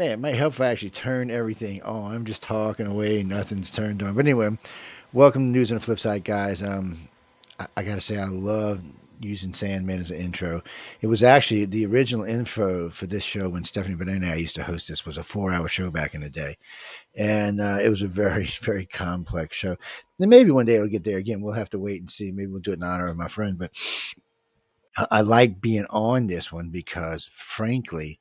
man, it might help if I actually turn everything on. I'm just talking away, nothing's turned on. But anyway, welcome to News on the Flip Side, guys. Um, I, I gotta say, I love using Sandman as an intro. It was actually the original info for this show when Stephanie Banana I used to host this was a four hour show back in the day. And uh, it was a very, very complex show. And maybe one day it'll get there again. We'll have to wait and see. Maybe we'll do it in honor of my friend. But I, I like being on this one because, frankly,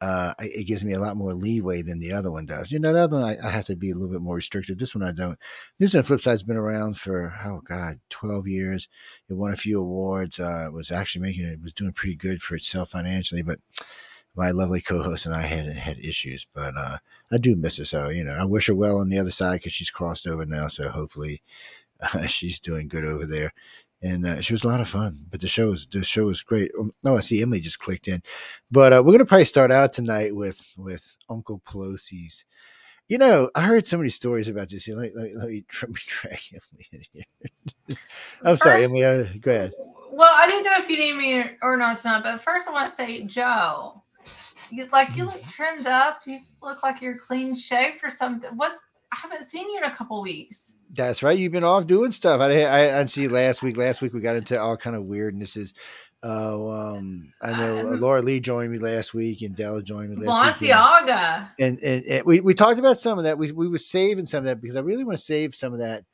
uh, it gives me a lot more leeway than the other one does. You know, the other one I, I have to be a little bit more restricted. This one I don't. This on the flip side's been around for oh god, twelve years. It won a few awards. Uh, was actually making it was doing pretty good for itself financially, but my lovely co-host and I had had issues. But uh, I do miss her. So you know, I wish her well on the other side because she's crossed over now. So hopefully, uh, she's doing good over there and uh, she was a lot of fun. But the show was the show was great. Um, oh, I see Emily just clicked in, but uh, we're gonna probably start out tonight with with Uncle Pelosi's. You know, I heard so many stories about this. Let me, let me, let me, let me drag Emily in here. I'm first, sorry, Emily. Uh, go ahead. Well, I didn't know if you need me or not tonight, but first I want to say, Joe, you, like you look trimmed up. You look like you're clean shaved or something. What's I haven't seen you in a couple weeks. That's right. You've been off doing stuff. I I, I see last week. Last week we got into all kind of weirdnesses. Uh, um, I know uh, Laura Lee joined me last week, and Della joined me last week. Balenciaga. And, and, and we, we talked about some of that. We we were saving some of that because I really want to save some of that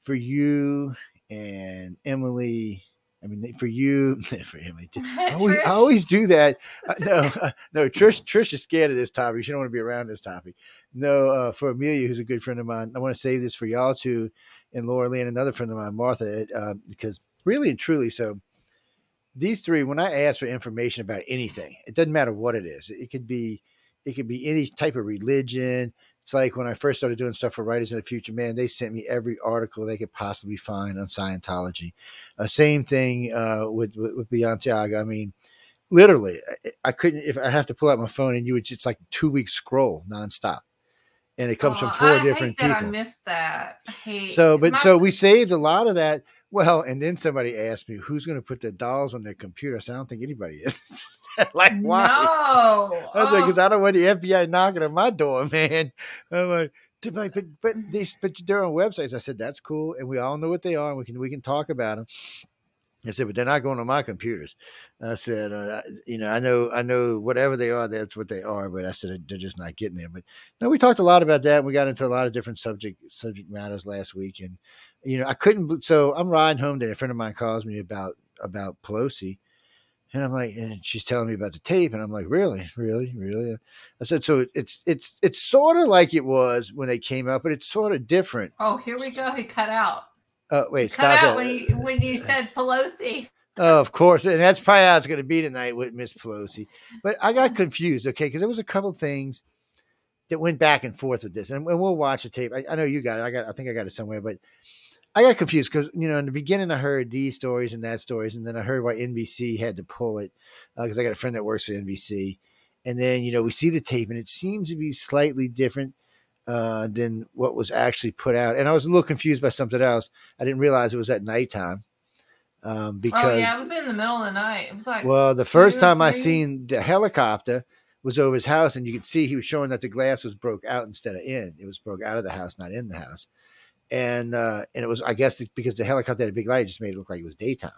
for you and Emily I mean, for you, for him, I always, I always do that. no, no, Trish, Trish is scared of this topic. She don't want to be around this topic. No, uh, for Amelia, who's a good friend of mine, I want to save this for y'all too, and Laura Lee and another friend of mine, Martha, uh, because really and truly, so these three, when I ask for information about anything, it doesn't matter what it is. It could be, it could be any type of religion. It's like when I first started doing stuff for Writers in the Future, man, they sent me every article they could possibly find on Scientology. Uh, same thing uh, with, with, with. I mean, literally, I, I, couldn't, if I have to pull out my phone and you would, it's like two weeks scroll nonstop. And it comes oh, from four I different people. I missed that. so, but so we saved a lot of that. Well, and then somebody asked me, who's going to put the dolls on their computer? I said, I don't think anybody is. like, why? No. I was oh. like, because I don't want the FBI knocking on my door, man. I'm like, but but but they but they're on websites. I said that's cool, and we all know what they are. And we can we can talk about them. I said, but they're not going on my computers. I said, uh, you know, I know, I know, whatever they are, that's what they are. But I said they're just not getting there. But no, we talked a lot about that. We got into a lot of different subject subject matters last week, and you know, I couldn't. So I'm riding home today. A friend of mine calls me about about Pelosi, and I'm like, and she's telling me about the tape, and I'm like, really, really, really. I said, so it's it's it's sort of like it was when they came out, but it's sort of different. Oh, here we go. He cut out. Oh, wait, he stop cut When you, when you said Pelosi. Oh, of course, and that's probably how it's going to be tonight with Miss Pelosi. But I got confused, okay, because there was a couple things that went back and forth with this, and, and we'll watch the tape. I, I know you got it. I got. I think I got it somewhere, but I got confused because you know in the beginning I heard these stories and that stories, and then I heard why NBC had to pull it because uh, I got a friend that works for NBC, and then you know we see the tape and it seems to be slightly different uh, than what was actually put out, and I was a little confused by something else. I didn't realize it was at nighttime um, because oh yeah, it was in the middle of the night. It was like well, the first time I seen the helicopter was over his house, and you could see he was showing that the glass was broke out instead of in. It was broke out of the house, not in the house and uh, and it was I guess because the helicopter had a big light, it just made it look like it was daytime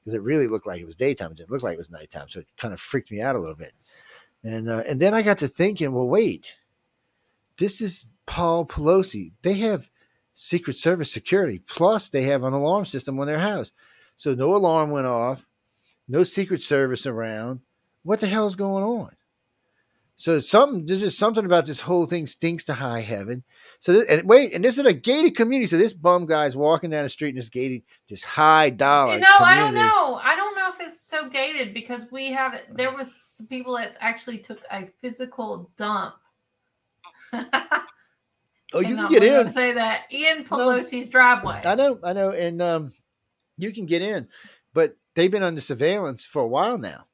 because it really looked like it was daytime. It didn't look like it was nighttime, so it kind of freaked me out a little bit. And uh, and then I got to thinking, well, wait, this is Paul Pelosi. They have Secret Service security, plus they have an alarm system on their house. So no alarm went off, no Secret Service around. What the hell is going on? So something there's just something about this whole thing stinks to high heaven. So this, and wait, and this is a gated community. So this bum guy's walking down the street in this gated, this high dollar. No, I don't know. I don't know if it's so gated because we have there was people that actually took a physical dump. oh, you can get in. Say that in Pelosi's no, driveway. I know, I know, and um, you can get in, but they've been under surveillance for a while now.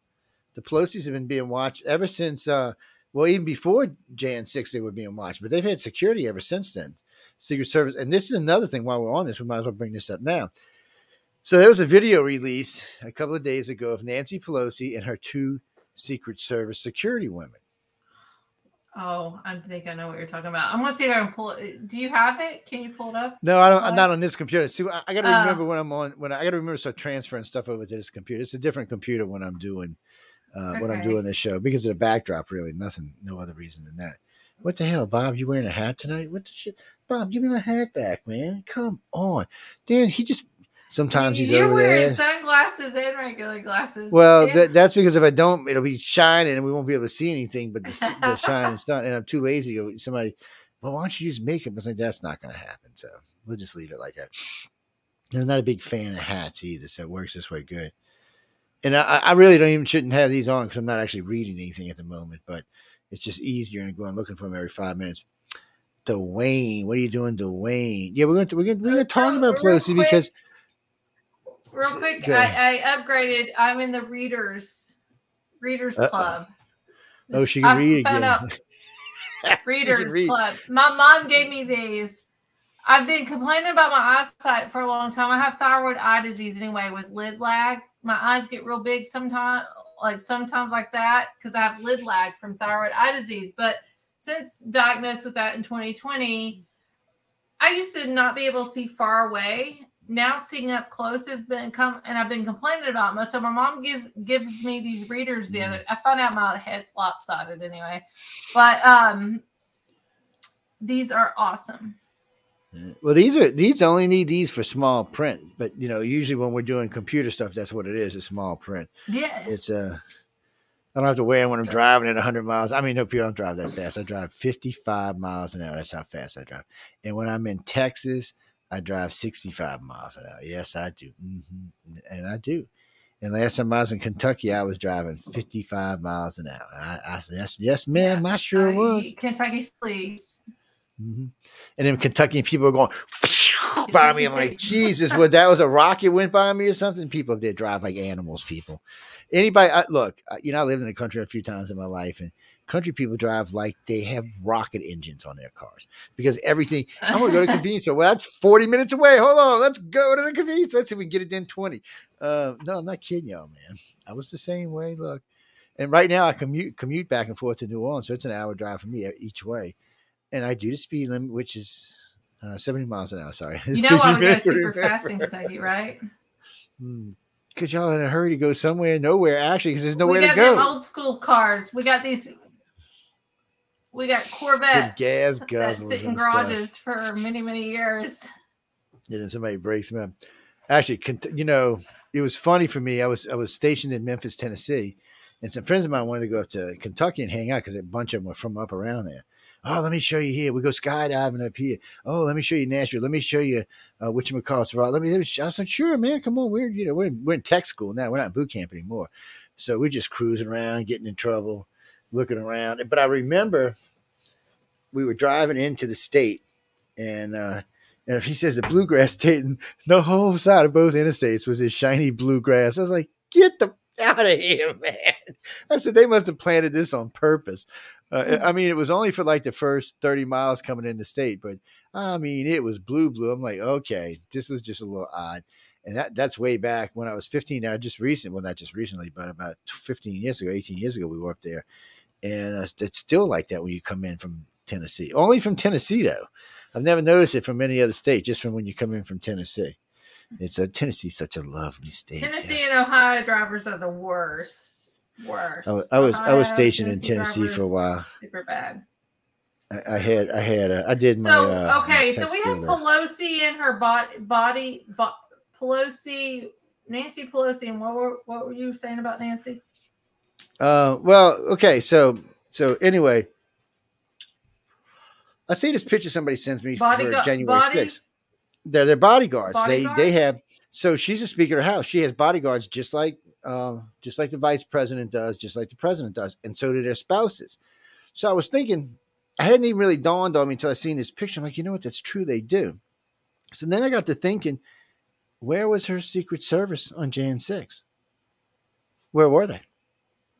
The Pelosi's have been being watched ever since. Uh, well, even before Jan 6, they were being watched, but they've had security ever since then. Secret Service. And this is another thing while we're on this, we might as well bring this up now. So there was a video released a couple of days ago of Nancy Pelosi and her two Secret Service security women. Oh, I think I know what you're talking about. I'm gonna see if I can pull it. Do you have it? Can you pull it up? No, I don't. I'm not on this computer. See, I, I got to Oh. remember when I'm on. When I, I got to remember to start transferring stuff over to this computer. It's a different computer when I'm doing uh, when I'm doing this show because of the backdrop. Really, nothing. No other reason than that. What the hell, Bob? You wearing a hat tonight? What the shit, Bob? Give me my hat back, man. Come on, Dan. He just sometimes he's You're over wearing there. sunglasses and regular glasses. Well, too. that, that's because if I don't, it'll be shining and we won't be able to see anything but the, the shine and stuff. And I'm too lazy. to go- Somebody, well, why don't you use makeup? I was like, that's not going to happen. So we'll just leave it like that. I'm not a big fan of hats either, so it works this way good. And I, I really don't even shouldn't have these on because I'm not actually reading anything at the moment. But it's just easier and going looking for them every five minutes. Dwayne, what are you doing, Dwayne? Yeah, we're going to we're going to, we're going to talk about Pelosi because Real quick. I, I upgraded. I'm in the readers readers Uh-oh. club. oh, she can I read again. out readers read. club. My mom gave me these. I've been complaining about my eyesight for a long time. I have thyroid eye disease anyway with lid lag. My eyes get real big sometimes, like sometimes like that, because I have lid lag from thyroid eye disease. But since diagnosed with that in 2020, I used to not be able to see far away. Now seeing up close has been come, and I've been complaining about. it. So my mom gives gives me these readers the other. I found out my head's lopsided anyway, but um, these are awesome. Well, these are these only need these for small print, but you know, usually when we're doing computer stuff, that's what it is, it's small print. Yes, It's uh I don't have to wear them when I'm driving at 100 miles. I mean, no, people don't drive that fast. I drive 55 miles an hour. That's how fast I drive. And when I'm in Texas, I drive 65 miles an hour. Yes, I do. hmm And I do. And last time I was in Kentucky, I was driving 55 miles an hour. I, I said, yes, yes, ma'am, I sure was. Kentucky please. hmm And then Kentucky people are going by me. I'm like, Jesus, what that was a rocket went by me or something? People did drive like animals, people. Anybody, I, look, you know, I lived in the country a few times in my life, and country people drive like they have rocket engines on their cars because everything. I'm going to go to convenience store. Well, that's 40 minutes away. Hold on, let's go to the convenience. Let's see if we can get it in 20. Uh, no, I'm not kidding y'all, man. I was the same way. Look, and right now I commute commute back and forth to New Orleans, so it's an hour drive for me each way, and I do the speed limit, which is uh, 70 miles an hour. Sorry, You know why we go super fast in Kentucky, right? Because y'all in a hurry to go somewhere, nowhere. Actually, because there's nowhere we to got them go. old school cars. We got these. We got Corvettes gas that guzzlers sit in and stuff. garages for many, many years. and then somebody breaks them up. Actually, you know, it was funny for me. I was I was stationed in Memphis, Tennessee, and some friends of mine wanted to go up to Kentucky and hang out because a bunch of them were from up around there. Oh, let me show you here. We go skydiving up here. Oh, let me show you Nashville. Let me show you uh, what you call it. Let me. Let me. I said, sure, man. Come on. We're you know we're in, we're in tech school now. We're not in boot camp anymore. So we're just cruising around, getting in trouble, looking around. But I remember we were driving into the state, and uh, and if he says the bluegrass state, the whole side of both interstates was this shiny bluegrass. I was like, get the out of here, man. I said they must have planted this on purpose. Uh, I mean, it was only for like the first 30 miles coming in the state, but I mean, it was blue, blue. I'm like, okay, this was just a little odd. And that that's way back when I was 15. Now, just recent, well, not just recently, but about 15 years ago, 18 years ago, we were up there. And uh, it's still like that when you come in from Tennessee. Only from Tennessee, though. I've never noticed it from any other state, just from when you come in from Tennessee. It's a Tennessee's such a lovely state. Tennessee yes. and Ohio drivers are the worst. Worst. I was I was, I was Ohio, stationed in Tennessee for a while. Super bad. I, I had I had uh, I did my So uh, my okay, so we have. Pelosi and her body, body, bo- Pelosi, Nancy Pelosi, and what were what were you saying about Nancy? Uh, well, okay, so so anyway, I see this picture somebody sends me Bodygu- for January body- 6th. They're their bodyguards. They they have so she's a speaker of the house. She has bodyguards just like uh, just like the vice president does, just like the president does, and so do their spouses. So I was thinking, I hadn't even really dawned on me until I seen this picture. I'm like, you know what? That's true. They do. So then I got to thinking, where was her Secret Service on Jan 6? Where were they?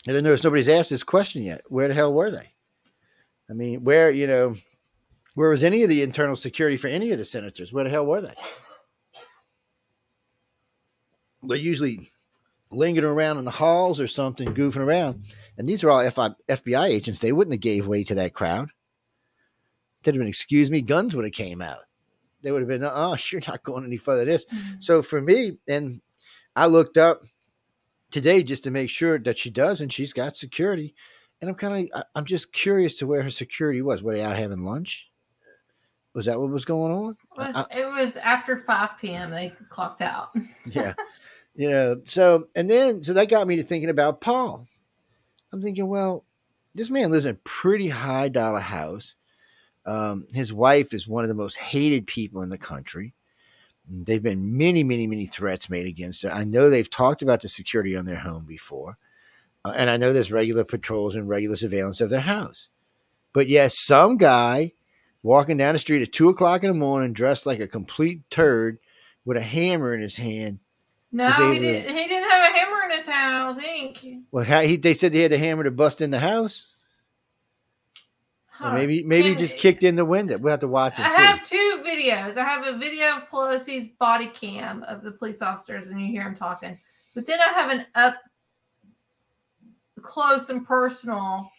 And then there's nobody's asked this question yet. Where the hell were they? I mean, where, you know, where was any of the internal security for any of the senators? Where the hell were they? They're usually lingering around in the halls or something, goofing around. And these are all FBI agents. They wouldn't have gave way to that crowd. They'd have been, excuse me, guns would have came out. They would have been, oh, you're not going any further. This. Mm-hmm. So for me, and I looked up today just to make sure that she does, and she's got security. And I'm kind of, I'm just curious to where her security was. Were they out having lunch? Was that what was going on? It was, I, it was after 5 p.m. They clocked out. yeah. You know, so, and then, so that got me to thinking about Paul. I'm thinking, well, this man lives in a pretty high dollar house. Um, his wife is one of the most hated people in the country. They've been many, many, many threats made against her. I know they've talked about the security on their home before. Uh, and I know there's regular patrols and regular surveillance of their house. But yes, some guy walking down the street at two o'clock in the morning, dressed like a complete turd, with a hammer in his hand. No, he, did, to, he didn't have a hammer in his hand. I don't think. Well, he, they said they had a hammer to bust in the house. Huh. maybe maybe he just kicked in the window. We'll have to watch it. I see. have two videos. I have a video of Pelosi's body cam of the police officers, and you hear him talking. But then I have an up close and personal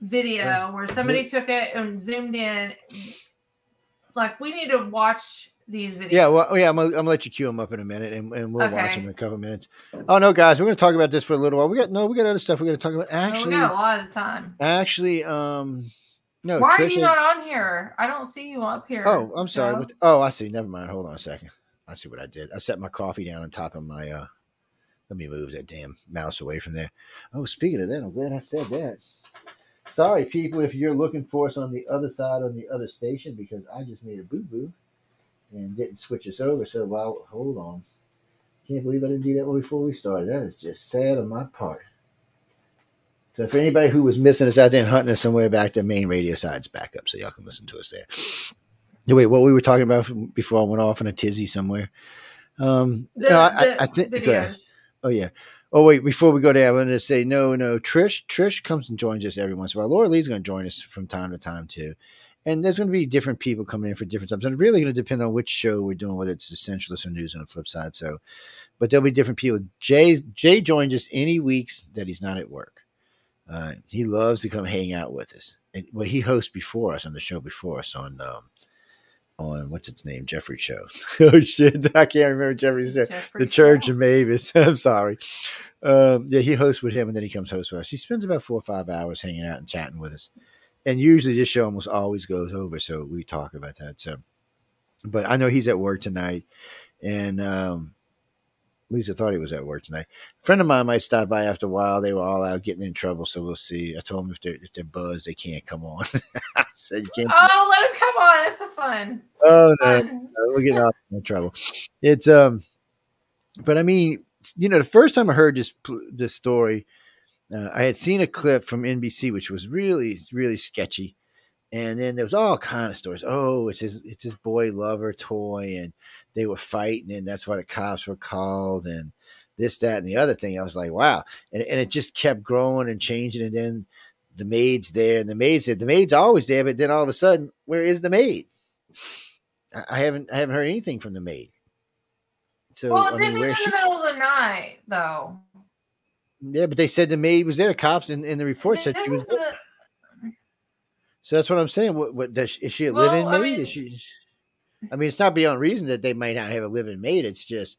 video where somebody took it and zoomed in. Like we need to watch these videos. Yeah, well, yeah, I'm gonna, I'm gonna let you cue them up in a minute, and, and we'll okay. watch them in a couple minutes. Oh no, guys, we're gonna talk about this for a little while. We got no, we got other stuff we're gonna talk about. Actually, we got a lot of time. Actually, um, no. Why Trisha, are you not on here? I don't see you up here. Oh, I'm sorry. What, oh, I see. Never mind. Hold on a second. I see what I did. I set my coffee down on top of my uh let me move that damn mouse away from there. Oh, speaking of that, I'm glad I said that. Sorry, people, if you're looking for us on the other side on the other station because I just made a boo boo and didn't switch us over. So, well, hold on. Can't believe I didn't do that one before we started. That is just sad on my part. So, for anybody who was missing us out there and hunting us somewhere back, the main radio side's back up so y'all can listen to us there. Wait, what we were talking about before I went off in a tizzy somewhere? Um, the, no, I, I think. Oh yeah. Oh wait, before we go there, I wanted to say no, no. Trish, Trish comes and joins us every once in a while. Laura Lee's going to join us from time to time too, and there's going to be different people coming in for different times. And it's really going to depend on which show we're doing, whether it's essentialist or news on the flip side. So, but there'll be different people. Jay Jay joins us any weeks that he's not at work. Uh, he loves to come hang out with us. And, well, he hosts before us on the show before us on um, on what's its name, Jeffrey Show. oh shit, I can't remember Jeffrey's show. Jeffrey the Church of Mavis. I'm sorry. Um, yeah, he hosts with him, and then he comes host with us. He spends about four or five hours hanging out and chatting with us. And usually, this show almost always goes over, so we talk about that. So, but I know he's at work tonight, and um, Lisa thought he was at work tonight. A friend of mine might stop by after a while. They were all out getting in trouble, so we'll see. I told them if they're if they're buzzed, they can't come on. I said you can't. Oh, let them come on. That's a fun. Oh no, no we're getting all in trouble. It's um, but I mean, you know, the first time I heard this this story, uh, I had seen a clip from NBC, which was really really sketchy. And then there was all kind of stories. Oh, it's his it's his boy lover toy, and they were fighting, and that's why the cops were called, and this, that, and the other thing. I was like, wow. And, and it just kept growing and changing. And then the maid's there, and the maid said, the maid's always there, but then all of a sudden, where is the maid? I haven't I haven't heard anything from the maid. So well, I this mean, is in the middle of the night, though. Yeah, but they said the maid was there. The cops in, in the report said she was. The... So that's what I'm saying. What, what does is she a well, live-in maid? Mean, is she? I mean, it's not beyond reason that they might not have a living maid. It's just,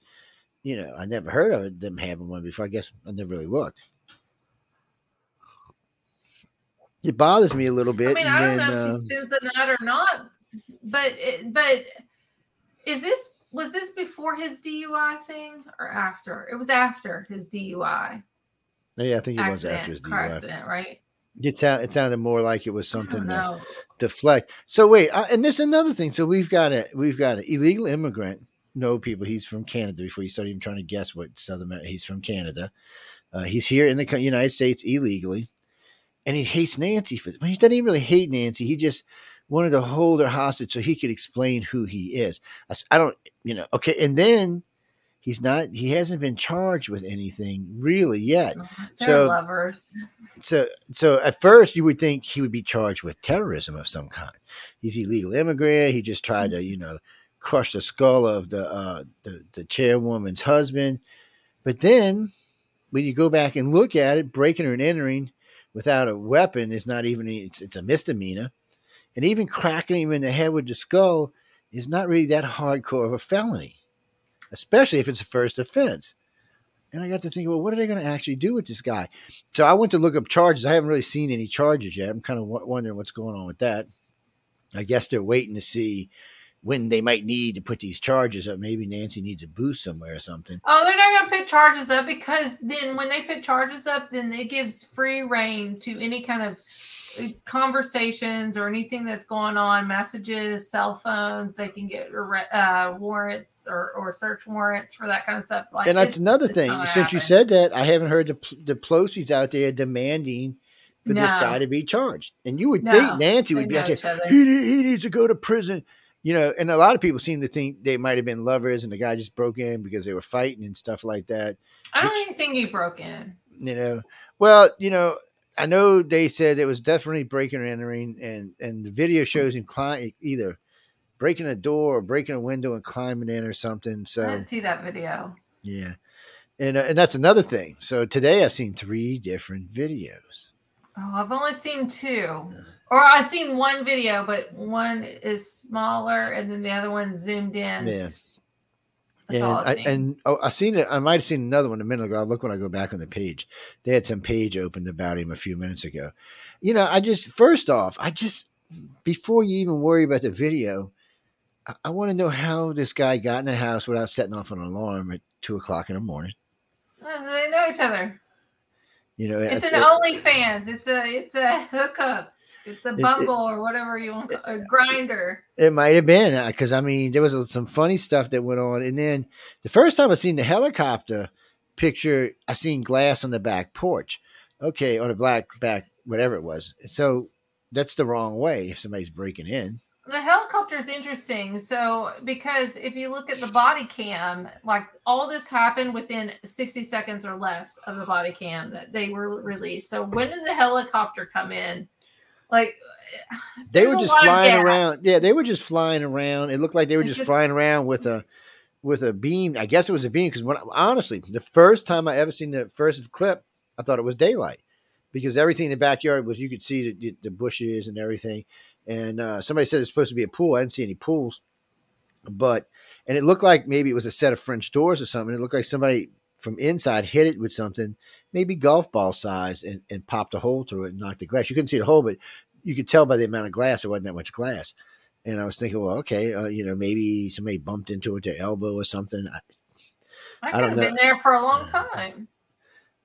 you know, I never heard of them having one before. I guess I never really looked. It bothers me a little bit. I mean, I don't then, know if uh, she spends the night or not, but it, but is this was this before his DUI thing or after? It was after his DUI. Yeah, I think it accident, was after his DUI. Accident, right? It sounded, it sounded more like it was something to deflect. So wait, uh, and this another thing. So we've got a we've got an illegal immigrant. No people. He's from Canada. Before you start even trying to guess what southern, he's from Canada. Uh, he's here in the United States illegally, and he hates Nancy for. Well, he doesn't even really hate Nancy. He just wanted to hold her hostage so he could explain who he is. I, I don't, you know. Okay, and then he's not he hasn't been charged with anything really yet. They're so lovers. So so at first you would think he would be charged with terrorism of some kind. He's illegal immigrant. He just tried to, you know, crush the skull of the uh the, the chairwoman's husband. But then when you go back and look at it, breaking or entering without a weapon is not even it's it's a misdemeanor, and even cracking him in the head with the skull is not really that hardcore of a felony, especially if it's a first offense. And I got to think, well, what are they going to actually do with this guy? So I went to look up charges. I haven't really seen any charges yet. I'm kind of w- wondering what's going on with that. I guess they're waiting to see when they might need to put these charges up. Maybe Nancy needs a boost somewhere or something. Oh, they're not going to put charges up because then when they put charges up, then it gives free reign to any kind of conversations or anything that's going on, messages, cell phones. They can get uh, warrants or, or search warrants for that kind of stuff. Like and that's another thing. Since happen. you said that, I haven't heard the the Pelosi's out there demanding for no. this guy to be charged. And you would no, think Nancy would be out there. He, he needs to go to prison you know, and a lot of people seem to think they might have been lovers and the guy just broke in because they were fighting and stuff like that. I don't which, even think he broke in. You know, well, you know, I know they said it was definitely breaking or entering, and and the video shows him climb either breaking a door or breaking a window and climbing in or something. So I didn't see that video. Yeah, and uh, and that's another thing. So today I've seen three different videos. Oh, I've only seen two. Or I've seen one video, but one is smaller, and then the other one zoomed in. Yeah. That's and I, and oh, I seen it. I might have seen another one a minute ago. I look when I go back on the page. They had some page opened about him a few minutes ago. You know, I just first off, I just before you even worry about the video, I, I want to know how this guy got in the house without setting off an alarm at two o'clock in the morning. they know each other. You know, it's, it's an OnlyFans. It's a it's a hookup. It's a Bumble it, or whatever you want, a Grindr. It might have been because uh, I mean there was some funny stuff that went on, and then the first time I seen the helicopter picture, I seen glass on the back porch. Okay, on the black back, whatever it was. So that's the wrong way if somebody's breaking in. The helicopter is interesting. So, because if you look at the body cam, like all this happened within 60 seconds or less of the body cam that they were released. So, when did the helicopter come in? Like they were just flying around. Yeah, they were just flying around. It looked like they were just, just, flying around with a with a beam. I guess it was a beam because when honestly, the first time I ever seen the first clip, I thought it was daylight because everything in the backyard was you could see the, the bushes and everything. And uh, somebody said it's supposed to be a pool. I didn't see any pools, but and it looked like maybe it was a set of French doors or something. It looked like somebody from inside hit it with something, maybe golf ball size, and, and popped a hole through it and knocked the glass. You couldn't see the hole, but you could tell by the amount of glass it wasn't that much glass. And I was thinking, well, okay, uh, you know, maybe somebody bumped into it with their elbow or something. I, I could I have know. been there for a long time.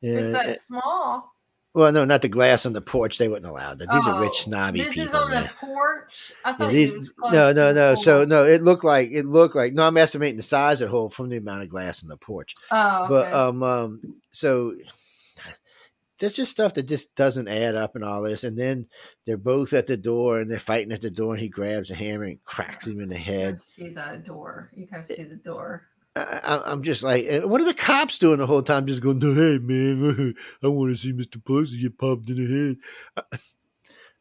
Yeah, it's that small. Well, no, not the glass on the porch. They wouldn't allow that. These oh, are rich, oh, snobby this people. This is on man. the porch. I thought yeah, these, no, no, no. So no, it looked like it looked like. No, I'm estimating the size of the hole from the amount of glass on the porch. Oh, okay. but um, um, so there's just stuff that just doesn't add up and all this. And then they're both at the door and they're fighting at the door, and he grabs a hammer and cracks him in the head. see the door. You gotta see the door. I, am just like, what are the cops doing the whole time? Just going, hey man, I want to see Mister Pelosi get popped in the head.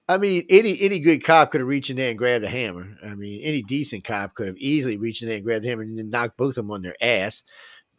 I mean, any any good cop could have reached in there and grabbed a hammer. I mean, any decent cop could have easily reached in there and grabbed a hammer and then knocked both of them on their ass.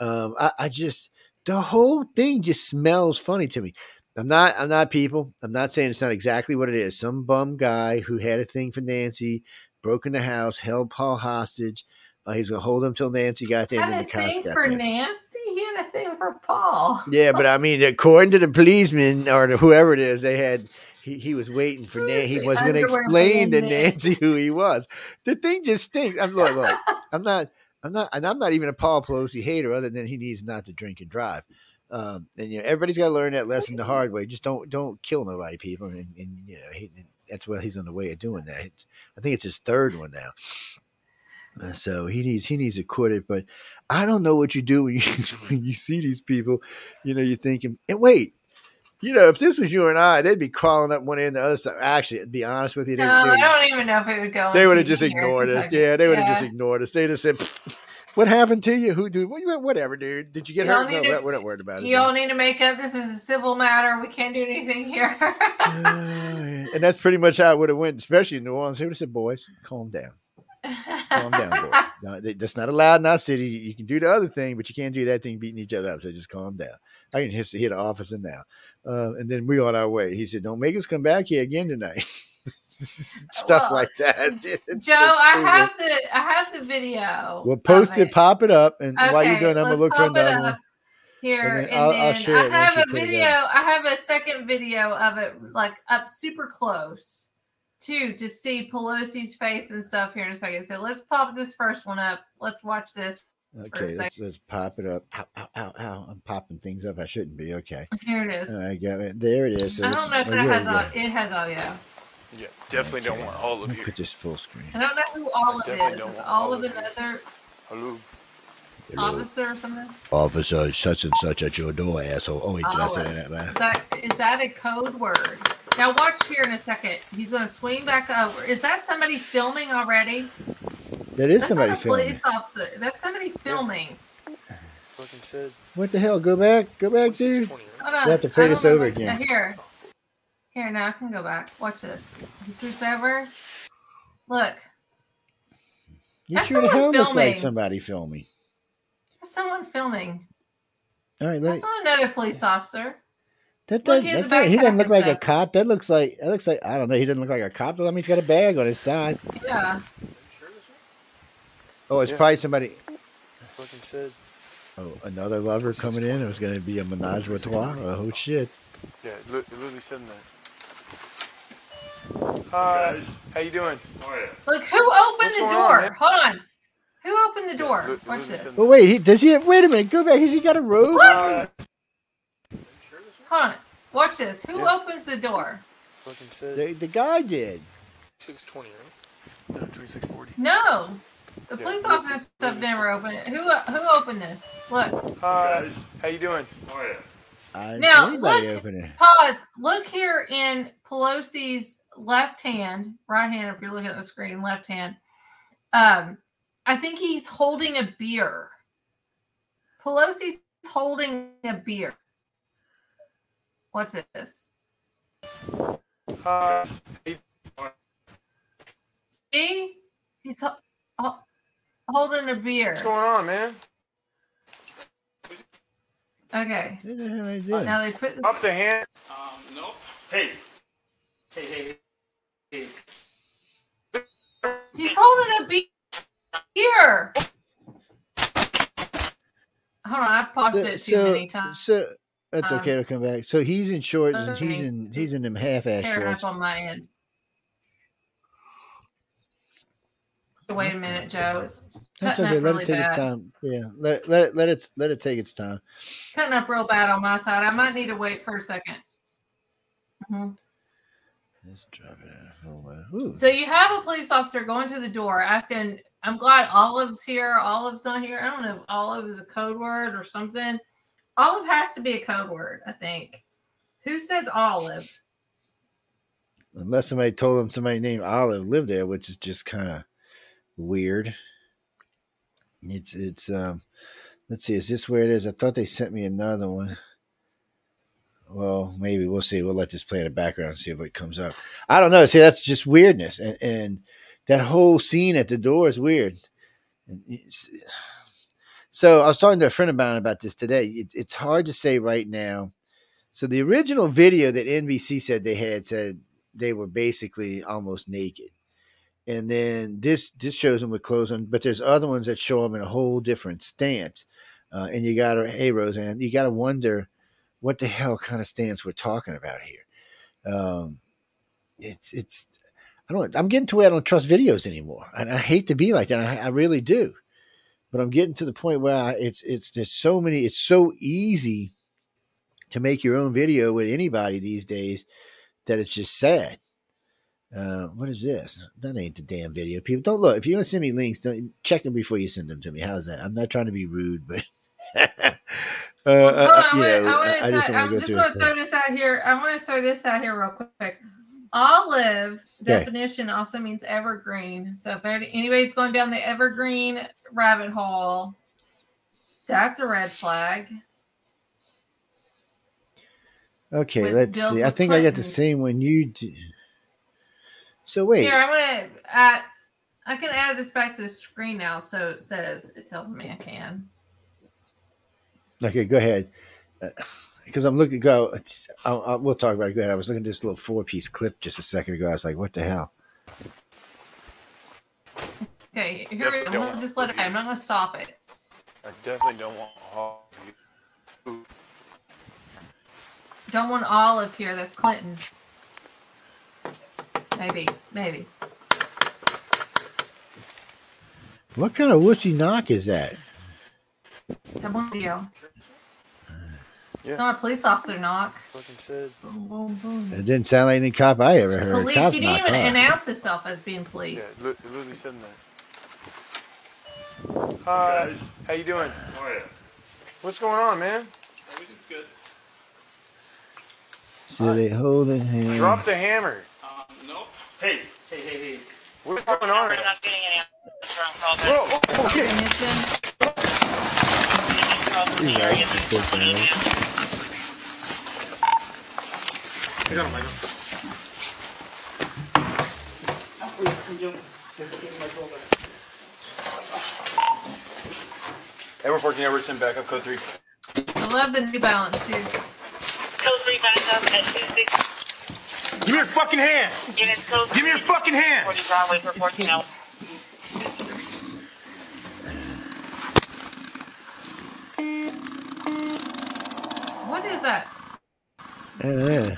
Um, I, I just the whole thing just smells funny to me. I'm not I'm not people. I'm not saying it's not exactly what it is. Some bum guy who had a thing for Nancy, broke in the house, held Paul hostage uh, he was going to hold him till Nancy got there. Had and then the cops thing got for there. Nancy. He had a thing for Paul. Yeah, but I mean, according to the policeman or the, whoever it is, they had he, he was waiting for Nancy. He was going to explain to Nancy who he was. The thing just stinks. I'm look, look. I'm not. I'm not. And I'm not even a Paul Pelosi hater, other than he needs not to drink and drive. Um, and you know, everybody's got to learn that lesson the hard way. Just don't don't kill nobody, people. And, and you know, he, that's what he's on the way of doing that. I think it's his third one now. Uh, so he needs he needs to quit it. But I don't know what you do when you when you see these people. You know, you're thinking, and wait, you know, if this was you and I, they'd be crawling up one end the other side. Actually, to be honest with you, they, no, they would, I don't even know if it would go. They would have just ignored us. Yeah, they would have yeah. just ignored us. They'd have said. What happened to you? Who do what you whatever, dude? Did you get you hurt? No, to, we're not worried about it. You all need to make up. This is a civil matter. We can't do anything here. uh, and that's pretty much how it would have went, especially in New Orleans. They would have said, "Boys, calm down." calm down, boys. No, that's not allowed in our city. You can do the other thing, but you can't do that thing beating each other up. So just calm down. I can hit, hit the officer now. Uh, and then we on our way. He said, Don't make us come back here again tonight. Stuff Well, like that. It's Joe, I have the I have the video. We'll post of it, pop it up, and while you're doing, I'm gonna look for another one. Here And and, then I'll- I'll then share it I have a it video. I have a second video of it, like up super close, too, to see Pelosi's face and stuff here in a second. So let's pop this first one up. Let's watch this. Okay, sec. let's, let's pop it up. Ow, ow, ow, ow. I'm popping things up. I shouldn't be. Okay. Oh, here it is. All right, got it. There it is. So I don't know if oh, that has we go. audio. It has audio. Yeah, definitely don't want all of me you. put this full screen. I don't know who Olive definitely is. don't Is want Olive Olive. another Hello. Hello. officer or something? Officer such and such at your door, asshole. Oh, wait, did I say that out loud? Is that is that a code word? Now watch here in a second. He's gonna swing back over. Is that somebody filming already? That is That's somebody not a filming. police officer. That's somebody filming. Fucking said. What the hell? Go back. Go back, dude. 620, right? Hold on. We'll have to play I don't this know over what's- again. uh, Here. Here, now I can go back. Watch this. He swoops over. Look. You That's sure the someone hell looks like filming. somebody filming. That's someone filming. All right, let That's it, not another police officer. That look, that's the not, he doesn't look and like a cop. That looks like that looks like I don't know. He doesn't look like a cop. I mean, he's got a bag on his side. Yeah. Oh, it's Yeah. probably somebody. Fucking said. Oh, another lover coming in. It was going to be a menage a trois. Oh shit! Yeah, it li- it literally said that. Hi. How you doing? Look, who opened What's the going on, door? Hold on. Who opened the door? look- Watch this. listen. Oh wait, he, does he? Have, wait a minute. Go back. Has he got a robe? Hi. Hold on. Watch this. Who Yeah. opens the door? Fucking said. The, the guy did. 620, right? No, 2640. No. The Yeah, police listen, officer stuff listen. never opened it. Who who opened this? Look. Hi. How you doing? I didn't Now, see anybody look- open it. Pause. Look here in Pelosi's left hand, right hand, if you're looking at the screen, left hand. Um, I think he's holding a beer. Pelosi's holding a beer. What's this? Hi. See? He's ho- ho- holding a beer. What's going on, man? Okay. What the hell are they doing? Now they put Up the hand. Um, nope. Hey. Hey, hey, hey. He's holding a beer. Hold on, I paused it too many times. so that's Um, okay. I'll come back. So he's in shorts and he's in he's in them half-ass Tearing shorts. on my end. Wait a minute, Joe. It's That's okay. Let really it take its time. Yeah. Let let it let it let it take its time. Cutting up real bad on my side. I might need to wait for a 2nd Mhm. Let's drop it. out. Oh, wow. Ooh. So you have a police officer going to the door asking, I'm glad Olive's here. Olive's not here. I don't know if Olive is a code word or something. Olive has to be a code word, I think. Who says Olive? Unless somebody told him somebody named Olive lived there, which is just kind of weird. It's it's um. Let's see. Is this where it is? I thought they sent me another one. Well, maybe we'll see. We'll let this play in the background and see it comes up. I don't know. See, that's just weirdness, and, and that whole scene at the door is weird. It's- So I was talking to a friend of mine about this today. It, it's hard to say right now. So the original video that NBC said they had said they were basically almost naked, and then this this shows them with clothes on. But there's other ones that show them in a whole different stance, uh, and you got to hey Roseanne, you got to wonder what the hell kind of stance we're talking about here. Um, it's it's I don't I'm getting to where I don't trust videos anymore, and I hate to be like that. I, I really do, but I'm getting to the point where I, it's it's there's so many. It's so easy to make your own video with anybody these days that it's just sad. Uh, what is this? That ain't the damn video. People don't look. If you want to send me links, don't check them before you send them to me. How's that? I'm not trying to be rude, but uh, Well, hold uh, on, I wanna- I I, wanna I just want to go just through. want to it. throw this out here. I want to throw this out here real quick. Olive definition also means evergreen. So if anybody's going down the evergreen rabbit hole, that's a red flag. Okay, with let's see. I think I got the same one you do. So wait, Here, I'm gonna at I can add this back to the screen now, so it says it tells me I can. Okay, go ahead. Uh, Because I'm looking. Go. I'll, I'll, we'll talk about it. Go. I was looking at this little four piece clip just a second ago. I was like, "What the hell?" Okay, here we. I'm don't- gonna just let it. I'm not gonna stop it. I definitely don't want all of. Don't want Olive here. That's Clinton. Maybe, maybe. What kind of wussy knock is that? It's a video. Yeah. It's not a police officer knock. Fucking said. Boom, boom, boom. It didn't sound like any cop I ever heard. Police. Cops He didn't even off. announce himself as being Yeah, police. li- it literally said that. Hi. guys. How you doing? How are you? What's going on, man? Everything's good. So they hold it hand. Drop the hammer. Um, nope. Hey, hey, hey, hey. What's going on? We're here? not getting any answers from call back. Whoa, oh, okay. And it's in- Calls from the Yeah, area. it's good, man. I got him, I got him. Ever 14 Everton, backup code 3. I love the New Balance shoes. Code 3 back up at 26 Give me your fucking hand! units code Give me your fucking hand! 40 Broadway for 14 hours. What is that? Yeah.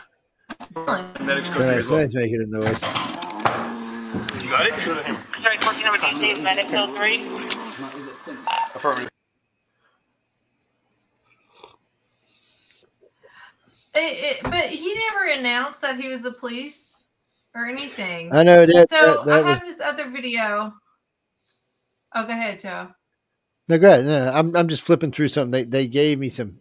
Medics code 3 Somebody- as well. making a noise. You got it? Sorry, 14 over DC, medic code 3. Affirmative. It, it, but he never announced that he was the police or anything. I know that. so that, that I was, have this other video. Oh, go ahead, Joe. no, go ahead. No, I'm I'm just flipping through something. They they gave me some.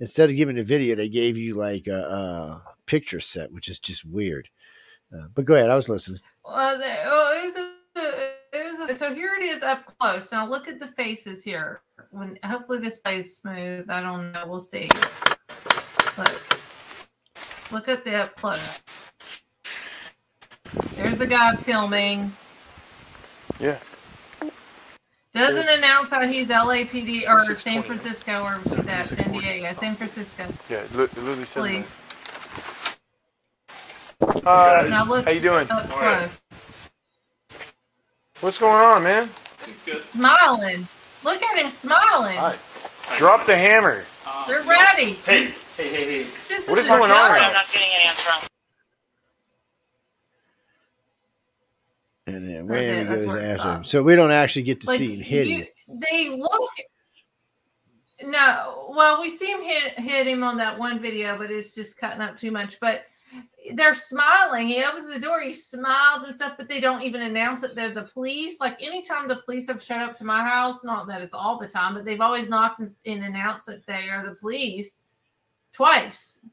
Instead of giving a video, they gave you like a, a picture set, which is just weird. Uh, but go ahead. I was listening. The, oh, it was a, it was a, so here it is up close. Now look at the faces here. When hopefully this plays smooth. I don't know. We'll see. Look, look at the up close. There's a guy filming. Yeah. Doesn't announce how he's LAPD or 2620, San yeah. Francisco or what's that? San Diego, San Francisco Yeah, it li- it literally said police. that. Hi. Now look How you doing? up close. What's going on, man? Everything's good. Smiling. Look at him smiling. Hi. Drop the hammer. They're ready. Hey, hey, hey, hey. This What is a going on joke. right I'm not getting any answer on And then it, goes after him. So we don't actually get to Like, see him hit you- him. They look. No, well, we see him hit hit him on that one video, but it's just cutting up too much. But they're smiling. He opens the door, he smiles and stuff, but they don't even announce that they're the police. Like anytime the police have showed up to my house, not that it's all the time, but they've always knocked and, announced that they are the police twice.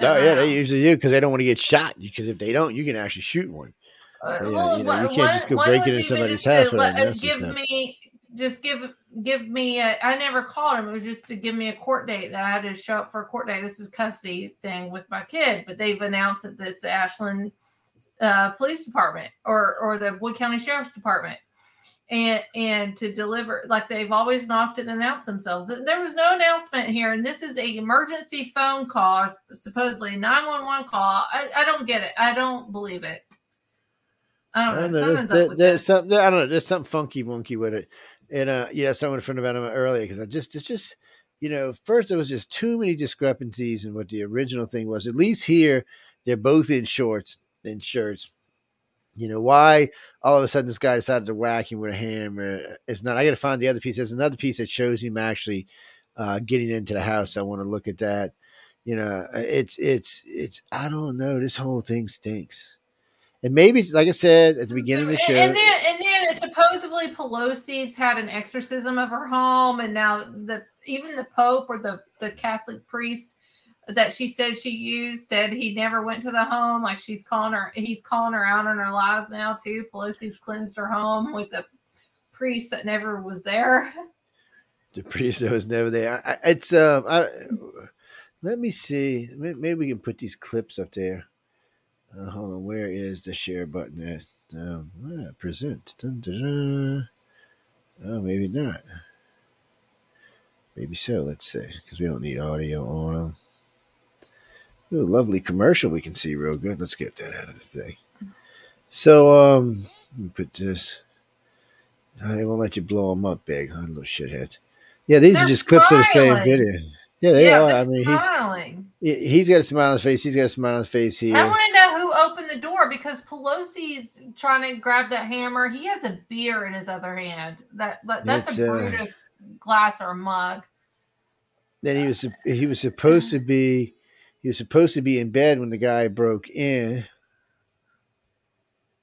Oh yeah, they usually do because they don't want to get shot. Because if they don't, you can actually shoot one. Uh, Yeah, well, you know, you can't just go breaking into somebody's house to without let- uh, give me just give give me a, I never called him. It was just to give me a court date that I had to show up for a court date. This is custody thing with my kid, but they've announced that it's the Ashland uh, Police Department or or the Wood County Sheriff's Department. And and to deliver like they've always knocked and announced themselves. There was no announcement here, and this is a emergency phone call, supposedly nine one one call. I, I don't get it. I don't believe it. I don't know. don't know. There's, this. something. I don't know. There's something funky wonky with it. And uh, yeah, someone friend about him earlier because I just it's just you know first there was just too many discrepancies in what the original thing was. At least here they're both in shorts and shirts. You know why all of a sudden this guy decided to whack him with a hammer? It's not. I got to find the other piece. There's another piece that shows him actually uh, getting into the house. I want to look at that. You know, it's it's it's. I don't know. This whole thing stinks. And maybe, like I said at the beginning of the show, and then and then supposedly Pelosi's had an exorcism of her home, and now the even the Pope or the the Catholic priest that she said she used said he never went to the home. Like she's calling her, he's calling her out on her lies now too. Pelosi's cleansed her home with a priest that never was there. the priest that was never there. I, I- it's um. I, let me see. Maybe we can put these clips up there. Uh, hold on. Where is the share button? There. Um, ah, present. Dun, dun, dun. Oh, maybe not. Maybe so. Let's see, because we don't need audio on them. Ooh, lovely commercial we can see real good. Let's get that out of the thing. So, um, let me put this. Uh, They won't let you blow them up big, huh? Little shitheads. Yeah, these They're are just clips of the same video. Yeah, they yeah, are. I mean, he's smiling. he- he's got a smile on his face. He's got a smile on his face here. I want to know who opened the door because Pelosi's trying to grab that hammer. He has a beer in his other hand. That, that that's It's, a uh, Brutus glass or mug. Then he was he was supposed to be he was supposed to be in bed when the guy broke in.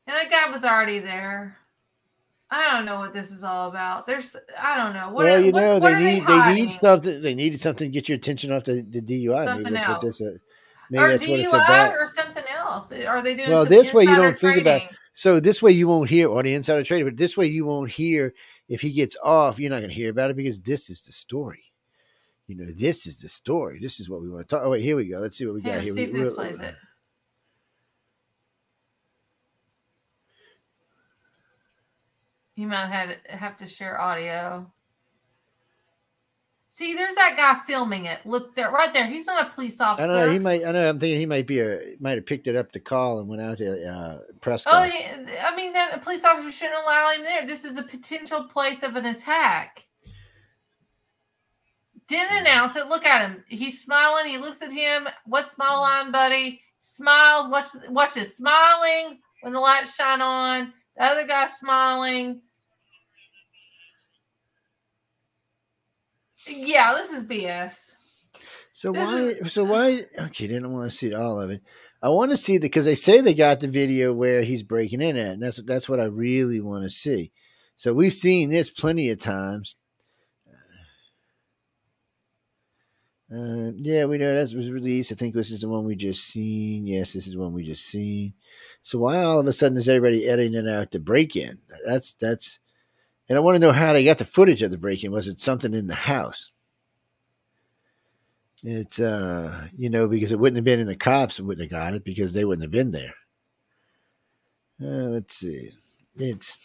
And that guy was already there. I don't know what this is all about. There's, I don't know. What, well, you know what they are need they, need something. They needed something to get your attention off the, the DUI. Something maybe that's what this. else. Uh, maybe or that's what it's DUI about. or something else. Are they doing? Well, this way you don't think about- trading? So this way you won't hear or the insider trader, but this way you won't hear if he gets off. You're not going to hear about it because this is the story. You know, this is the story. This is what we want to talk. Oh wait, here we go. Let's see what we got here. see if We- this plays it. You might have have to share audio. See, there's that guy filming it. Look there, right there. He's not a police officer. don't know. He might. I know. I'm thinking he might be a. Might have picked it up to call and went out to uh, Prescott. Oh, he, I mean, that a police officer shouldn't allow him there. This is a potential place of an attack. Didn't announce it. Look at him. He's smiling. He looks at him. What smile line, buddy? Smiles. Watch. Watch this. Smiling when the lights shine on. The other guy smiling. Yeah, this is BS. So This why? is- So why? Okay, don't want to see all of it. I want to see the because they say they got the video where he's breaking in at, and that's that's what I really want to see. So we've seen this plenty of times. Uh, yeah, we know that was released. I think this is the one we just seen. Yes, this is one we just seen. So why all of a sudden is everybody editing it out the break in? That's that's, and I want to know how they got the footage of the break in. Was it something in the house? It's uh, you know, because it wouldn't have been in the cops wouldn't have got it because they wouldn't have been there. Uh, let's see. It's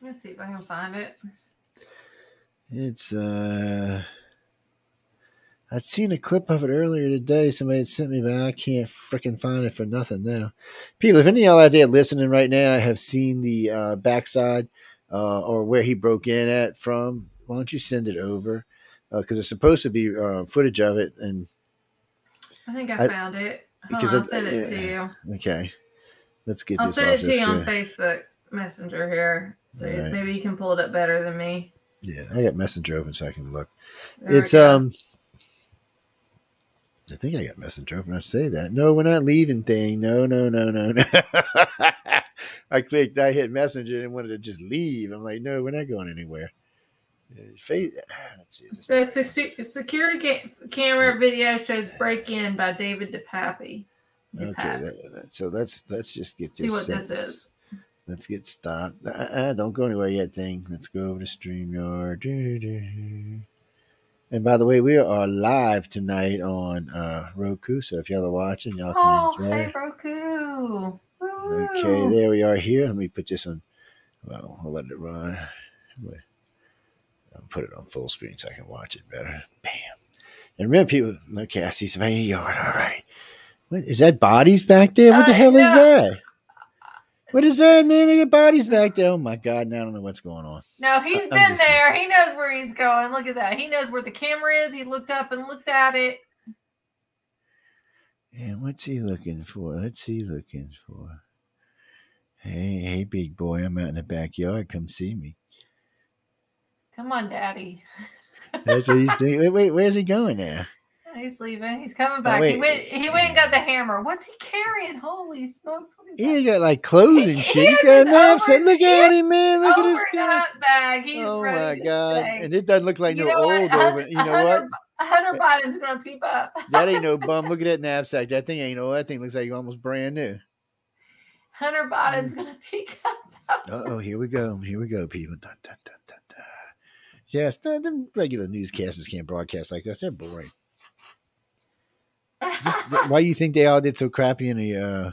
Let's see if I can find it. it's uh I'd seen a clip of it earlier today. Somebody had sent me, but I can't freaking find it for nothing now. People, if any of y'all out there listening right now have seen the uh, backside uh, or where he broke in at from, why don't you send it over? Because it's supposed to be uh, footage of it, and I think I, I- found it. Hold because on, I'll send it to you. okay, let's get I'll this send it to you on. Facebook Messenger here. So Alright. maybe you can pull it up better than me. Yeah, I got Messenger open so I can look. There it's um I think I got messenger open. I say that. No, we're not leaving thing. No, no, no, no, no. I clicked, I hit messenger and wanted to just leave. I'm like, no, we're not going anywhere. Uh, Face, let's see. The sec- security ca- camera video shows break in by David DePappy. Okay, that, that- so let's let's just get this. See what this is. Let's get stopped. Uh, uh, don't go anywhere yet, thing. Let's go over to StreamYard. And by the way, we are live tonight on uh, Roku. So if y'all are watching, y'all can Oh, enjoy. hey, Roku. Okay, there we are here. Let me put this on. Well, I'll let it run. I'll put it on full screen so I can watch it better. Bam. And remember, people. Okay, I see some in your yard. All right. What is that? Bodies back there? What the Uh, hell is that? What is that, man? They got bodies back there. Oh my god! Now I don't know what's going on. No, he's been there. He knows where he's going. Look at that. He knows where the camera is. He looked up and looked at it. And what's he looking for? What's he looking for? Hey, hey, big boy! I'm out in the backyard. Come see me. Come on, Daddy. That's what he's doing. Wait, wait, where's he going now? He's leaving. He's coming oh, back. Oh, wait. he went. He went and got the hammer. What's he carrying? Holy smokes! What is He that? ain't got like clothes and He- shit. He has got a his knapsack. over- Look at him, man. Look at his guy. bag. He's Oh my god! And it doesn't look like You no old over. You know what? Hunter, Biden's gonna peep up. That ain't no bum. Look at that knapsack. That thing ain't no. That thing looks like almost brand new. Hunter Biden's gonna peek up. Uh oh, here we go. Here we go, people. Dun, dun, dun. Yes, the, the regular newscasters can't broadcast like this. They're boring. Just, why do you think they all did so crappy in the uh,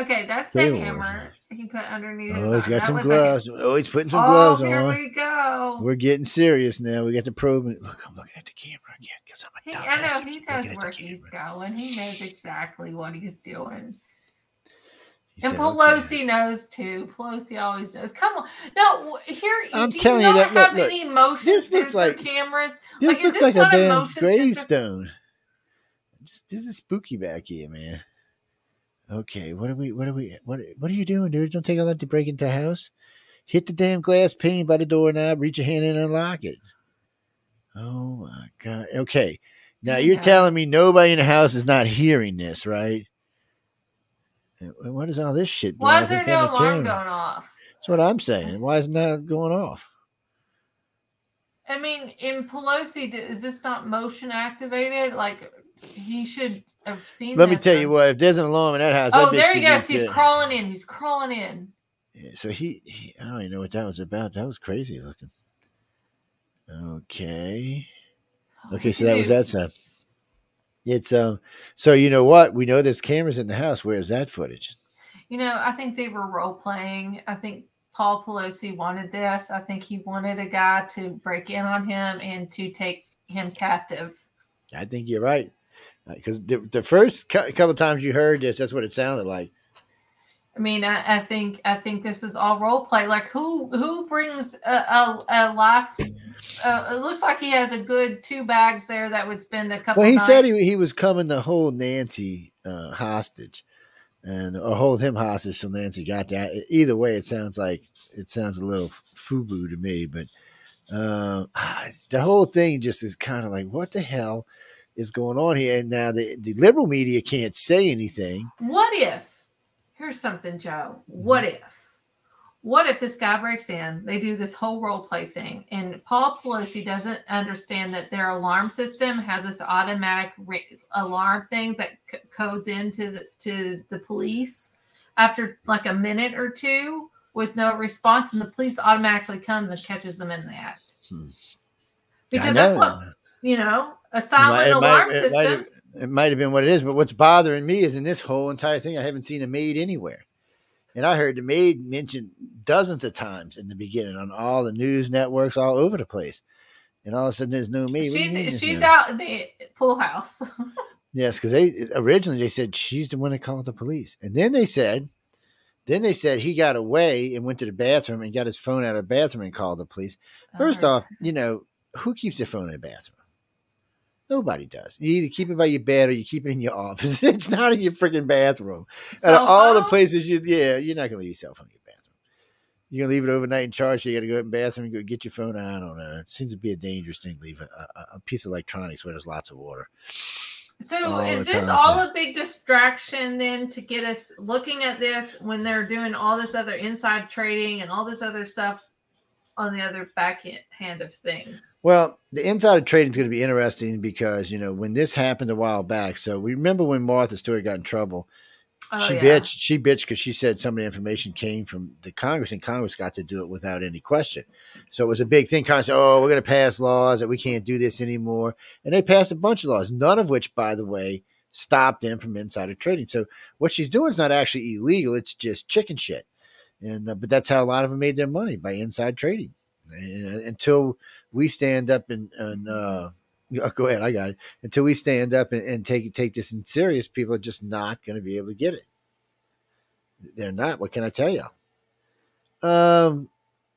Okay, that's the hammer he put underneath. Oh, he's got some gloves. Oh, he's putting some oh, gloves here on. we go. We're getting serious now. We got the probe. Look, I'm looking at the camera again because I'm a dumbass. I know he knows where he's going. He knows exactly what he's doing. He And said, Pelosi "Okay." knows too. Pelosi always knows. Come on, no, here. I'm do telling you you not that- look, have look, any motion this looks like- cameras. This Like, looks this like a damn gravestone. This, this is spooky back here, man. Okay, what are we? What are we? What? What are you doing, dude? Don't take all that to break into the house. Hit the damn glass pane by the doorknob. Reach your hand in and unlock it. Oh my god. Okay, now you're Yeah. telling me nobody in the house is not hearing this, right? What is all this shit? Why is there no front of the alarm going off? That's what I'm saying. Why is not going off? I mean, in Pelosi, is this not motion activated? Like he should have seen. Let me tell you what. If there's an alarm in that house, Oh, that there he goes. He's dead. crawling in. He's crawling in. Yeah, so he, he, I don't even know what that was about. That was crazy looking. Okay. Okay, so that was that side. It's um. So you know what? We know there's cameras in the house. Where's that footage? You know, I think they were role playing. I think Paul Pelosi wanted this. I think he wanted a guy to break in on him and to take him captive. I think you're right. Because the, the first cou- couple times you heard this, that's what it sounded like. I mean, I, I think I think this is all role play. Like who who brings a a, a life? Uh, it looks like he has a good two bags there that would spend a couple. Well, he nights. said he, he was coming to hold Nancy uh, hostage, and or hold him hostage till Nancy got that. Either way, it sounds like it sounds a little fubu to me. But uh, the whole thing just is kind of like, what the hell is going on here? And now the the liberal media can't say anything. What if? Here's something, Joe. What if? What if this guy breaks in? They do this whole role play thing, and Paul Pelosi doesn't understand that their alarm system has this automatic re- alarm thing that c- codes into the to the police after like a minute or two with no response, and the police automatically comes and catches them in the act. Hmm. Because that's what you know a silent might- it might- alarm it might system. have- It might have been what it is, but what's bothering me is in this whole entire thing, I haven't seen a maid anywhere. And I heard the maid mentioned dozens of times in the beginning on all the news networks all over the place. And all of a sudden, there's no maid. What do you mean She's she's out in the pool house. Yes, because they originally they said she's the one that called the police, and then they said, then they said he got away and went to the bathroom and got his phone out of the bathroom and called the police. First Uh, off, you know who keeps their phone in the bathroom? Nobody does. You either keep it by your bed or you keep it in your office. It's not in your freaking bathroom. Out of cell all the places you, yeah, you're not gonna leave your cell phone in your bathroom. You're gonna leave it overnight in charge. So you got to go in the bathroom and go get your phone. I don't know. It seems to be a dangerous thing. to Leave a, a, a piece of electronics where there's lots of water. So all is this all a big distraction then to get us looking at this when they're doing all this other inside trading and all this other stuff on the other back hand- hand of things? Well, the inside of trading is going to be interesting because you know when this happened a while back. So we remember when Martha Stewart got in trouble. Oh, she yeah. bitched. She bitched because she said some of the information came from the Congress, and Congress got to do it without any question. So it was a big thing. Congress said, "Oh, we're going to pass laws that we can't do this anymore," and they passed a bunch of laws, none of which, by the way, stopped them from insider trading. So what she's doing is not actually illegal; it's just chicken shit. And uh, but that's how a lot of them made their money by inside trading. And, until we stand up and, and uh, go ahead, I got it. Until we stand up and, and take take this in serious, people are just not going to be able to get it. They're not. What can I tell you? Um,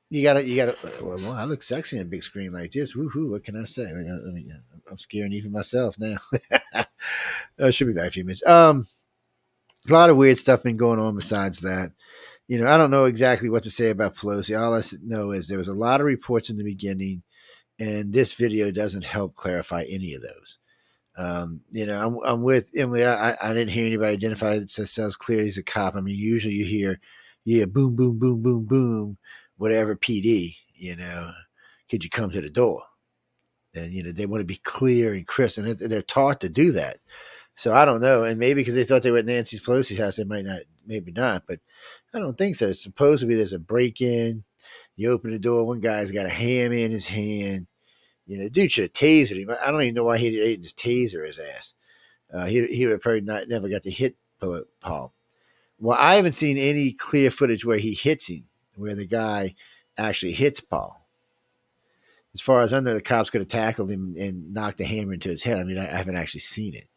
you gotta, you gotta. Well, I look sexy on a big screen like this. Woohoo! What can I say? Like, I, mean, I'm scaring even myself now. uh, should be back a few minutes. Um, a lot of weird stuff been going on besides that. You know, I don't know exactly what to say about Pelosi. All I know is there was a lot of reports in the beginning, and this video doesn't help clarify any of those. Um, you know, I'm, I'm with Emily. I, I didn't hear anybody identify themselves clearly as a cop. I mean, usually you hear, yeah, boom, boom, boom, boom, boom, whatever PD, you know, could you come to the door? And, you know, they want to be clear and crisp, and they're- taught to do that. So I don't know. And maybe because they thought they were at Nancy Pelosi's house, they might not, maybe not, but I don't think so. Supposedly there's a break in. You open the door, one guy's got a ham in his hand. You know, dude should have tasered him. I don't even know why he didn't just taser his ass. Uh, he he would have probably not never got to hit Paul. Paul. Well, I haven't seen any clear footage where he hits him, where the guy actually hits Paul. As far as I know, the cops could have tackled him and knocked a hammer into his head. I mean, I, I haven't actually seen it.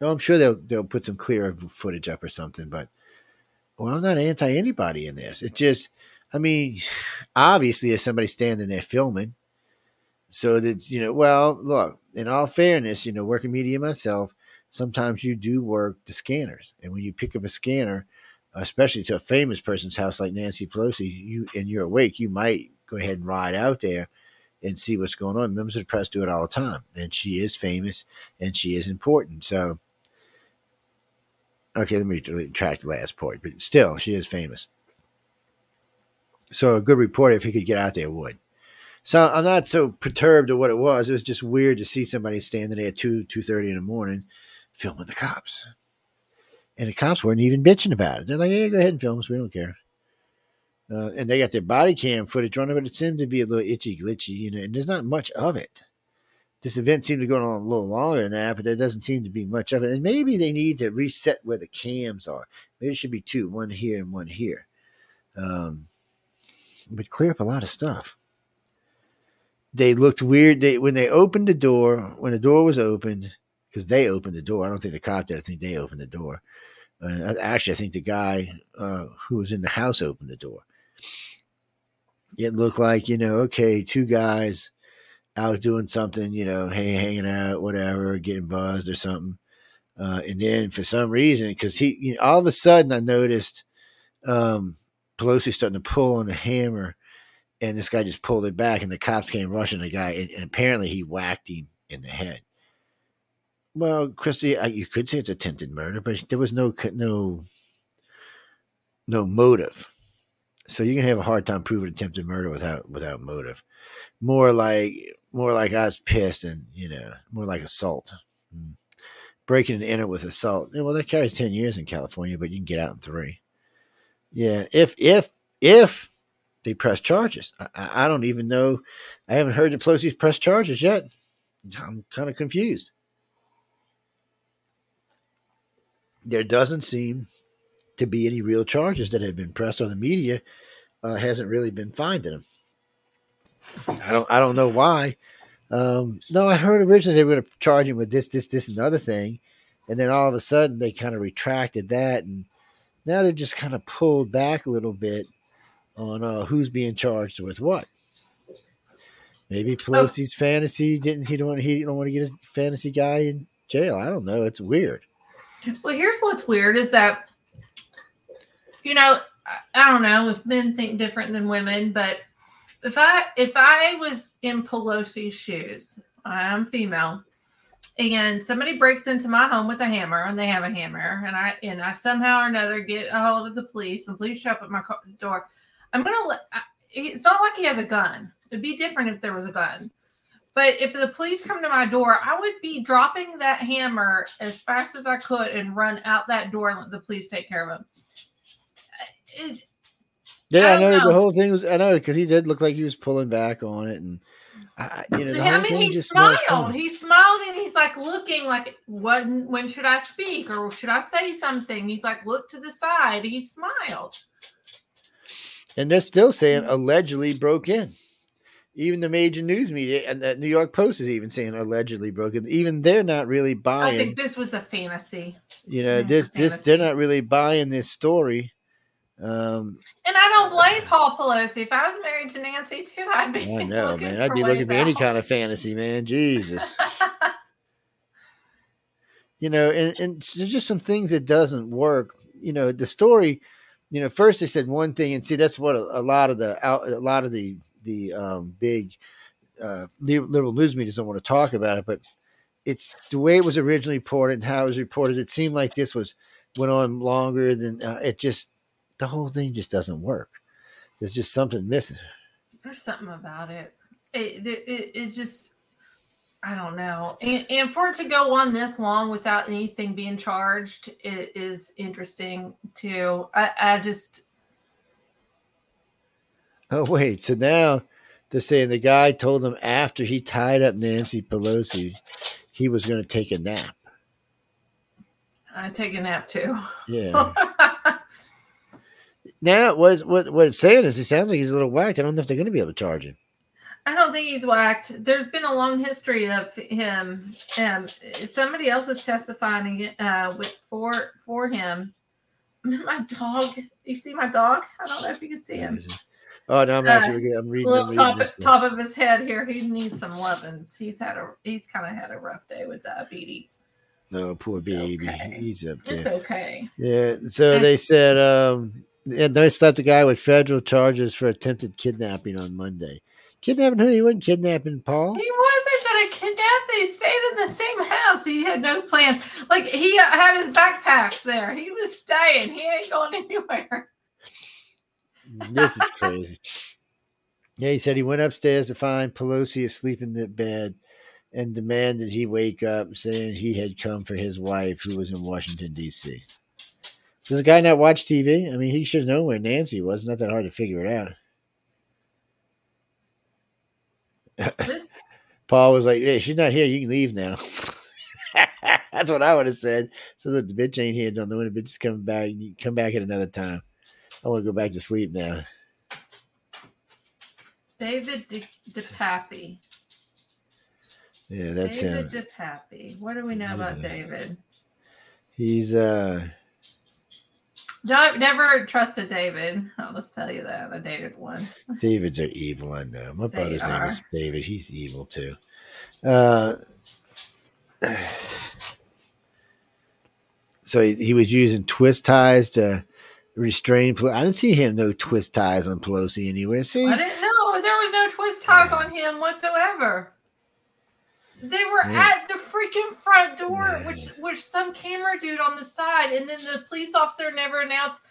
No, I'm sure they'll they'll put some clear footage up or something, but well, I'm not anti anybody in this. It just, I mean, obviously, there's somebody standing there filming. So that you know, well, look. In all fairness, you know, working media myself, sometimes you do work the scanners, and when you pick up a scanner, especially to a famous person's house like Nancy Pelosi, you and you're awake, you might go ahead and ride out there and see what's going on. Members of the press do it all the time, and she is famous and she is important. So, okay, let me retract the last point, but still, she is famous. So, a good reporter, if he could get out there, would. So, I'm not so perturbed at what it was. It was just weird to see somebody standing there at two two thirty in the morning, filming the cops, and the cops weren't even bitching about it. They're like, "Yeah, go ahead and film us. We don't care." Uh, and they got their body cam footage on it, but it seemed to be a little itchy, glitchy, you know, and there's not much of it. This event seemed to go on a little longer than that, but there doesn't seem to be much of it. And maybe they need to reset where the cams are. Maybe it should be two, one here and one here. Um, but clear up a lot of stuff. They looked weird. They when they opened the door, when the door was opened, because they opened the door. I don't think the cop did. I think they opened the door. And actually, I think the guy uh, who was in the house opened the door it looked like you know okay two guys out doing something you know hey hanging out whatever getting buzzed or something. Uh, and then for some reason because he you know, all of a sudden i noticed um, pelosi starting to pull on the hammer and this guy just pulled it back and the cops came rushing the guy and, and apparently he whacked him in the head. Well christy you could say it's attempted murder but there was no no no motive. So you can have a hard time proving attempted murder without without motive. More like more like I was pissed and you know more like assault. Mm. Breaking and enter with assault. Well, that carries ten years in California, but you can get out in three. Yeah, if if if they press charges, I, I don't even know. I haven't heard the Pelosi's press charges yet. I'm kind of confused. There doesn't seem to be any real charges that have been pressed on the media uh, hasn't really been finding him. I don't I don't know why. Um, no, I heard originally they were going to charge him with this, this, this, and other thing, and then all of a sudden they kind of retracted that, and now they're just kind of pulled back a little bit on uh, who's being charged with what. Maybe Pelosi's oh. fantasy didn't he don't he don't want to get his fantasy guy in jail. I don't know. It's weird. Well, here's what's weird is that you know, I don't know if men think different than women, but if I if I was in Pelosi's shoes, I'm female, and somebody breaks into my home with a hammer, and they have a hammer, and I and I somehow or another get a hold of the police, and police show up at my door, I'm gonna. It's not like he has a gun. It'd be different if there was a gun. But if the police come to my door, I would be dropping that hammer as fast as I could and run out that door and let the police take care of him uh, it, yeah, I, I know, know, the whole thing was. I know because he did look like he was pulling back on it, and I, you know, I mean, he smiled. He smiled, and he's like looking like, when when should I speak or should I say something? He's like, look to the side. He smiled. And they're still saying allegedly broke in. Even the major news media and the New York Post is even saying allegedly broken. Even they're not really buying. I think this was a fantasy. You know, yeah, this this they're not really buying this story um, and I don't blame Paul Pelosi. If I was married to Nancy too, I'd be. I know, man. I'd be looking for out. any kind of fantasy, man. Jesus. you know, and, and there's just some things that doesn't work. You know, the story. You know, first they said one thing, and see that's what a, a lot of the out, a lot of the the um, big uh, liberal news media don't want to talk about it, but it's the way it was originally reported and how it was reported. It seemed like this was went on longer than uh, it just the whole thing just doesn't work. There's just something missing. There's something about it. It, it, it it's just I don't know. And, and, for it to go on this long without anything being charged it is interesting too. I, I just. Oh, wait. So now they're saying the guy told them after he tied up Nancy Pelosi, he was going to take a nap. I take a nap too. Yeah. now, what what what it's saying is, he sounds like he's a little whacked. I don't know if they're going to be able to charge him. I don't think he's whacked. There's been a long history of him. Um, somebody else is testifying uh, with for for him. My dog. You see my dog? I don't know if you can see him. Oh no, I'm Uh, actually I'm reading. I'm reading top this one. top of his head here. He needs some lovin's. He's had a he's kind of had a rough day with diabetes. No, poor baby. okay. He's up there. It's okay. Yeah. So they said um they slapped a guy with federal charges for attempted kidnapping on Monday. Kidnapping who? He wasn't kidnapping Paul. He wasn't gonna kidnap. They stayed in the same house. He had no plans. Like he had his backpacks there. He was staying. He ain't going anywhere. This is crazy. Yeah, he said he went upstairs to find Pelosi asleep in the bed and demanded he wake up, saying he had come for his wife, who was in Washington D.C. Does the guy not watch TV? I mean, he should know where Nancy was. Not that hard to figure it out. This Paul was like, "Hey, she's not here. You can leave now." That's what I would have said. So that the bitch ain't here. Don't know when the bitch is coming back. You come back at another time. I want to go back to sleep now. David De- DePappy. Yeah, that's David him. DePappy. What do we know about David? He's uh Don't never trusted David. I'll just tell you that. I dated one. Davids are evil. I know. My They brother's name is David. He's evil too. Uh, so he, he was using twist ties to restrain. Pel- I didn't see him no twist ties on Pelosi anywhere. See, I didn't know there was no twist ties on him whatsoever. They were Yeah. at the freaking front door, which which some camera dude on the side, and then the police officer never announced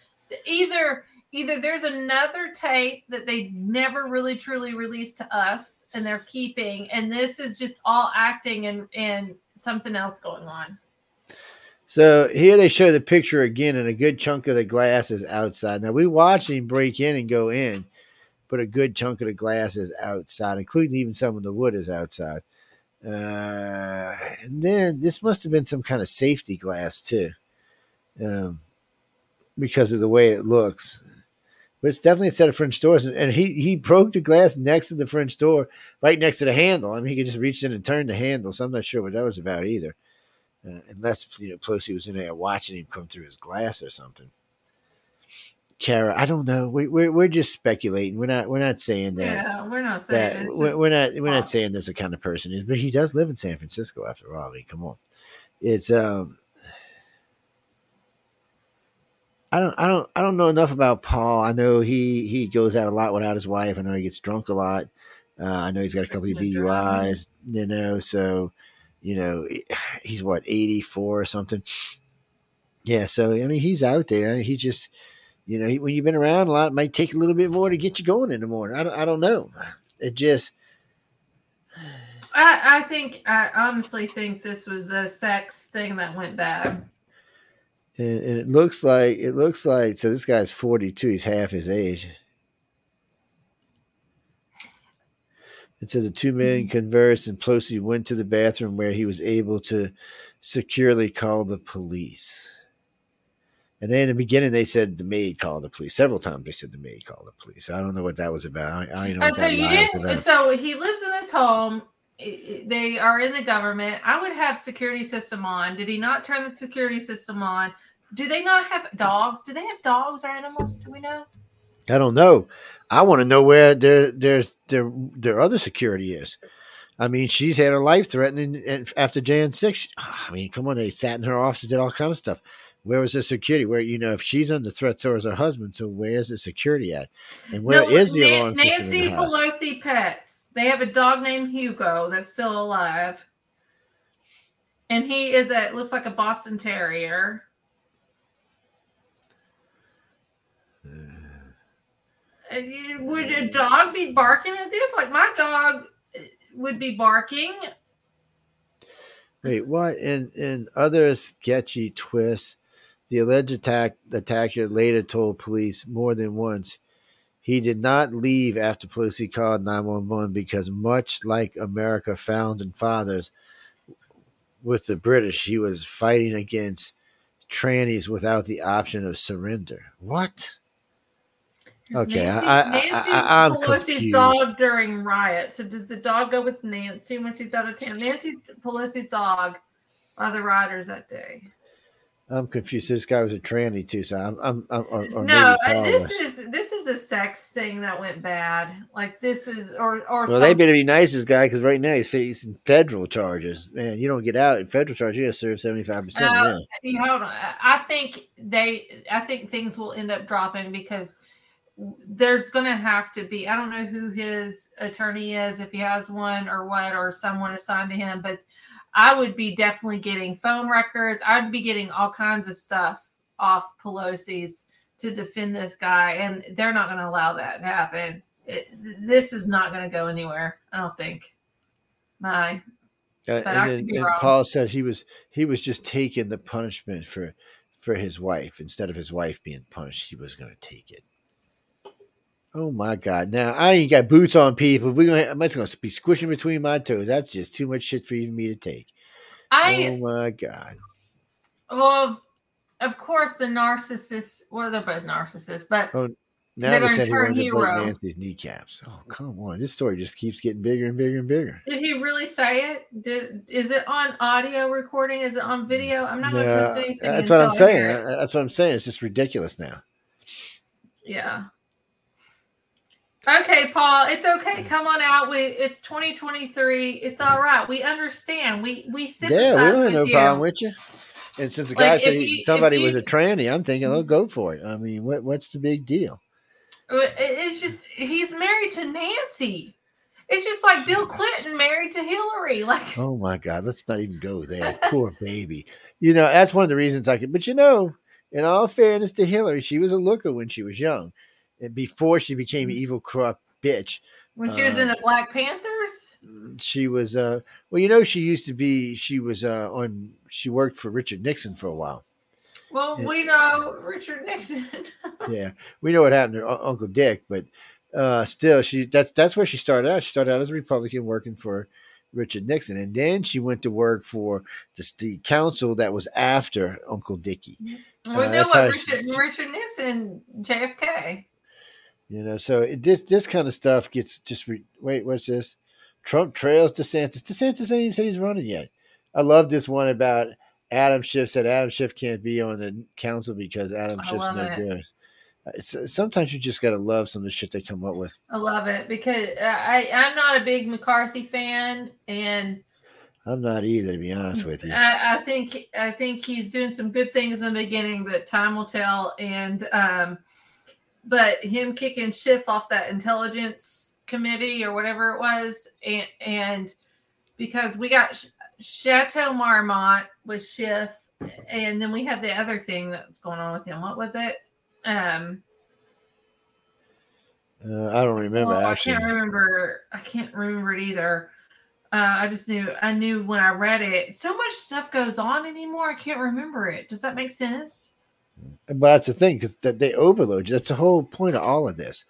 either either there's another tape that they never really truly released to us and they're keeping, and this is just all acting and and something else going on. So here they show the picture again, and a good chunk of the glass is outside. Now we watched him break in and go in, but a good chunk of the glass is outside, including even some of the wood is outside. Uh, and then this must have been some kind of safety glass too, um, because of the way it looks. But it's definitely a set of French doors, and, and he he broke the glass next to the French door, right next to the handle. I mean, he could just reach in and turn the handle. So I'm not sure what that was about either uh, unless you know Pelosi was in there watching him come through his glass or something. Kara, I don't know. We, we're we're just speculating. We're not we're not saying that. Yeah, we're not that saying it's we're, we're not we're not saying that's the kind of person he is, but he does live in San Francisco after all. I mean, come on, it's um. I don't, I don't, I don't know enough about Paul. I know he he goes out a lot without his wife. I know he gets drunk a lot. Uh, I know he's got a couple of DUIs. You know, so you know he's what eighty four or something. Yeah, so I mean he's out there. He just, you know, when you've been around a lot, it might take a little bit more to get you going in the morning. I don't, I don't know. It just, I, I think I honestly think this was a sex thing that went bad. and, and it looks like it looks like so. This guy's forty two. He's half his age. It said the two men hmm. conversed and Pelosi went to the bathroom where he was able to securely call the police. And then in the beginning, they said the maid called the police. Several times they said the maid called the police. I don't know what that was about. I, I don't know Uh, what so that you didn't. about. So he lives in this home. They are in the government. I would have security system on. Did he not turn the security system on? Do they not have dogs? Do they have dogs or animals? Do we know? I don't know. I want to know where their their their their other security is. I mean, she's had her life threatened after Jan six. I mean, come on, they sat in her office, and did all kind of stuff. Where was the security? Where you know, if she's under threat, so is her husband. So where's the security at? And where No, is the alarm system Nancy the house? Pelosi pets. They have a dog named Hugo that's still alive, and he is a looks like a Boston Terrier. Uh, Would a dog be barking at this? Like my dog uh, would be barking. Wait, what? In in other sketchy twists, the alleged attack attacker later told police more than once he did not leave after Pelosi called 911 because much like America founding fathers with the British, he was fighting against trannies without the option of surrender. What? Okay, Nancy, I- I- Nancy I- I'm Pelosi's confused. dog during riot. So does the dog go with Nancy when she's out of town? Nancy Pelosi's dog are the rioters that day. I'm confused. This guy was a tranny too, so I'm, I'm, I'm or, or no, this is this is a sex thing that went bad. Like this is or or Well, they better be nice, this guy, because right now he's facing federal charges. Man, you don't get out in federal charges, you got to serve seventy five percent. Uh, hold on. I think they. I think things will end up dropping because there's going to have to be. I don't know who his attorney is, if he has one or what, or someone assigned to him. But I would be definitely getting phone records. I'd be getting all kinds of stuff off Pelosi's to defend this guy, and they're not going to allow that to happen. It, this is not going to go anywhere. I don't think. My Uh, But I could and then and. Paul said he was he was just taking the punishment for for his wife instead of his wife being punished. He was going to take it. Oh my God! Now I ain't got boots on, people. We're gonna I'm just going to be squishing between my toes. That's just too much shit for even me to take. I oh my God! Well, of course, the narcissists. Well, they're both narcissists, but Oh, Now They're they gonna said he turn wanted to break hero. Nancy's kneecaps. Oh come on! This story just keeps getting bigger and bigger and bigger. did he really say it? Did is it on audio recording? Is it on mm, video? I'm not going to Yeah, trust anything. that's what I'm saying. That's what I'm saying. It's just ridiculous now. Yeah. Okay, Paul. It's Mm. okay. Come on out. We it's 2023. It's all right. We understand. We we sympathize Yeah, we don't have no you. problem with you. And since the Like, guy said you- somebody was a tranny, I'm thinking, oh, go for it. I mean, what what's the big deal? It's just he's married to Nancy. It's just like Bill Clinton married to Hillary. Like Oh my God, let's not even go there. Poor baby. You know, that's one of the reasons I could. But you know, in all fairness to Hillary, she was a looker when she was young, before she became an evil, corrupt bitch. when she was Uh, in the Black Panthers. She was, uh, well, you know, she used to be. She was uh, on. She worked for Richard Nixon for a while. Well, Yeah. we know Richard Nixon. yeah, we know what happened to U- Uncle Dick, but uh, still, she that's that's where she started out. She started out as a Republican working for Richard Nixon, and then she went to work for the, the council that was after Uncle Dickie. we Uh, know what Richard, she- Richard Nixon, JFK. You know, so it, this this kind of stuff gets just re- wait. What's this? Trump trails DeSantis. DeSantis ain't even said he's running yet. I love this one about Adam Schiff said Adam Schiff can't be on the council because Adam I Schiff's no it. good. It's, sometimes you just got to love some of the shit they come up with. I love it because I, I'm not a big McCarthy fan, and I'm not either, to be honest with you. I, I think I think he's doing some good things in the beginning, but time will tell. And um, but him kicking Schiff off that intelligence committee or whatever it was, and and because we got Ch- Chateau Marmont with Schiff, and then we have the other thing that's going on with him. What was it? Um, Uh, I don't remember well, I can't remember. I can't remember it either. Uh, I just knew. I knew when I read it. So much stuff goes on anymore. I can't remember it. Does that make sense? But that's the thing because that they overload you. That's the whole point of all of this.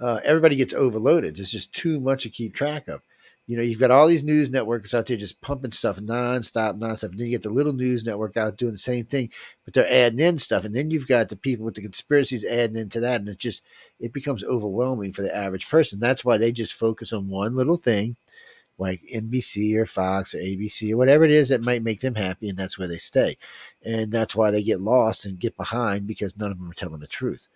Uh, everybody gets overloaded. There's just too much to keep track of. You know, you've got all these news networks out there just pumping stuff nonstop, nonstop. And then you get the little news network out doing the same thing, but they're adding in stuff. And then you've got the people with the conspiracies adding into that, and it just it becomes overwhelming for the average person. That's why they just focus on one little thing, like NBC or Fox or ABC or whatever it is that might make them happy, and that's where they stay. And that's why they get lost and get behind because none of them are telling the truth.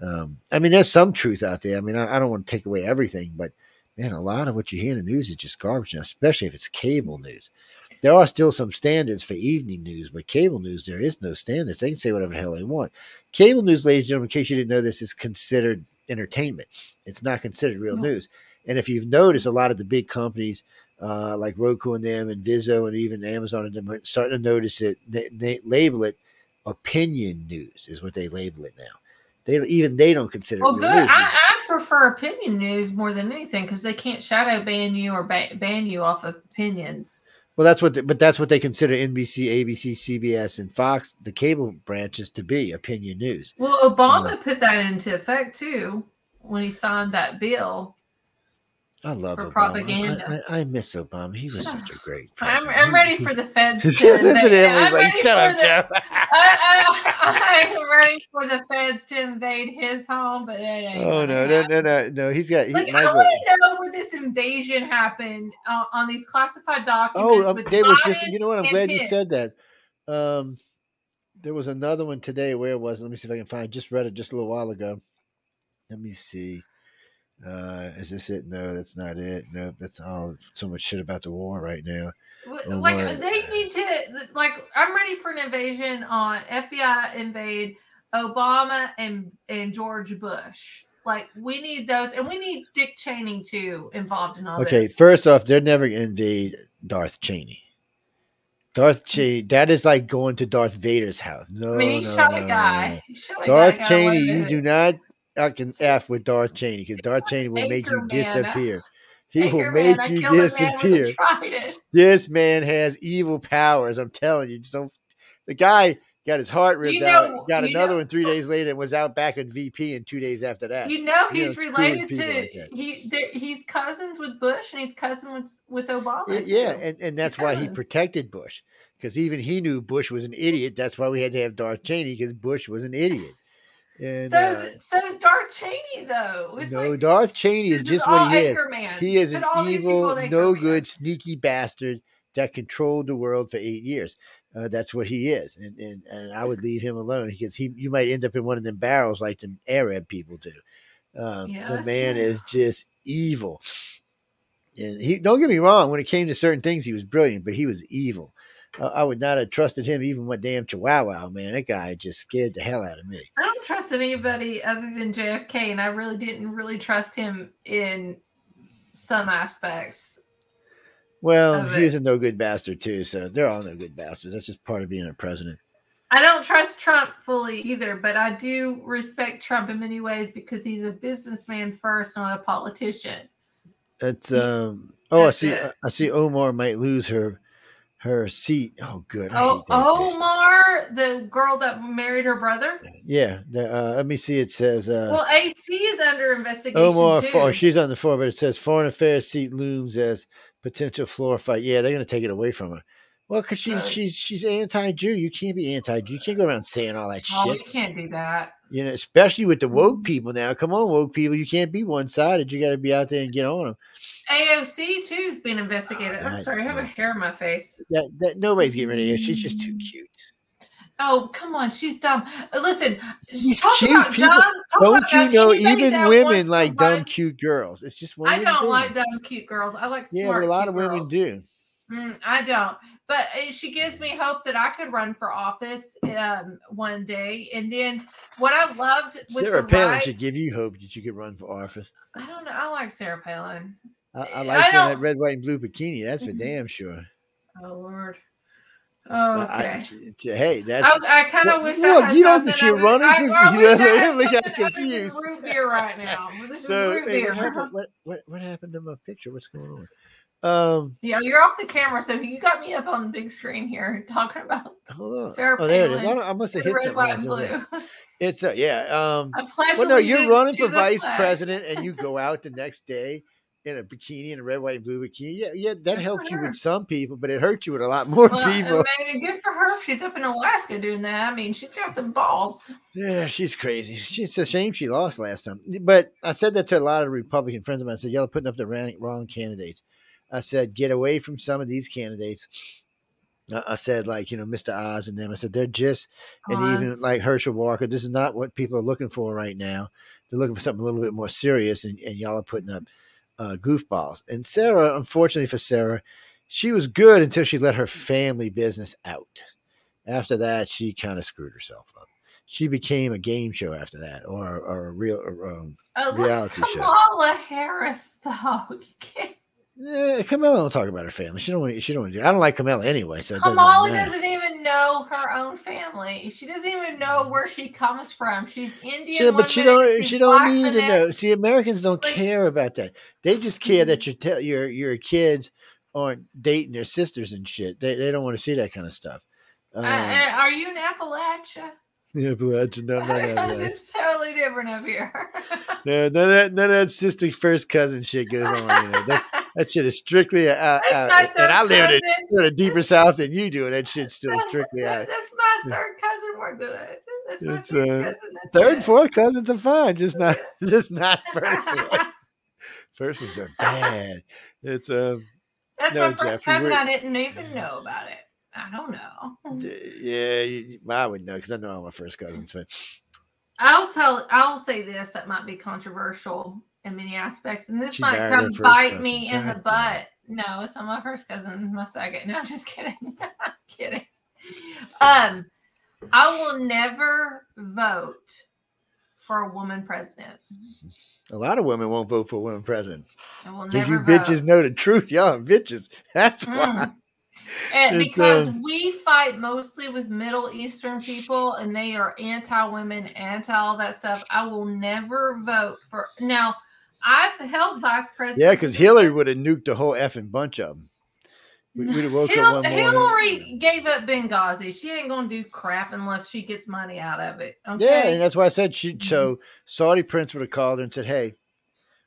Um, I mean, there's some truth out there. I mean, I, I don't want to take away everything, but man, a lot of what you hear in the news is just garbage, now, especially if it's cable news. There are still some standards for evening news, but cable news, there is no standards. They can say whatever the hell they want. Cable news, ladies and gentlemen, in case you didn't know this, is considered entertainment. It's not considered real No. news. And if you've noticed, a lot of the big companies uh, like Roku and them, and Vizio, and even Amazon and them are starting to notice it. They, they label it opinion news, is what they label it now. They don't, even they don't consider Well, good. I, I prefer opinion news more than anything because they can't shadow ban you or ba- ban you off of opinions. Well, that's what, the, but that's what they consider NBC, ABC, CBS, and Fox, the cable branches, to be opinion news. Well, Obama put that into effect too when he signed that bill. I love For Obama. propaganda. I, I, I miss Obama. He was such a great I'm, president. I'm ready for the feds. To invade- I'm like, ready shut up, the- Joe. I, I'm ready for the feds to invade his home, but. Oh no, no, no, no, no! He's got. He, Like, I want to know where this invasion happened uh, on these classified documents. oh, um, they was just. You know what? I'm glad you said that. Um, there was another one today. Where it was? it? Let me see if I can find. Just read it just a little while ago. Let me see. Uh, is this it? No, that's not it. No, that's all. So much shit about the war right now. Oh, like Lord. they need to like i'm ready for an invasion on fbi invade obama and and george bush like we need those and we need dick cheney too involved in all this. Okay, first off, they're never gonna invade Darth Cheney. Darth Cheney, that is like going to Darth Vader's house. No, i mean he no, shot no, a guy no. Shot a guy, Darth got Cheney, you do it. Not can f with Darth Cheney because Darth Cheney will make you uh, disappear. He will make you killed a man with a disappear. This man has evil powers. I'm telling you. So the guy got his heart ripped You out. Got another know- one three days later and was out back at VP in two days after that. You know You he's know, related to like he. He's cousins with Bush and he's cousin with with Obama. Yeah, and, and that's why he protected Bush because even he knew Bush was an idiot. That's why we had to have Darth Cheney because Bush was an idiot. And so uh, is, so is Darth Cheney though. It's no, like, Darth Cheney is just what he is. He is an all these people evil, no good, sneaky bastard that controlled the world for eight years. Uh, that's what he is, and, and and I would leave him alone because he you might end up in one of them barrels like the Arab people do. Um, Yeah, the man is just evil, and he don't get me wrong. When it came to certain things, he was brilliant, but he was evil. Uh, I would not have trusted him even with damn Chihuahua. Man, that guy just scared the hell out of me. I don't trust anybody other than JFK, and I really didn't really trust him in some aspects. Well, he was a no good bastard too. So they're all no good bastards. That's just part of being a president. I don't trust Trump fully either, but I do respect Trump in many ways because he's a businessman first, not a politician. It's um. Oh, I see. it. I see. Omar might lose her her seat. Oh, good. I Oh, that bitch. Omar, the girl that married her brother. Yeah. The, uh, let me see. It says uh, Well, AC is under investigation Omar. too. For, she's on the floor, but it says foreign affairs seat looms as potential floor fight. Yeah, they're going to take it away from her. Well, because she's Good. she's she's anti-Jew. You can't be anti-Jew. You can't go around saying all that shit. oh, shit. you can't do that. You know, especially with the woke Mhm. people now. Come on, woke people. You can't be one-sided. You got to be out there and get on them. AOC too is being investigated. I'm I- sorry, I have a hair in my face. That, that nobody's getting rid of her. She's just too cute. Oh, come on, she's dumb. Uh, Listen, She's talk cute. about People- dumb. Don't you know? Even women like dumb, run- cute girls. It's just one. I don't like dumb, cute girls. I like Yeah, smart. but a lot of women girls. do. Mm, I don't. But uh, she gives me hope that I could run for office um, one day. And then what I loved with Sarah Palin right, should give you hope that you could run for office. I don't know. I like Sarah Palin. I, I I like that red, white, and blue bikini. That's for Mhm. damn sure. Oh Lord. I- Okay. I- hey, that's. I, I kind of wish look, I had you don't that you're running I- for- I you wish look- had got something other than confused. Root beer right now. This is so root hey, beer. what happened? What, what what happened to my picture? What's going on? Um, Yeah, you're off the camera, so you got me up on the big screen here talking about hold on. Sarah oh, there it is. I, Palin I must have hit red, something. white, and blue. It's uh, yeah. Um, well, no, you're running for vice flag. president, and you go out the next day in a bikini and a red, white, and blue bikini. Yeah, yeah, that Good helps you with some people, but it hurts you with a lot more Well, people. I mean, good for her she's up in Alaska doing that. I mean, she's got some balls. Yeah, she's crazy. She's a shame she lost last time. But I said that to a lot of Republican friends of mine. I said, Y'all are putting up the wrong candidates. I said, Get away from some of these candidates. I said, like, you know, Mr. Oz and them. I said, They're just, and even like Herschel Walker, this is not what people are looking for right now. They're looking for something a little bit more serious, and, and y'all are putting up uh, goofballs. And Sarah, unfortunately for Sarah, she was good until she let her family business out. After that, she kind of screwed herself up. She became a game show after that, or, or a real or, um, Oh, reality show. Kamala Harris, though. You can't. Eh, Camilla don't talk about her family. She don't. Want, she don't. Want to do. I don't like Camilla anyway. So doesn't Kamala doesn't even know her own family. She doesn't even know where she comes from. She's Indian. She, but she minute, don't. She don't need to know. See, Americans don't Like- care about that. They just care that your te- your your kids aren't dating their sisters and shit. They they don't want to see that kind of stuff. Um, Uh, uh, are you in Appalachia? Yeah, bludgeon. No, I'm not gonna have Because that. it's totally different up here. No, none of that, none of that sister first cousin shit goes on. You know, that, shit is strictly out. That's out. my And I live in a, a deeper south than you do, and that shit's still strictly out. That's my third cousin. We're good. That's my It's, uh, cousin. That's Third good. and fourth cousins are fine, just not just not first ones. First ones are bad. It's um That's No, my first Jeffrey, cousin. we're- I didn't even know about it. I don't know. yeah, you- I would know because I know all my first cousins, but I'll tell. I'll say this that might be controversial in many aspects, and this She might come bite cousin. me in the butt. No, it's not my first cousin. My second. No, I'm just kidding. I'm kidding. Um, I will never vote for a woman president. a lot of women won't vote for a woman president. I will Because you vote. bitches know the truth. Y'all bitches. That's Mm. why. And It's, because uh, we fight mostly with Middle Eastern people and they are anti women, anti all that stuff, I will never vote for. Now, I've helped vice president. Yeah, because Hillary would have nuked a whole effing bunch of them. We, would have woke up one morning. Hillary gave up Benghazi. She ain't going to do crap unless she gets money out of it. Okay. Yeah, and that's why I said she. Mm-hmm. So Saudi prince would have called her and said, "Hey,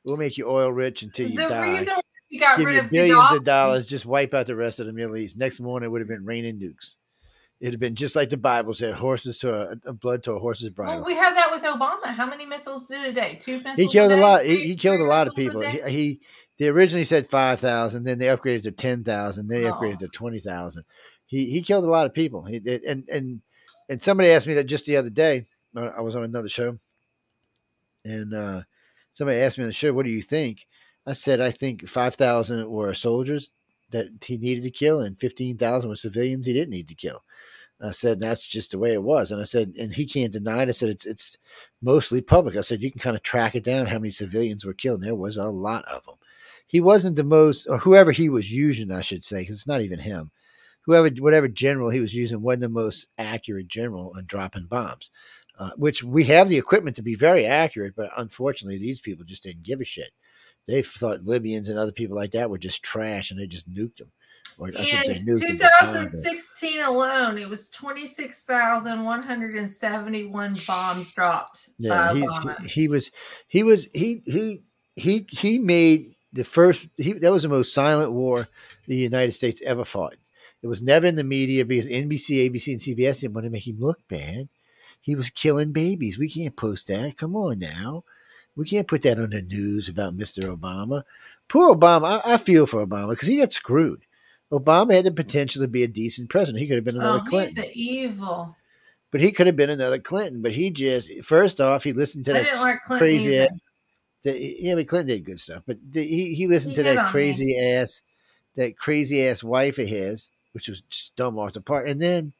we'll make you oil rich until you the die. reason she got Give rid you of billions Gaddafi- of dollars. Just wipe out the rest of the Middle East." Next morning, it would have been raining nukes. It'd have been just like the Bible said: horses to a, a blood to a horse's bridle. Well, we have that with Obama. How many missiles did a day? Two missiles. he killed a day? lot. He, he killed a lot of people. He, he they originally said five thousand, then they upgraded to ten thousand, then they Oh. upgraded to twenty thousand. He he killed a lot of people. He did, and and and somebody asked me that just the other day. uh, I was on another show, and uh, somebody asked me on the show, "What do you think?" I said, "I think five thousand were soldiers that he needed to kill, and fifteen thousand were civilians he didn't need to kill." I said that's just the way it was, and I said, and he can't deny it. I said it's it's mostly public. I said you can kind of track it down how many civilians were killed. And there was a lot of them. He wasn't the most, or whoever he was using, I should say, because it's not even him. Whoever, whatever general he was using, wasn't the most accurate general on dropping bombs. Uh, which we have the equipment to be very accurate, but unfortunately, these people just didn't give a shit. They thought Libyans and other people like that were just trash, and they just nuked them. Or I should say In nuked them. just bombed them. 2016 alone, it was 26,171 bombs dropped. Yeah, uh, by he, he was he was he he he he made the first he that was the most silent war the United States ever fought. It was never in the media because NBC, ABC, and CBS didn't want to make him look bad. He was killing babies. We can't post that. Come on now. We can't put that on the news about Mr. Obama. Poor Obama. I, I feel for Obama because he got screwed. Obama had the potential to be a decent president. He could have been another oh, Clinton. he's an evil. But he could have been another Clinton. But he just first off, he listened to I that like crazy ass. The, yeah, but Clinton did good stuff. But the, he he listened He to that crazy ass, that crazy ass wife of his, which was just dumb off the part. And then,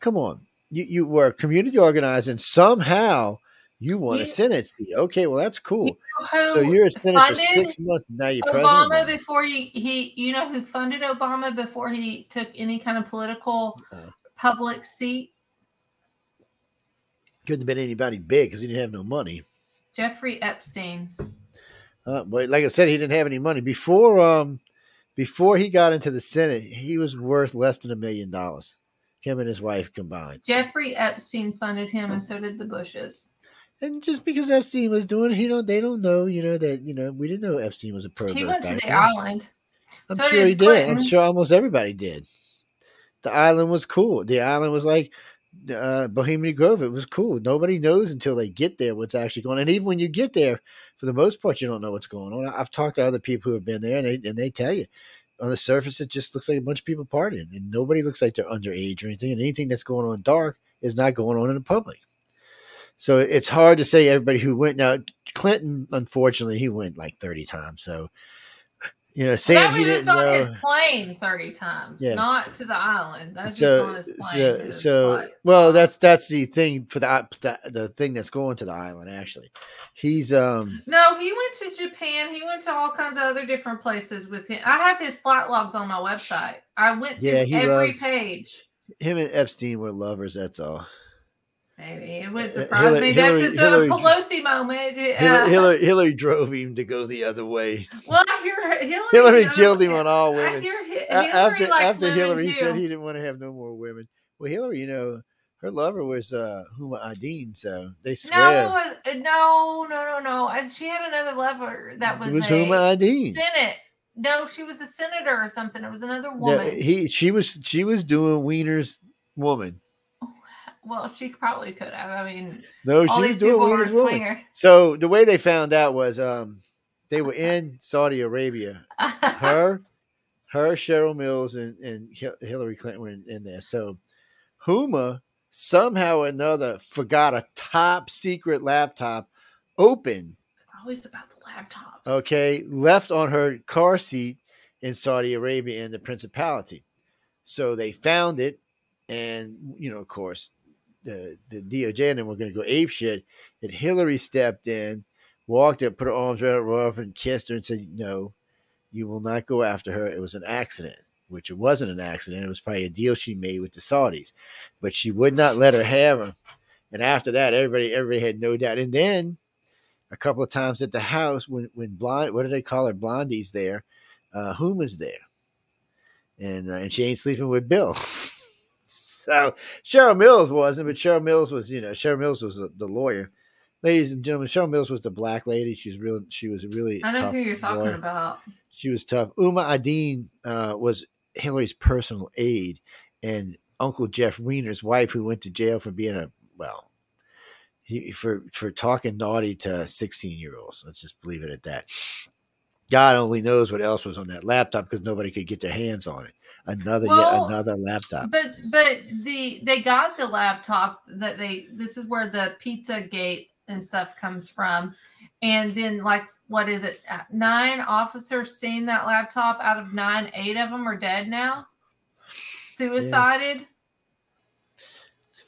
come on, you you were community organizer, and somehow you won a You- Senate seat. Okay, well that's cool. Who So you're a senator for six months. and Now you're Obama president. before he, he, you know who funded Obama before he took any kind of political Uh. public seat? Couldn't have been anybody big because he didn't have no money. Jeffrey Epstein. Uh, but like I said, he didn't have any money before. Um, before he got into the Senate, he was worth less than a million dollars. Him and his wife combined. Jeffrey Epstein funded him, and so did the Bushes. And just because Epstein was doing it, you know, they don't know, you know, that you know, we didn't know Epstein was a pervert. He went to the then. island. I'm so sure did he did. I'm sure almost everybody did. The island was cool. The island was like uh, Bohemian Grove. It was cool. Nobody knows until they get there what's actually going on. And even when you get there, for the most part, you don't know what's going on. I've talked to other people who have been there, and they and they tell you on the surface it just looks like a bunch of people partying, and nobody looks like they're underage or anything. And anything that's going on dark is not going on in the public. So it's hard to say everybody who went. Now Clinton, unfortunately, he went like thirty times. So you know, saying he didn't on know. his plane 30 times, Yeah. not to the island. That's just on so his plane. so so flight. well that's that's the thing for the, the the thing that's going to the island actually he's um No, he went to Japan. He went to all kinds of other different places with him. I have his flight logs on my website. I went through Yeah, every loved- page. him and epstein were lovers that's all Maybe it would Uh, surprise Hillary- me. That's just Hillary- a Pelosi moment. hillary, Uh, hillary, hillary drove him to go the other way Well, I hear Hillary. hillary killed him on all women Hillary after after hillary too. said he didn't want to have no more women well hillary you know her lover was uh Huma Abedin, so they No, swear it was uh, no, no, no, no. Uh, She had another lover that was, it was Huma Abedin. Senate. No, she was a senator or something. It was another woman. he she was she was doing Weiner's woman. Well, she probably could have. I mean, No, all she was these doing people were Weiner's swinger. So the way they found out was um they were in Saudi Arabia. Her, her, Cheryl Mills, and, and Hillary Clinton were in, in there. So Huma somehow or another forgot a top secret laptop open. Always about the laptops. Okay, left on her car seat in Saudi Arabia in the Principality. So they found it, and you know, of course, the the DOJ and then we're going to go ape shit. And Hillary stepped in, walked up, put her arms around her up, and kissed her, and said, "No, you will not go after her. It was an accident." Which it wasn't an accident. It was probably a deal she made with the Saudis, but she would not let her have her. And after that, everybody everybody had no doubt. And then a couple of times at the house when when blonde what do they call her blondie's there uh huma's there and uh, and she ain't sleeping with bill so cheryl mills wasn't but cheryl mills was you know cheryl mills was the, the lawyer ladies and gentlemen cheryl mills was the black lady she's real she was really I know who you're talking lawyer. about. she was tough uma Abedin uh was hillary's personal aide and uncle jeff Weiner's wife who went to jail for being a well he, for for talking naughty to 16 year olds. Let's just leave it at that. God only knows what else was on that laptop because nobody could get their hands on it. Another Well, yet another laptop. But but the they got the laptop that they this is where the pizza gate and stuff comes from. And then like what is it? Uh, Nine officers seen that laptop out of nine, eight of them are dead now. Suicided.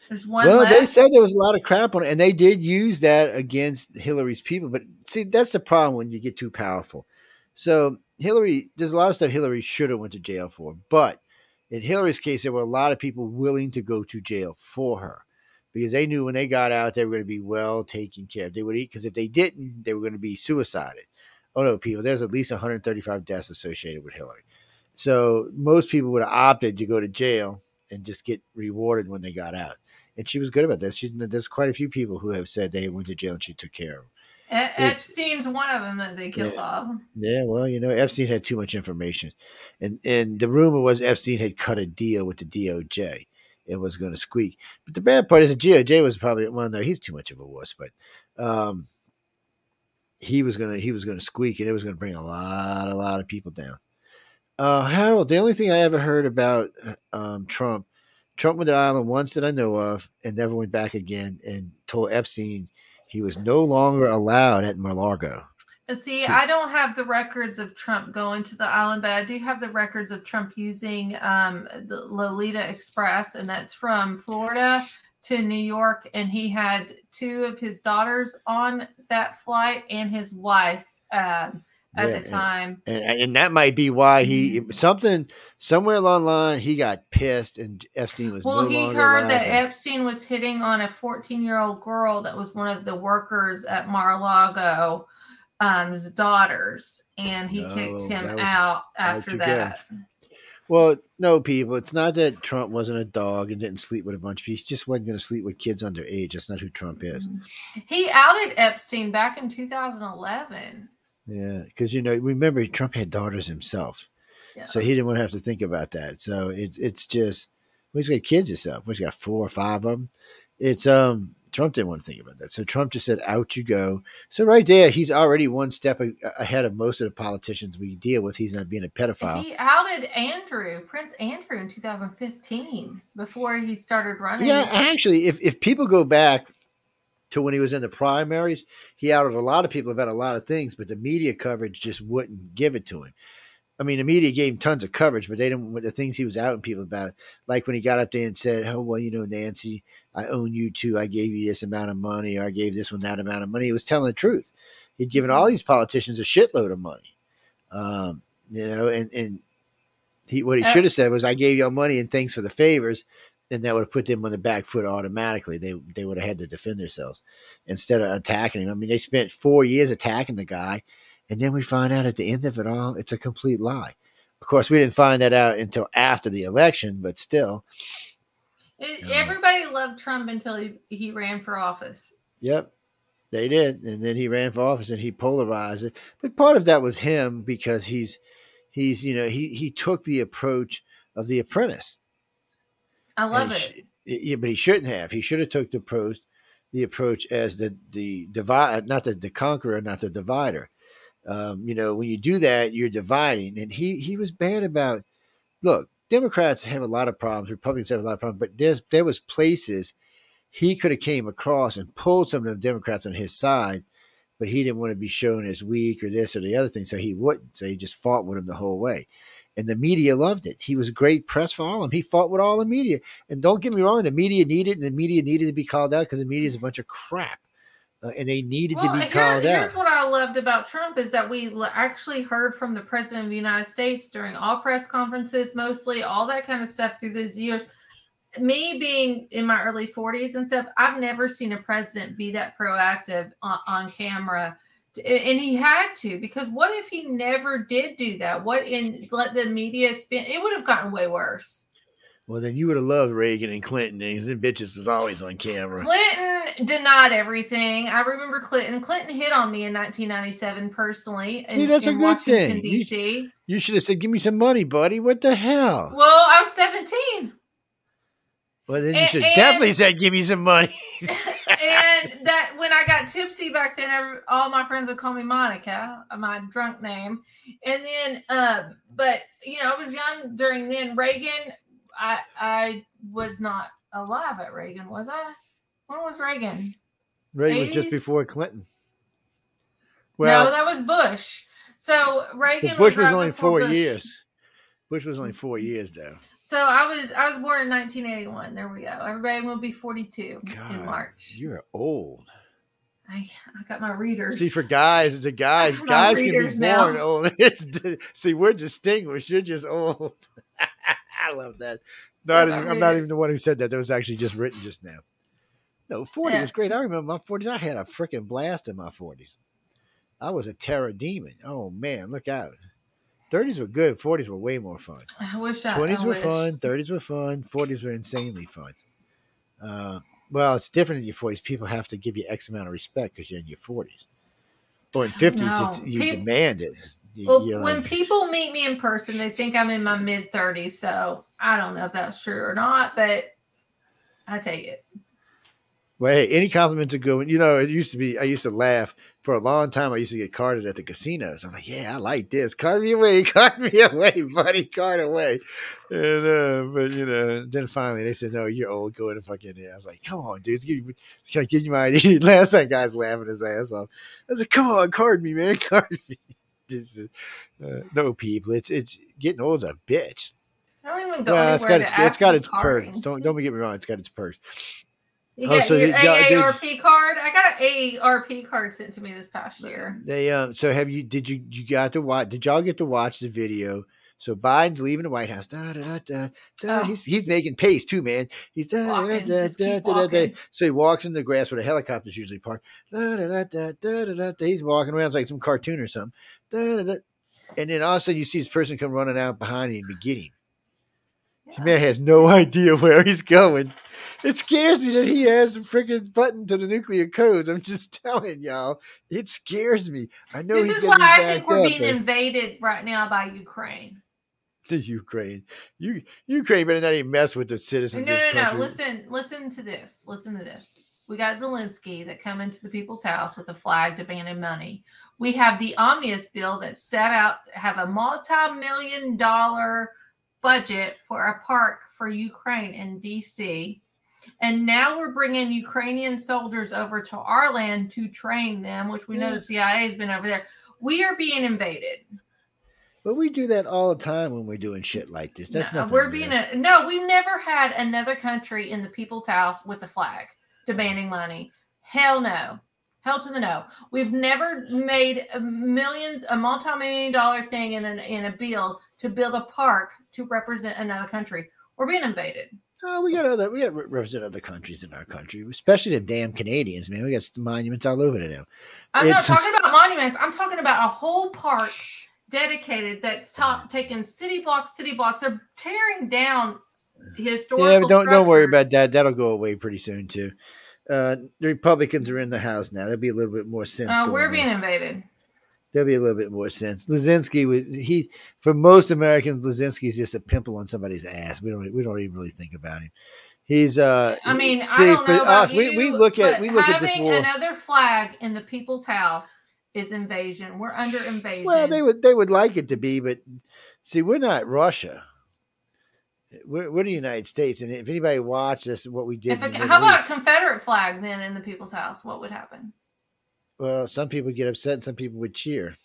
There's one well, left. they said there was a lot of crap on it, and they did use that against Hillary's people. But see, that's the problem when you get too powerful. So Hillary, there's a lot of stuff Hillary should have went to jail for, but in Hillary's case, there were a lot of people willing to go to jail for her because they knew when they got out they were going to be well taken care of. They would eat because if they didn't, they were going to be suicided. Oh no, people! There's at least 135 deaths associated with Hillary. So most people would have opted to go to jail and just get rewarded when they got out and she was good about that. She's there's quite a few people who have said they went to jail and she took care of them. Epstein's one of them that they killed Yeah. off. Yeah, well, you know, Epstein had too much information, and and the rumor was Epstein had cut a deal with the DOJ. It was going to squeak, but the bad part is the DOJ was probably well, no, he's too much of a wuss, but um, he was gonna he was gonna squeak, and it was going to bring a lot a lot of people down. Uh, Harold, the only thing I ever heard about um, Trump, Trump went to Ireland once that I know of, and never went back again, and told Epstein he was no longer allowed at Mar-a-Lago. Uh, See, I don't have the records of Trump going to the island, but I do have the records of Trump using um, the Lolita Express, and that's from Florida to New York. And he had two of his daughters on that flight and his wife um, at Yeah, the time. and, and that might be why he Mm-hmm. something somewhere along the line he got pissed and Epstein was Well, no he heard that Epstein was hitting on a 14 year old girl that was one of the workers at Mar-a-Lago. Um's daughters, and he No, kicked him was- out after that. well, no, people. It's not that Trump wasn't a dog and didn't sleep with a bunch of people. He just wasn't going to sleep with kids underage. That's not who Trump is. He outed Epstein back in 2011. Yeah, because you know, remember Trump had daughters himself, Yeah. so he didn't want to have to think about that. So it's it's just well, he's got kids himself. Well, he's got four or five of them. It's um Trump didn't want to think about that, so Trump just said, "Out you go." So right there, he's already one step a- ahead of most of the politicians we deal with. He's not being a pedophile. He outed Andrew, Prince Andrew, in 2015 before he started running. Yeah, actually, if if people go back to when he was in the primaries, he outed a lot of people about a lot of things, but the media coverage just wouldn't give it to him. I mean, the media gave him tons of coverage, but they didn't. The things he was outing people about, like when he got up there and said, "Oh well, you know, Nancy, I own you too. I gave you this amount of money, or I gave this one that amount of money." He was telling the truth. He'd given all these politicians a shitload of money, um, you know, and and he what he Uh, should have said was, "I gave you all money and thanks for the favors." And that would have put them on the back foot automatically. They they would have had to defend themselves instead of attacking him. I mean, they spent four years attacking the guy, and then we find out at the end of it all, it's a complete lie. Of course, we didn't find that out until after the election, but still, It, Yeah. Uh, everybody loved Trump until he, he ran for office. Yep, they did, and then he ran for office and he polarized it. But part of that was him because he's he's you know he he took the approach of the apprentice. I love it. sh- yeah, but he shouldn't have. He should have took the approach the approach as the the divide, not the, the conqueror, not the divider. Um, you know, when you do that, you're dividing. And he he was bad about. Look, Democrats have a lot of problems. Republicans have a lot of problems. But there's there was places he could have came across and pulled some of the Democrats on his side, but he didn't want to be shown as weak or this or the other thing, so he wouldn't. So he just fought with him the whole way. And the media loved it. He was great press for all of them. He fought with all the media. And don't get me wrong, the media needed and the media needed to be called out because the media is a bunch of crap. Uh, and they needed Well, to be here- called here's out. what I loved about Trump is that we l- actually heard from the president of the United States during all press conferences, mostly all that kind of stuff through those years. Me being in my early 40s and stuff, I've never seen a president be that proactive on, on camera. And he had to because what if he never did do that? What in let the media spin? It would have gotten way worse. Well, then you would have loved Reagan and Clinton. And them bitches was always on camera. Clinton denied everything. I remember Clinton. Clinton hit on me in 1997 personally in, See, that's a good Washington thing. You- D.C. You should have said, "Give me some money, buddy." What the hell? Well, I was 17, Well, then you and- should and- definitely said, "Give me some money." and that when I got tipsy back then, every, all my friends would call me Monica, uh, my drunk name. And then, uh, but you know, I was young during then. Reagan, I I was not alive at Reagan, was I? When was Reagan? Reagan was just before Clinton. Well, no, that was Bush. So Reagan. but Bush was right only four Bush. years. Bush was only four years, though. So I was I was born in 1981. There we go. Everybody will be 42 in March. You're old. I I got my readers. See, for guys, the guys, I'm guys can be born now. old. It's see, we're distinguished. You're just old. I love that. Not Yeah, even, my I'm not even the one who said that. That was actually just written just now. No, 40 Yeah. was great. I remember my 40s. I had a freaking blast in my 40s. I was a terror demon. Oh man, look out. 30s were good. 40s were way more fun. I wish I 20s I were wish. fun. 30s were fun. 40s were insanely fun. Uh, well, it's different in your 40s. People have to give you X amount of respect because you're in your 40s. Or in 50s, it's, No. you demand it. You- Well, you're when like, people meet me in person, they think I'm in my mid 30s. So I don't know if that's true or not, but I take it. well, hey, any compliments are good. one. You know, it used to be, I used to laugh for a long time. I used to get carded at the casinos. I'm like, yeah, I like this. Card me away. Card me away, buddy. Card away. And, uh, but, you know, then finally they said, no, you're old. Go in and fuck in there. I was like, come on, dude. Give, can I give you my ID? Last time, guy's laughing his ass off. I was like, come on, card me, man. Card me. This is, uh, no, people. It's, it's getting old as a bitch. I don't even go Well, it's got to its, it's got its perks. Don't don't get me wrong. It's got its perks. You Oh, got so your AARP card? I got an AARP card sent to me this past year. They um. So have you? Did you? You got to watch? Did y'all get to watch the video? So Biden's leaving the White House. Da, da, da, da. Oh. He's he's making pace too, man. He's da, da, da, da, da, da, da. So he walks in the grass where the helicopters usually park. Da, da, da, da, da, da, da, da. He's walking around it's like some cartoon or something. Da, da, da. And then all of a sudden you see this person come running out behind him and get him. Yeah. man has no idea where he's going. It scares me that he has a freaking button to the nuclear codes. I'm just telling y'all, it scares me. I know This he's is why I think we're being invaded right now by Ukraine. the Ukraine. You Ukraine better not even mess with the citizens no, this no, no. Listen, listen to this. Listen to this. We got Zelensky that come into the people's house with a flag demanding money. We have the omnibus bill that set out have a multi-million dollar budget for a park for Ukraine in DC. And now we're bringing Ukrainian soldiers over to our land to train them, which we know the CIA has been over there. We are being invaded. But we do that all the time when we're doing shit like this. That's no, nothing. we're being a, no. We've never had another country in the people's house with a flag demanding money. Hell no. Hell to the no. We've never made millions, a multi-million dollar thing in an, in a bill to build a park to represent another country. We're being invaded. Oh, we got other. We got to represent other countries in our country, especially them damn Canadians, man. We got monuments all over to them. I'm It's- not talking about monuments. I'm talking about a whole park dedicated that's top taking city blocks, city blocks. They're tearing down historical. Yeah, but don't don't worry about that. That'll go away pretty soon too. Uh, the Republicans are in the House now. There'll be a little bit more sense. Uh, we're on. being invaded. There'll be a little bit more sense. Lazinski was he for most Americans. Lazinski's just a pimple on somebody's ass. We don't we don't even really think about him. He's uh. I mean, see, I don't know us, we, you, we look at we look at this having war. Another flag in the people's house is invasion. We're under invasion. Well, they would they would like it to be, but see, we're not Russia. We're, we're the United States, and if anybody watched us, what we did. How about a Confederate flag then in the people's house? What would happen? Well, some people get upset, and some people would cheer.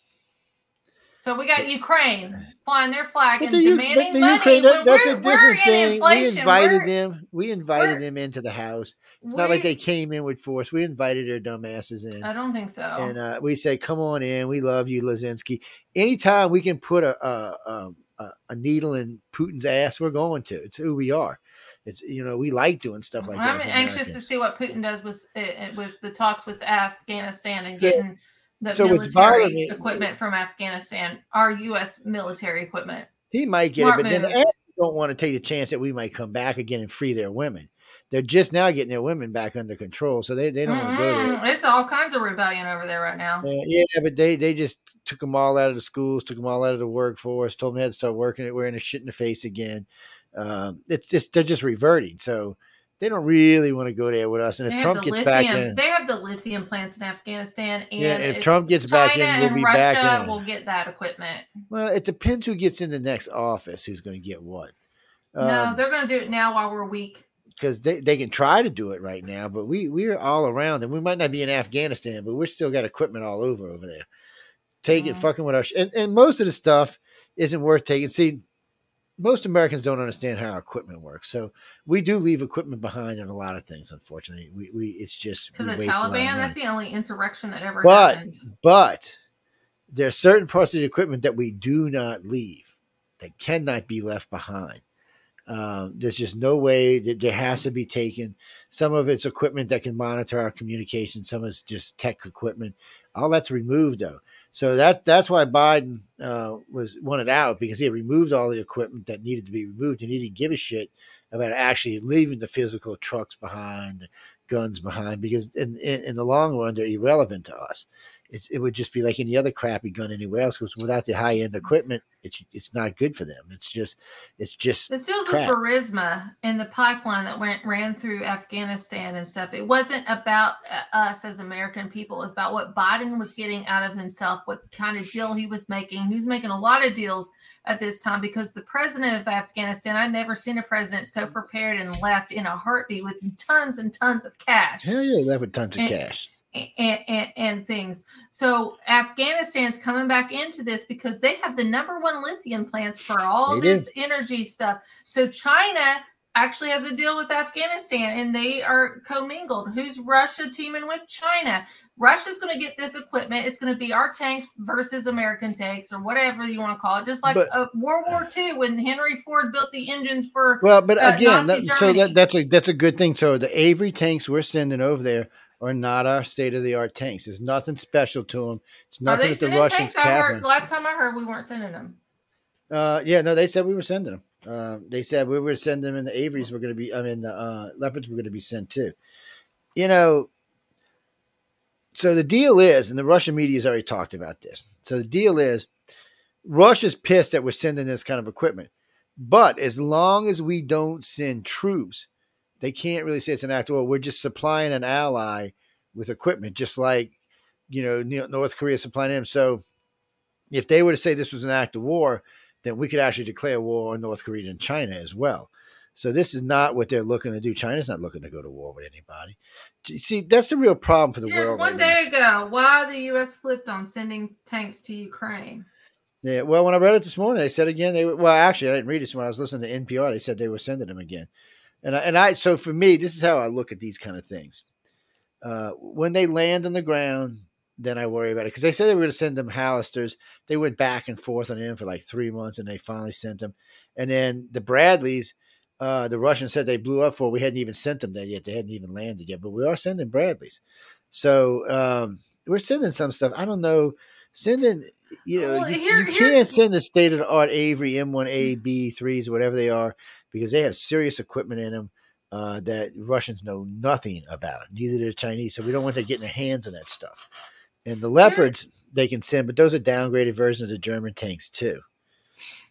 So we got Ukraine flying their flag and the, demanding the money. Ukraine, that, that's a different in thing. We invited We're- them. We invited them into the house. It's not like they came in with force. We invited their dumbasses in. I don't think so. and uh, we say, "Come on in. We love you, Lazinski. Anytime we can put a a, a a a needle in Putin's ass, we're going to. It's who we are. It's you know we like doing stuff like that. I'm anxious to see what Putin does with uh, with the talks with Afghanistan and So- getting the so military me- equipment from Afghanistan, our U.S. military equipment. He might get Smart it, but then move. they don't want to take the chance that we might come back again and free their women. They're just now getting their women back under control, so they, they don't want to go there. It's all kinds of rebellion over there right now. Uh, yeah, but they they just took them all out of the schools, took them all out of the workforce, told them they had to start working it, wearing a shit in the face again. Um, it's just they're just reverting, so they don't really want to go there with us. And if Trump gets lithium. back in, They have the lithium plants in Afghanistan, and yeah, if if Trump gets China back in, we'll and be Russia back in. will get that equipment. Well, it depends who gets in the next office, who's going to get what. no, Um, they're going to do it now while we're weak. because they, they can try to do it right now, but we we're all around, and we might not be in Afghanistan, but we're still got equipment all over over there. Take it, Mhm. fucking with our sh- and and most of the stuff isn't worth taking. See, most Americans don't understand how our equipment works, so we do leave equipment behind on a lot of things. Unfortunately, we we it's just To the waste a lot of Taliban, that's the only insurrection that ever But- happened. But there are certain parts of the equipment that we do not leave, that cannot be left behind. Um, there's just no way that there has to be taken. Some of it's equipment that can monitor our communication. Some is just tech equipment. All that's removed though. So that's that's why Biden uh, was wanted out because he had removed all the equipment that needed to be removed, and he didn't give a shit about actually leaving the physical trucks behind, guns behind, because in, in in the long run they're irrelevant to us. It's it would just be like any other crappy gun anywhere else because without the high end equipment, it's it's not good for them. It's just it's just This deals crap. with Burisma and the pipeline that went ran through Afghanistan and stuff. It wasn't about uh, us as American people. It's about what Biden was getting out of himself, what kind of deal he was making. He was making a lot of deals at this time because the president of Afghanistan, I've never seen a president so prepared and left in a heartbeat with tons and tons of cash hell yeah, left with tons of And- cash. And, and, and things. So Afghanistan's coming back into this because they have the number one lithium plants for all They do. this energy stuff. So China actually has a deal with Afghanistan and they are commingled. Who's Russia teaming with China? Russia's going to get this equipment. It's going to be our tanks versus American tanks or whatever you want to call it. Just like But- uh, World War II when Henry Ford built the engines for Well, but uh, again, that, so that, that's a that's a good thing. So the Avery tanks we're sending over there are not our state of the art tanks. There's nothing special to them. It's nothing that the Russians tanks? I heard, last time I heard we weren't sending them. Uh, yeah, no, they said we were sending them. Uh, they said we were sending them, and the Averys were going to be. I mean, the uh, leopards were going to be sent too. You know. So the deal is, and the Russian media has already talked about this. So the deal is, Russia's pissed that we're sending this kind of equipment, but as long as we don't send troops, they can't really say it's an act of war. We're just supplying an ally with equipment, just like you know North Korea supplying them. So if they were to say this was an act of war, then we could actually declare war on North Korea and China as well. So this is not what they're looking to do. China's not looking to go to war with anybody. See, that's the real problem for the Here's world. one right now. day ago why the U.S. flipped on sending tanks to Ukraine. Yeah, well, when I read it this morning, they said again. They well, actually, I didn't read it when I was listening to NPR. They said they were sending them again, and I, and I. So for me, this is how I look at these kind of things. Uh, when they land on the ground, then I worry about it because they said they were going to send them Hallisters. They went back and forth on them for like three months, and they finally sent them. And then the Bradleys, uh, the Russians said they blew up for. We hadn't even sent them there yet. They hadn't even landed yet, but we are sending Bradleys. So um, we're sending some stuff. I don't know. Sending, you know, Well, you, here- you here's- can't send the state of the art Avery M1A B3s, whatever they are, because they have serious equipment in them uh, that Russians know nothing about. Neither do the Chinese. So we don't want them getting their hands on that stuff. And the leopards they can send, but those are downgraded versions of the German tanks too.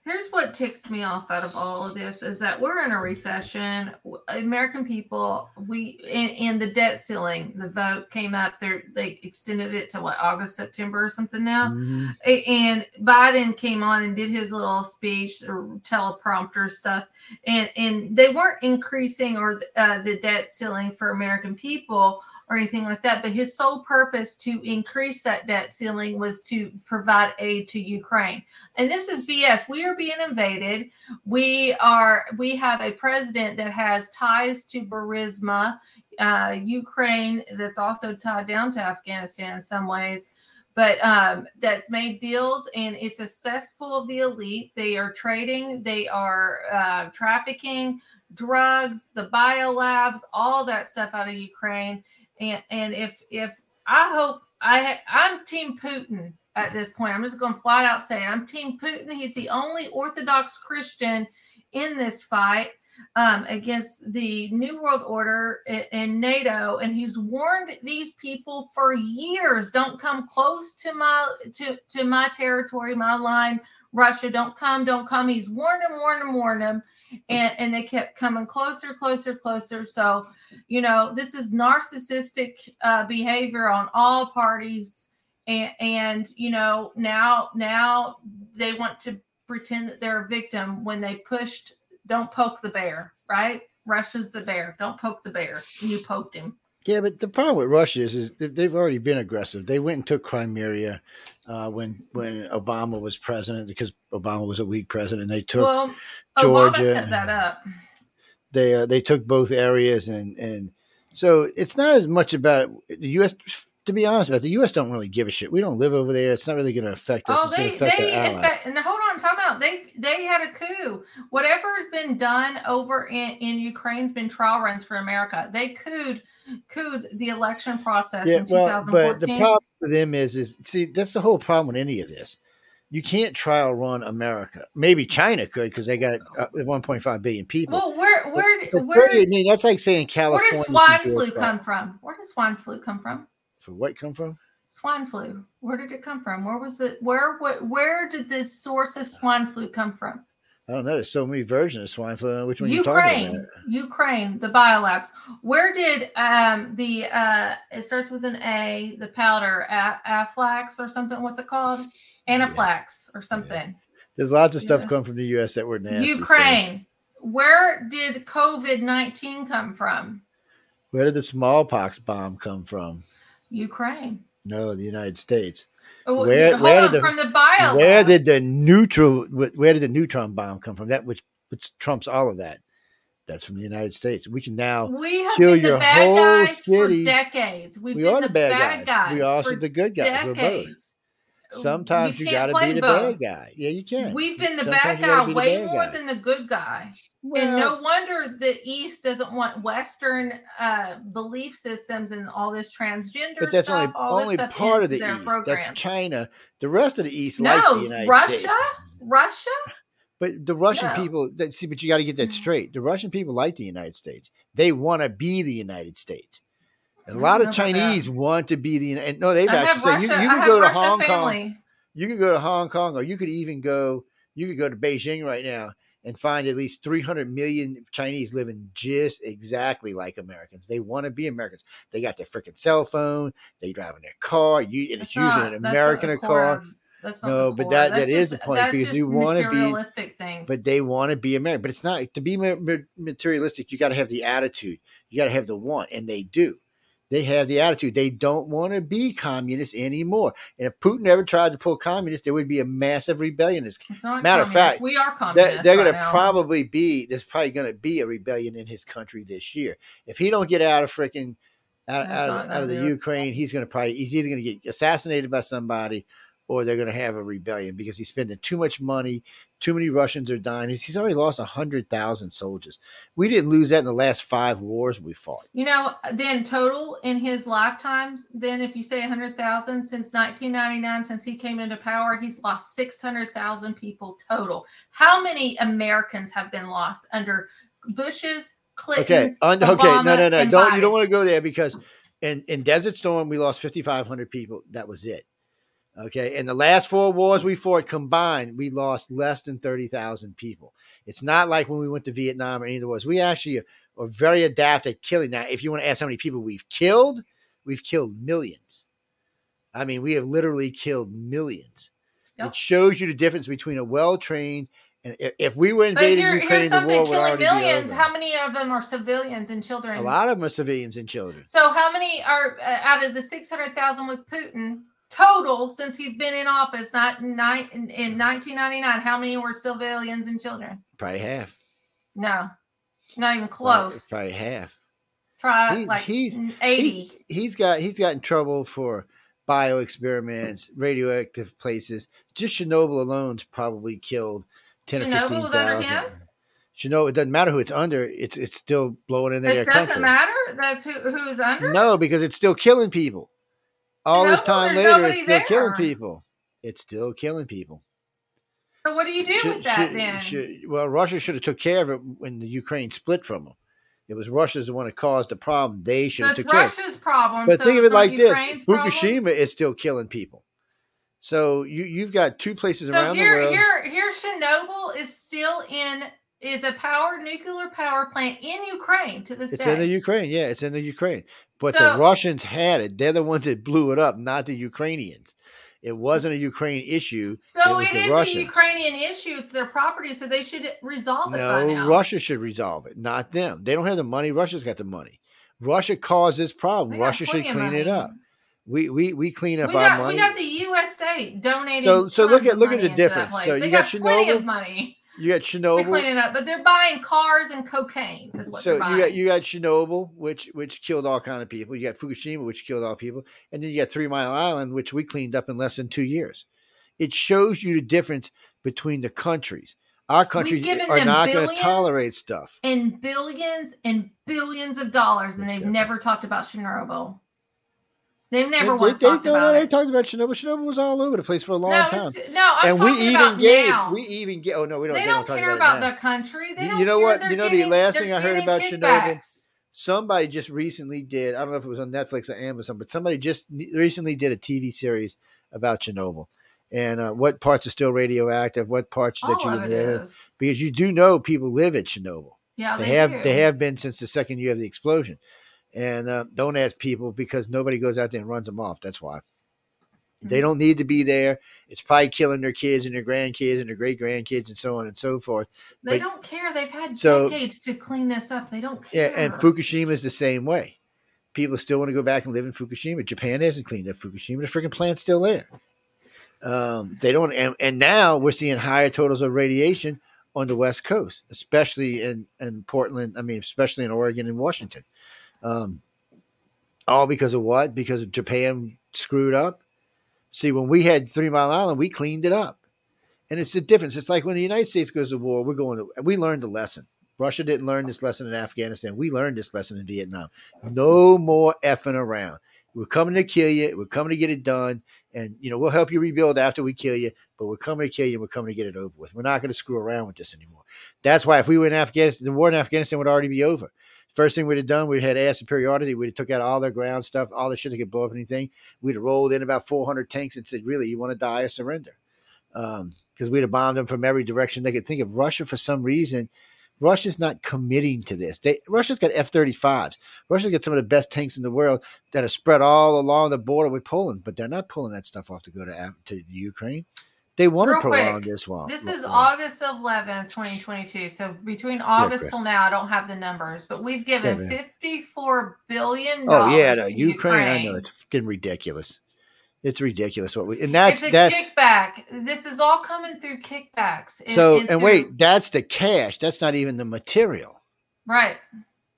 Here's what ticks me off out of all of this is that we're in a recession. American people, we and, and the debt ceiling, the vote came up. There, they extended it to what August, September, or something now. Mhm. And Biden came on and did his little speech or teleprompter stuff, and and they weren't increasing or uh, the debt ceiling for American people or anything like that. But his sole purpose to increase that debt ceiling was to provide aid to Ukraine. And this is BS. We are being invaded. We are. We have a president that has ties to Burisma, uh, Ukraine, that's also tied down to Afghanistan in some ways but um, that's made deals and it's a cesspool of the elite. They are trading, they are uh, trafficking drugs, the biolabs, all that stuff out of Ukraine. And and if if I hope I I'm Team Putin at this point. I'm just going to flat out say. I'm Team Putin. He's the only Orthodox Christian in this fight um, against the New World Order and NATO, and he's warned these people for years: don't come close to my to to my territory, my line. Russia, don't come, don't come. He's warned them, warned them, warned them, and and they kept coming closer, closer, closer. So, you know, this is narcissistic uh, behavior on all parties, and and you know now now they want to pretend that they're a victim when they pushed don't poke the bear, right? Russia's the bear. Don't poke the bear. You poked him. Yeah, but the problem with Russia is, is they've already been aggressive. They went and took Crimea uh, when when Obama was president because Obama was a weak president. They took well, Georgia. Obama set that up. they uh, they took both areas and and so it's not as much about the U.S. To be honest, about the U.S. don't really give a shit. We don't live over there. It's not really going to affect us. Oh, it's they, affect they allies. and hold on, time out. They they had a coup. Whatever has been done over in, in Ukraine's been trial runs for America. They couped couped the election process yeah, in well, but the 2014. problem with them is, is see, that's the whole problem with any of this. You can't trial run America. Maybe China could because they got uh, 1.5 billion people. well, where where But where, I mean, that's like saying California. where does swine flu come from? Where does swine flu come from? For what come from? Swine flu. Where did it come from? Where was it? Where what? Where did this source of swine flu come from? I don't know. There's so many versions of swine flu. Which one you talking about? Ukraine, Ukraine, the biolabs. Where did um the uh it starts with an A, the powder, a- Aflax or something? What's it called? Anaphylax or something. There's lots of stuff Yeah. coming from the U.S. that were nasty. so- Ukraine. Where did COVID nineteen come from? Where did the smallpox bomb come from? Ukraine. No, the United States. Oh, Where- where did the- from the biolabs. Where did the neutral? Where did the neutron bomb come from? That which which trumps all of that. That's from the United States. We can now. we have kill been your the bad whole guys city. for decades. We've we been are the the bad, guys. We are also the good guys. We're both. Sometimes you got to be the both. bad guy. Yeah, you can. We've been the Sometimes bad guy be way bad more guy. than the good guy. and no wonder the East doesn't want Western uh, belief systems and all this transgender but that's stuff. only only part of the East. programs. That's China. The rest of the East likes the United Russia, States. Russia. Russia, but the Russian No. people, that, see, but you got to get that straight. The Russian people like the United States. They want to be the United States. A lot of mm, Chinese that. want to be the and no, they've I actually Russia. said you, you can have go to Russia Hong Kong. You could go to Hong Kong, or you could even go. You could go to Beijing right now and find at least 300 million Chinese living just exactly like Americans. They want to be Americans. They got their freaking cell phone. They drive in their car. You and it's That's usually not- an not American the a core car. of- That's not No, but that- That's that is just- the point, because you wanna be- materialistic things. but they want to be American. But it's not to be ma- ma- materialistic. You got to have the attitude. You got to have the want, and they do. They have the attitude. They don't want to be communists anymore. And if Putin ever tried to pull communists, there would be a massive rebellion. It's- not matter of fact, we are communists. They're, they're right going to probably be. There's probably going to be a rebellion in his country this year. If he don't get out of freaking out, out, of, out of the gonna do it. Ukraine, he's going to probably. He's either going to get assassinated by somebody, or they're going to have a rebellion because he's spending too much money. Too many Russians are dying. He's already lost 100,000 soldiers. We didn't lose that in the last five wars we fought. You know, then total in his lifetimes, then if you say 100,000 since 1999, since he came into power, he's lost 600,000 people total. How many Americans have been lost under Bush's, Okay. Clinton's, Un- okay. No, Obama, no, no. Don't you don't want to go there because in in Desert Storm we lost 5,500 people. That was it. Okay. In the last four wars we fought combined, we lost less than 30,000 people. It's not like when we went to Vietnam or any of the wars. We actually are very adept at killing. Now, if you want to ask how many people we've killed, we've killed millions. I mean, we have literally killed millions. Yep. It shows you the difference between a well trained and if, we were invading here, Ukraine, here's the something war would killing already millions. be over. How many of them are civilians and children? A lot of them are civilians and children. So, how many are uh, out of the 600,000 with Putin total since he's been in office, not in, in, in 1999? How many were civilians and children? Probably half. No, not even Probably- close. Probably half. Try He- like he's- 80. He's, he's got he's got in trouble for bio experiments, radioactive places. Just Chernobyl alone's probably killed ten or Chernobyl fifteen was under thousand. Chernobyl, it doesn't matter who it's under. It's it's still blowing into It doesn't country. matter. That's who who's under. No, because it's still killing people. All this time later, it's still killing people. It's still killing people. So what do you do Should- with that should- then? should- well, Russia should have took care of it when the Ukraine split from them. It was Russia's the one that caused the problem. They should so have it's took care. of it. Russia's problem. But so think of it like this: Ukraine's problem? Fukushima is still killing people. So you you've got two places So around here, the world. here, here, Chernobyl is still in is a power nuclear power plant in Ukraine to this it's day. in the Ukraine. Yeah, it's in the Ukraine. But So- the Russians had it. They're the ones that blew it up, not the Ukrainians. It wasn't a Ukraine issue. so was it the is Russians. a Ukrainian issue. It's their property, so they should resolve it by No. Russia should resolve it, not them. They don't have the money. Russia's got the money. Russia caused this problem. Russia should clean it up. We we we clean up We our money. we got the USA donating. So- so look at- look at the difference. So they you got, got plenty Chernobyl, of money you got Chernobyl. clean it up, but they're buying cars and cocaine. Is what so they're you buying. got you got Chernobyl, which which killed all kind of people. You got Fukushima, which killed all people, and then you got Three Mile Island, which we cleaned up in less than two years. It shows you the difference between the countries. Our countries are not going to tolerate stuff. and billions and billions of dollars, and That's they've careful. never talked about Chernobyl. They've never they, once they- talked no, about no, they talked about Chernobyl. Chernobyl was all over the place for a long no, time. no, I'm and we even gave, now. we even get. Oh no, we don't. they they don't talk care about, about the country. They You- don't you know what? You know the last thing I heard getting about Chernobyl? somebody just recently did. I don't know if it was on Netflix or Amazon, but somebody just recently did a TV series about Chernobyl and uh, what parts are still radioactive, what parts that All you of would live because you do know people live at Chernobyl. Yeah, they, they, have do. they have been since the second year of the explosion, and uh, don't ask people because nobody goes out there and runs them off. That's why. They Mhm. don't need to be there. It's probably killing their kids and their grandkids and their great grandkids and so on and so forth. They but- don't care. They've had So- decades to clean this up. They don't care. Yeah, and Fukushima is the same way. People still want to go back and live in Fukushima. Japan hasn't cleaned up Fukushima. The freaking plant's still there. Um, they don't, and, and now we're seeing higher totals of radiation on the West Coast, especially in, in Portland. I mean, especially in Oregon and Washington. Um, all because of what? Because Japan screwed up. See, when we had Three Mile Island, we cleaned it up, and it's the difference. It's like when the United States goes to war, we're going to. We learned a lesson. Russia didn't learn this lesson in Afghanistan. We learned this lesson in Vietnam. No more effing around. We're coming to kill you. We're coming to get it done. And, you know, we'll help you rebuild after we kill you, but we're coming to kill you and we're coming to get it over with. We're not going to screw around with this anymore. That's why if we were in Afghanistan, the war in Afghanistan would already be over. First thing we'd have done, we'd had air superiority. We'd have took out all their ground stuff, all the shit that could blow up anything. We'd have rolled in about 400 tanks and said, really, you want to die or surrender? Um, because we'd have bombed them from every direction they could think of. Russia, for some reason, Russia's not committing to this. They, Russia's got F 35s. Russia's got some of the best tanks in the world that are spread all along the border with Poland, but they're not pulling that stuff off to go to, uh, to Ukraine. They want to Real quick, this while. This is while- August 11th, 2022. So between August Chris. till now, I don't have the numbers, but we've given Yeah, $54 billion. Oh yeah, no, to Ukraine, I know it's fucking ridiculous. It's ridiculous what we and that's it's a that's kickback. This is all coming through kickbacks. so and through- wait, that's the cash. That's not even the material. right.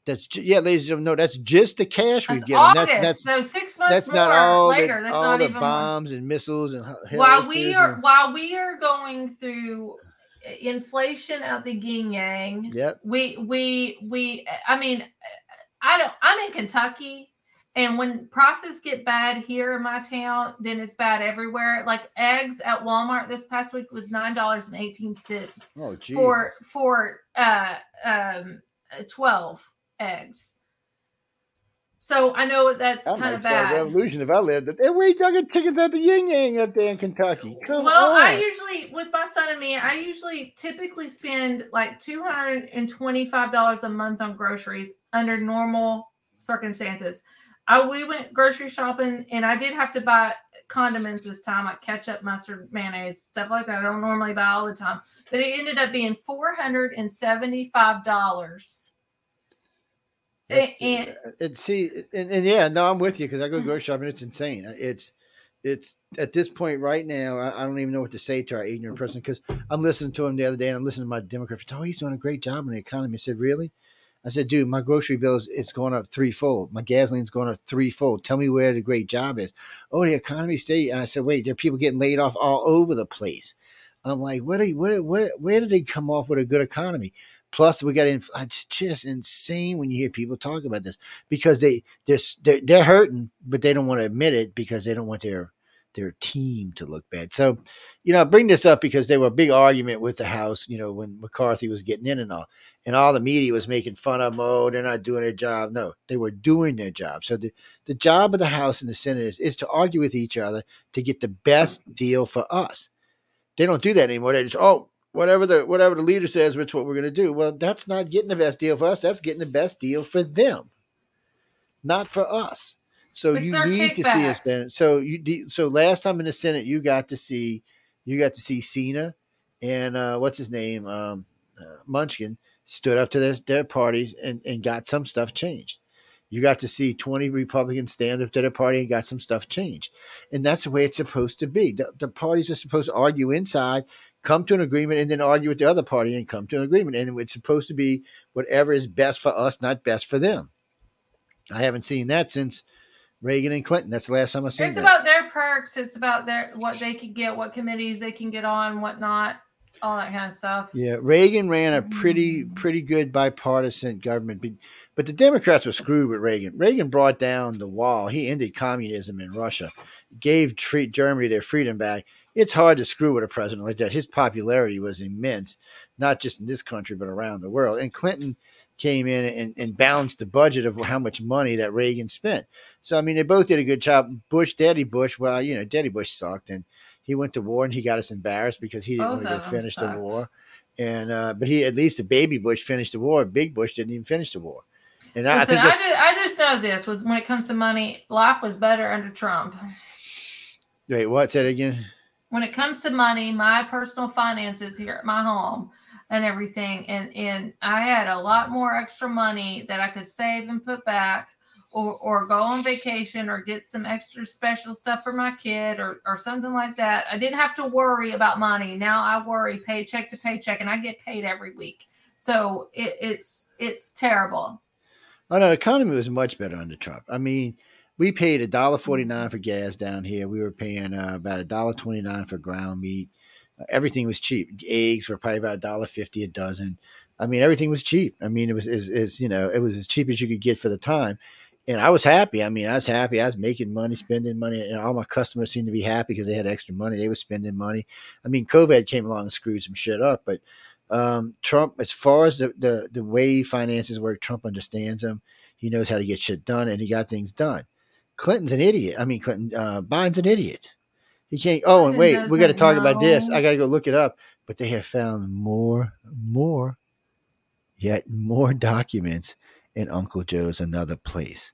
That's yeah, ladies and gentlemen. No, that's just the cash we've given. August. That's that's so six months that's not all later. the, that's all not the even bombs and missiles and while we are and- while we are going through inflation out the yin yang Yep. we we we i mean i don't i'm in kentucky and when prices get bad here in my town then it's bad everywhere like eggs at walmart this past week was nine dollars and 18 cents Oh, geez. for for uh um uh, 12 eggs so i know that's I kind of bad revolution if I lived. Hey, wait, I got tickets up at Yin Yang up there in Kentucky. Come well, on. I usually with my son and me, I usually typically spend like two hundred and twenty-five dollars a month on groceries under normal circumstances. I we went grocery shopping and I did have to buy condiments this time, like ketchup, mustard, mayonnaise, stuff like that. I don't normally buy all the time, but it ended up being four hundred and seventy-five dollars. That's- and- uh, and see, and, and yeah, no, I'm with you because I go grocery shopping. It's insane. It's it's at this point right now. I, I don't even know what to say to our ignorant person because I'm listening to him the other day and I'm listening to my Democrat. Oh, he's doing a great job in the economy. I said, really? I said, dude, my grocery bill is it's going up threefold. My gasoline's going up threefold. Tell me where the great job is. Oh, the economy state. And I said, wait, there are people getting laid off all over the place. I'm like, what are you, where, where, where did they come off with a good economy? Plus, we got inf- uh, it's just insane when you hear people talk about this because they they're they're, they're hurting, but they don't want to admit it because they don't want their their team to look bad. So, you know, I bring this up because there were a big argument with the House, you know, when McCarthy was getting in and all, and all the media was making fun of them. Oh, they're not doing their job. No, they were doing their job. So the, the job of the House and the Senate is, is to argue with each other to get the best deal for us. They don't do that anymore. They just, oh, whatever the whatever the leader says, that's what we're going to do. Well, that's not getting the best deal for us. That's getting the best deal for them, not for us. So It's you need to see us then. So you so last time in the Senate, you got to see you got to see Sinema and uh, what's his name um, uh, Munchkin stood up to their their parties and and got some stuff changed. You got to see 20 Republicans stand up to their party and got some stuff changed. And that's the way it's supposed to be. The, the parties are supposed to argue inside, come to an agreement, and then argue with the other party and come to an agreement. And it's supposed to be whatever is best for us, not best for them. I haven't seen that since Reagan and Clinton. That's the last time I've seen It's that. about their perks. It's about their what they can get, what committees they can get on, what not, all that kind of stuff. Yeah, Reagan ran a pretty mm. pretty good bipartisan government, be- but the Democrats were screwed with Reagan. Reagan brought down the wall. He ended communism in Russia, gave treat Germany their freedom back. It's hard to screw with a president like that. His popularity was immense, not just in this country but around the world. And Clinton came in and, and balanced the budget of how much money that Reagan spent. So I mean, they both did a good job. Bush, Daddy Bush, well, you know, Daddy Bush sucked, and he went to war and he got us embarrassed because he didn't Both want to go of them finish the war. And uh, but he at least the baby Bush finished the war. Big Bush didn't even finish the war. And I think I, just, I just know this with when it comes to money, life was better under Trump. wait, what? Say that again. When it comes to money, my personal finances here at my home and everything, and and I had a lot more extra money that I could save and put back, or or go on vacation, or get some extra special stuff for my kid, or or something like that. I didn't have to worry about money. Now I worry paycheck to paycheck, and I get paid every week. So it, it's it's terrible. Oh no, the economy was much better under Trump. I mean, we paid a dollar forty nine for gas down here. We were paying uh, about a dollar twenty nine for ground meat. Uh, everything was cheap. Eggs were probably about a dollar fifty a dozen. I mean, everything was cheap. I mean, it was is is you know it was as cheap as you could get for the time. And I was happy. I mean, I was happy. I was making money, spending money, and all my customers seemed to be happy because they had extra money. They were spending money. I mean, COVID came along and screwed some shit up, but um, Trump, as far as the, the the way finances work, Trump understands them. He knows how to get shit done, and he got things done. Clinton's an idiot. I mean, Clinton, uh, Biden's an idiot. He can't. Oh, and wait, we got to talk about this. I got to go look it up. But they have found more, more, yet more documents in Uncle Joe's another place.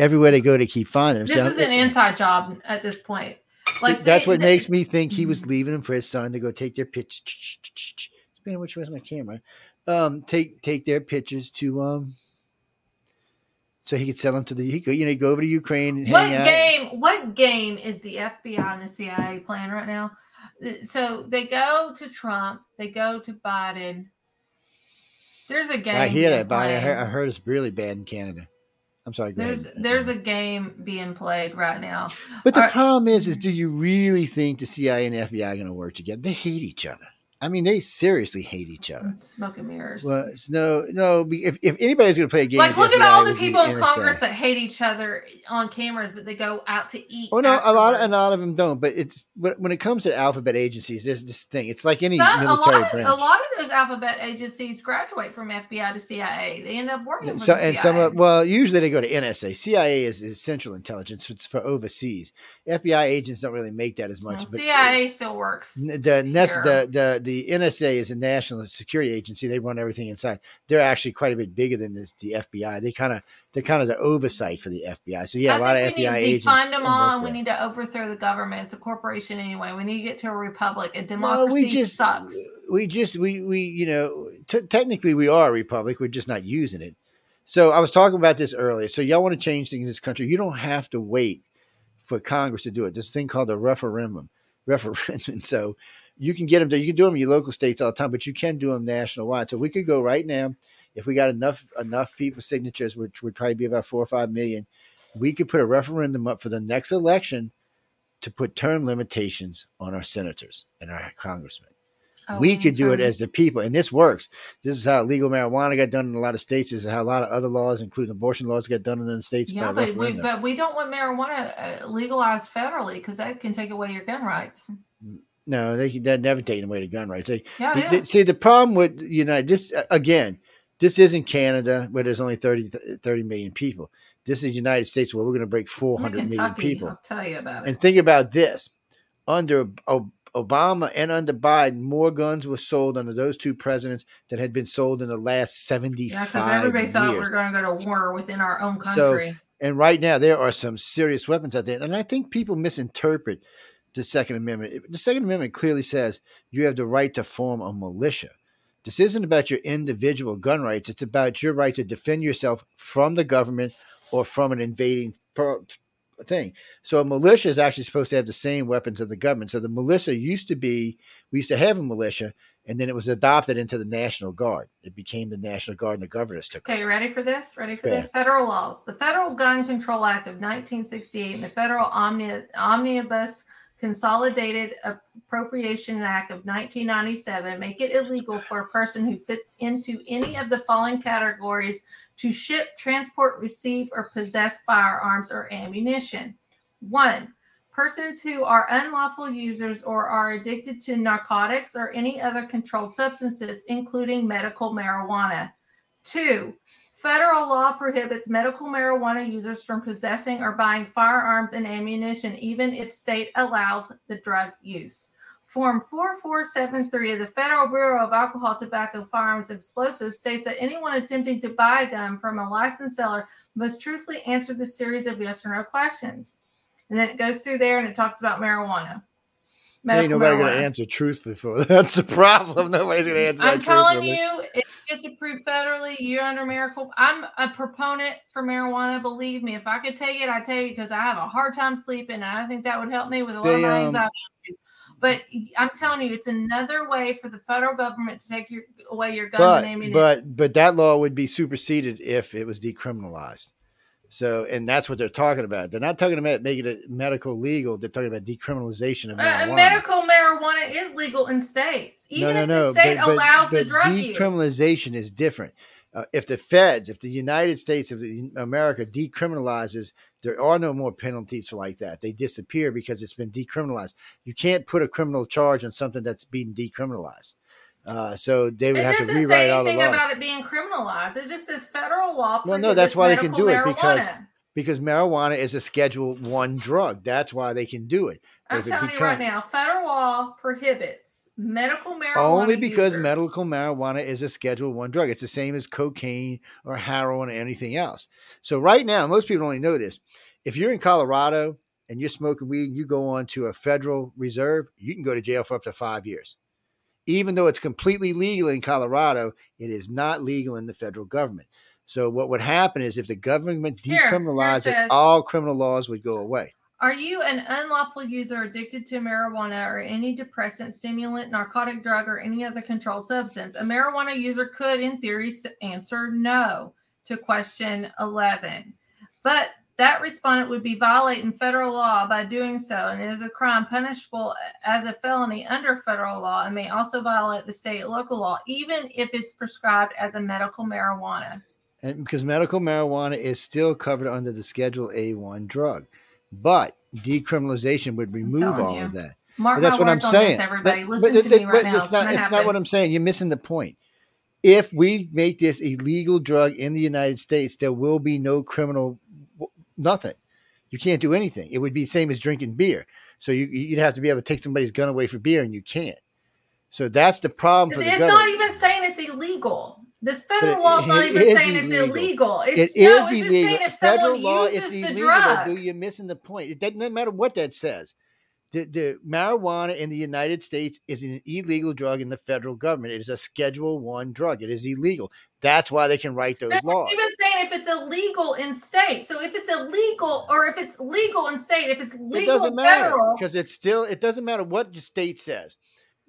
Everywhere they go, they keep finding them. This So is an inside job at this point. Like that's they- what they- makes me think he Mhm. was leaving them for his son to go take their pictures. Of which, where's my camera? Um, take take their pictures to um, so he could sell them to the he could, you know go over to Ukraine and What hang out. game? What game is the FBI and the CIA playing right now? So they go to Trump, they go to Biden, There's a game. I hear that, but I heard, I heard it's really bad in Canada. I'm sorry. There's ahead. there's a game being played right now. But the Alright. problem is, is mm-hmm. do you really think the CIA and FBI are going to work together? They hate each other. I mean, they seriously hate each other. It's smoke and mirrors. Well, it's no, no. If, if anybody's going to play a game, like, look at all the people in. Congress that hate each other on cameras, but they go out to eat. Oh no, a lot, a lot of them don't. But it's when it comes to alphabet agencies, there's this thing. It's like any Some- a military lot, of, branch. a lot of those alphabet agencies graduate from FBI to CIA. They end up working So, and CIA. some of well, usually they go to NSA. CIA is, is Central Intelligence. It's for overseas. FBI agents don't really make that as much. Well, but CIA still works. The, the the the NSA is a national security agency. They run everything inside. They're actually quite a bit bigger than this, the FBI. They kind of they're kind of the oversight for the FBI. So yeah, I a lot of we FBI agents. defund them all, and we need to overthrow the government. It's a corporation anyway. We need to get to a republic. A No, democracy we just sucks. we just we we you know t- technically we are a republic. We're just not using it. So I was talking about this earlier. So y'all want to change things in this country? You don't have to wait for Congress to do it. This thing called a referendum, referendum. So you can get them. To, you can do them in your local states all the time, but you can do them national wide. So we could go right now if we got enough enough people signatures, which would probably be about four or five million. We could put a referendum up for the next election to put term limitations on our senators and our congressmen Oh, we could do it as the people, and this works. This is how legal marijuana got done in a lot of states. This is how a lot of other laws, including abortion laws, get done in the states Yeah, but we, but we don't want marijuana uh, legalized federally because that can take away your gun rights. No, they they're never taking away the gun rights. They, Yeah, the- it the- is. see, the problem with you know this uh, again, this isn't Canada where there's only 30, 30 million people. This is United States where we're going to break four hundred million people. I'll tell you about it. And think about this: under Obama and under Biden, more guns were sold under those two presidents than had been sold in the last seventy-five yeah, because everybody years. thought we were going to go to war within our own So, country. And right now, there are some serious weapons out there. And I think people misinterpret the Second Amendment. The Second Amendment clearly says you have the right to form a militia. This isn't about your individual gun rights, it's about your right to defend yourself from the government or from an invading thing. So a militia is actually supposed to have the same weapons of the government. So the militia used to be, we used to have a militia, and then it was adopted into the National Guard. It became the National Guard, and the governors took Okay, you ready for this? Ready for Yeah. this? Federal laws. The Federal Gun Control Act of 1968 and the Federal Omni- Omnibus Consolidated Appropriation Act of 1997 make it illegal for a person who fits into any of the following categories to ship, transport, receive, or possess firearms or ammunition. One, persons who are unlawful users or are addicted to narcotics or any other controlled substances, including medical marijuana. Two, federal law prohibits medical marijuana users from possessing or buying firearms and ammunition, even if state allows the drug use. Form 4473 of the Federal Bureau of Alcohol, Tobacco, Firearms, and Explosives states that anyone attempting to buy a gun from a licensed seller must truthfully answer the series of yes or no questions. And then it goes through there and it talks about marijuana. Ain't nobody going to answer truthfully for it. That's the problem. Nobody's going to answer I'm that telling you, it's approved federally, you're under miracle. I'm a proponent for marijuana. Believe me, if I could take it, I'd take it because I have a hard time sleeping, and I think that would help me with a lot They, of my um, anxiety. issues. But I'm telling you, it's another way for the federal government to take your away your gun but but but that law would be superseded if it was decriminalized. So, and that's what they're talking about. They're not talking about making it medical legal. They're talking about decriminalization of Uh, marijuana. medical marijuana is legal in states, even no, if no, no. the state but, but- allows the but drug use. decriminalization is different. Uh, if the feds, if the United States of America decriminalizes, there are no more penalties for like that. They disappear because it's been decriminalized. You can't put a criminal charge on something that's been decriminalized. Uh, so they would It have to rewrite say all the anything laws. about it being criminalized. It just says federal law. Well, no, that's why they can do it, because marijuana. because marijuana is a Schedule One drug. That's why they can do it. I'm if it telling you right now, federal law prohibits medical marijuana. Only because users. medical marijuana is a Schedule One drug. It's the same as cocaine or heroin or anything else. So right now, most people only know this. If you're in Colorado and you're smoking weed and you go on to a federal reserve, you can go to jail for up to five years. Even though it's completely legal in Colorado, it is not legal in the federal government. So what would happen is if the government Here, here it decriminalized it, says- all criminal laws would go away. Are you an unlawful user addicted to marijuana or any depressant, stimulant, narcotic drug, or any other controlled substance? A marijuana user could, in theory, answer no to question 11. But that respondent would be violating federal law by doing so, and it is a crime punishable as a felony under federal law and may also violate the state and local law, even if it's prescribed as a medical marijuana. and because medical marijuana is still covered under the Schedule A1 drug, but decriminalization would remove all you. of that. Mark But that's what I'm saying. this, everybody. But- Listen but to me right but now. It's not. It's not what I'm saying. You're missing the point. If we make this a legal drug in the United States, there will be no criminal, nothing. You can't do anything. It would be the same as drinking beer. So you, you'd have to be able to take somebody's gun away for beer, and you can't. So that's the problem for the It's not even saying it's illegal. This federal law is not even is saying it's illegal. illegal. It It's, is no, it's just illegal. saying if Federal someone law, uses it's the illegal. drug. You're missing the point. It doesn't matter what that says. The, the marijuana in the United States is an illegal drug in the federal government. It is a Schedule One drug. It is illegal. That's why they can write those They're laws. even saying if it's illegal in state. So if it's illegal or if it's legal in state, if it's legal, It doesn't matter federal, because it's still. It doesn't matter what the state says.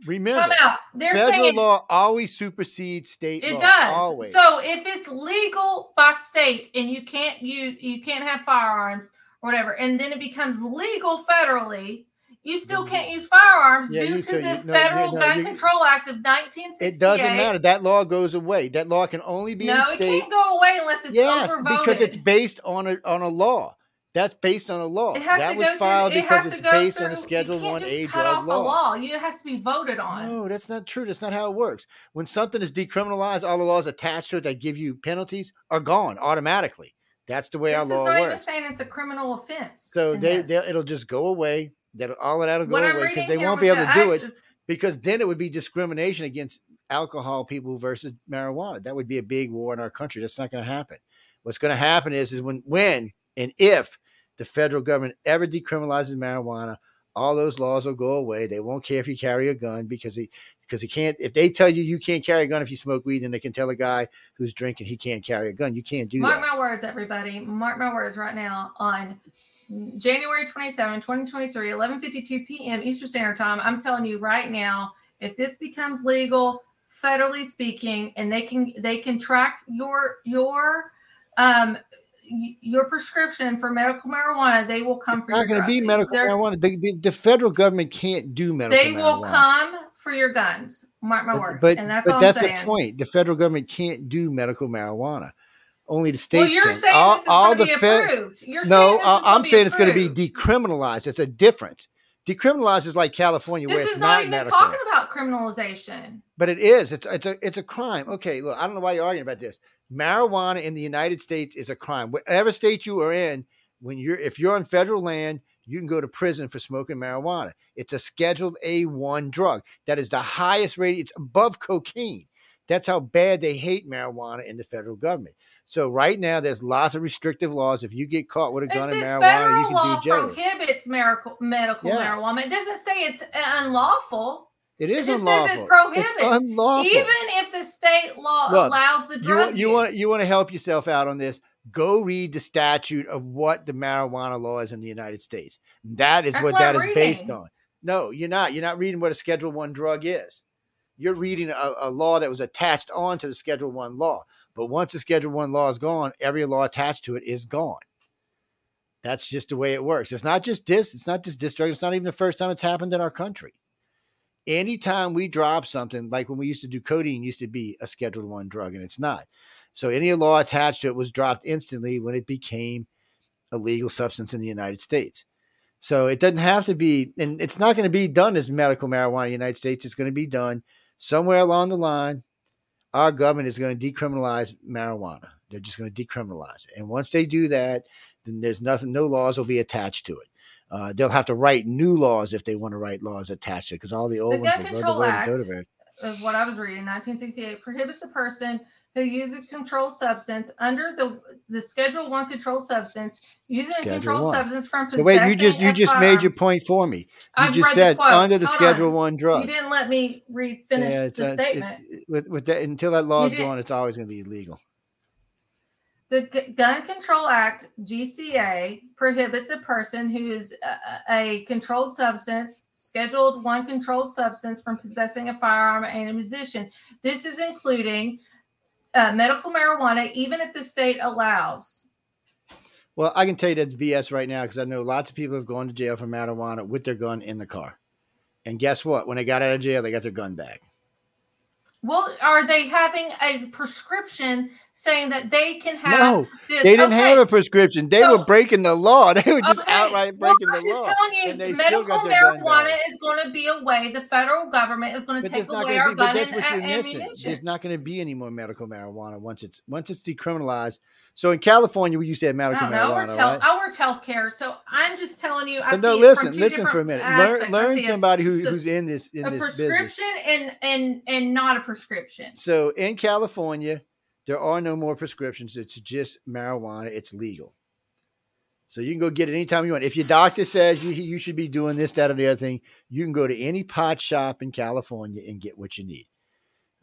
Remember, out. They're federal saying law always supersedes state it law. does. Always. So if it's legal by state and you can't you you can't have firearms or whatever, and then it becomes legal federally. You still can't use firearms. Yeah, due to the you- no, Federal no, Gun you- Control Act of 1968. it doesn't matter. That law goes away. That law can only be No, it state. can't go away unless it's yes, overvoted. because it's based on a on a law. That's based on a law. It has that to was go filed through, because has it's based through, on a Schedule One A drug law. a law. You it has to be voted on. No, that's not true. That's not how it works. When something is decriminalized, all the laws attached to it that give you penalties are gone automatically. That's the way this our is law not even works. saying it's a criminal offense. So they they it'll just go away. That all of that'll go What away because they won't be able to do it is- because then it would be discrimination against alcohol people versus marijuana. That would be a big war in our country. That's not going to happen. What's going to happen is is when when and if the federal government ever decriminalizes marijuana, all those laws will go away. They won't care if you carry a gun because he because he can't. If they tell you you can't carry a gun if you smoke weed, then they can tell a guy who's drinking he can't carry a gun. You can't do that. Mark that. my words, everybody. Mark my words right now on January 27, 2023, 11:52 p.m. Eastern Standard Time. I'm telling you right now, if this becomes legal, federally speaking, and they can they can track your your um your prescription for medical marijuana, they will come It's for not going to be medical They're- marijuana. The, the, the federal government can't do medical They marijuana. will come for your guns. Mark my words. but, and that's but all that's I'm the point. The federal government can't do medical marijuana. Only the states Well, you're can. saying all, this is all the fed-. Saying No, this uh, is gonna I'm saying it's going to be decriminalized. It's a difference. Decriminalized is like California, where it's is not, not even medical, talking about criminalization. but it is. It's it's a it's a crime. Okay, look, I don't know why you're arguing about this. Marijuana in the United States is a crime. Whatever state you are in, when you're if you're on federal land, you can go to prison for smoking marijuana. It's a Scheduled A1 drug. That is the highest rated. It's above cocaine. That's how bad they hate marijuana in the federal government. So right now, there's lots of restrictive laws. If you get caught with a gun and marijuana, federal you can law do jail. prohibits medical medical Yes. marijuana. It doesn't say it's unlawful. It is just says it unlawful. It's prohibits. unlawful. Even if the state law Look, allows the drug want you want you want to help yourself out on this. Go read the statute of what the marijuana law is in the United States. That is That's what what that I'm is based on. No, you're not. You're not reading what a Schedule One drug is. You're reading a, a law that was attached on to the Schedule One law. But once the Schedule One law is gone, every law attached to it is gone. That's just the way it works. It's not just this. It's not just this drug. It's not even the first time it's happened in our country. Anytime we drop something, like when we used to do codeine, used to be a Schedule One drug, and it's not. So any law attached to it was dropped instantly when it became a legal substance in the United States. So it doesn't have to be, and it's not going to be done as medical marijuana in the United States. It's going to be done somewhere along the line. Our government is going to decriminalize marijuana. They're just going to decriminalize it. And once they do that, then there's nothing, no laws will be attached to it. Uh, they'll have to write new laws if they want to write laws attached to it because all the old The ones Gun will go Control to Act go to of what I was reading, 1968, prohibits a person who uses a controlled substance under the the Schedule One controlled substance using Schedule a controlled one. substance from possessing. So wait, you just you a just made your point for me. You I've just said under the Hold Schedule on. One drug. You didn't let me read finish it's, the uh, it's- statement. it- with with that until that law is gone, it's always going to be illegal. The Gun Control Act, GCA, prohibits a person who is a, a controlled substance, Scheduled One controlled substance, from possessing a firearm and ammunition. This is including uh, medical marijuana, even if the state allows. Well, I can tell you that's BS right now because I know lots of people have gone to jail for marijuana with their gun in the car. And guess what? When they got out of jail, they got their gun back. Well, are they having a prescription saying that they can have No, this? they didn't Okay, have a prescription. They So- were breaking the law. They were just okay. outright Well, breaking I'm the just law. telling you, and they still medical got their gun marijuana is going to be a way. The federal government is going to But take away our be. Gun that's and what a- you're missing. ammunition. There's not going to be any more medical marijuana once it's once it's decriminalized. So in California, we used to have medical don't know. I worked, marijuana, health, right? I worked healthcare, so I'm just telling you. I But no, listen, listen for a minute. Learn, learn a- somebody who, so- who's in this in a this business. prescription and and and not a prescription. So in California, there are no more prescriptions. It's just marijuana. It's legal. So you can go get it anytime you want. If your doctor says you you should be doing this, that, or the other thing, you can go to any pot shop in California and get what you need.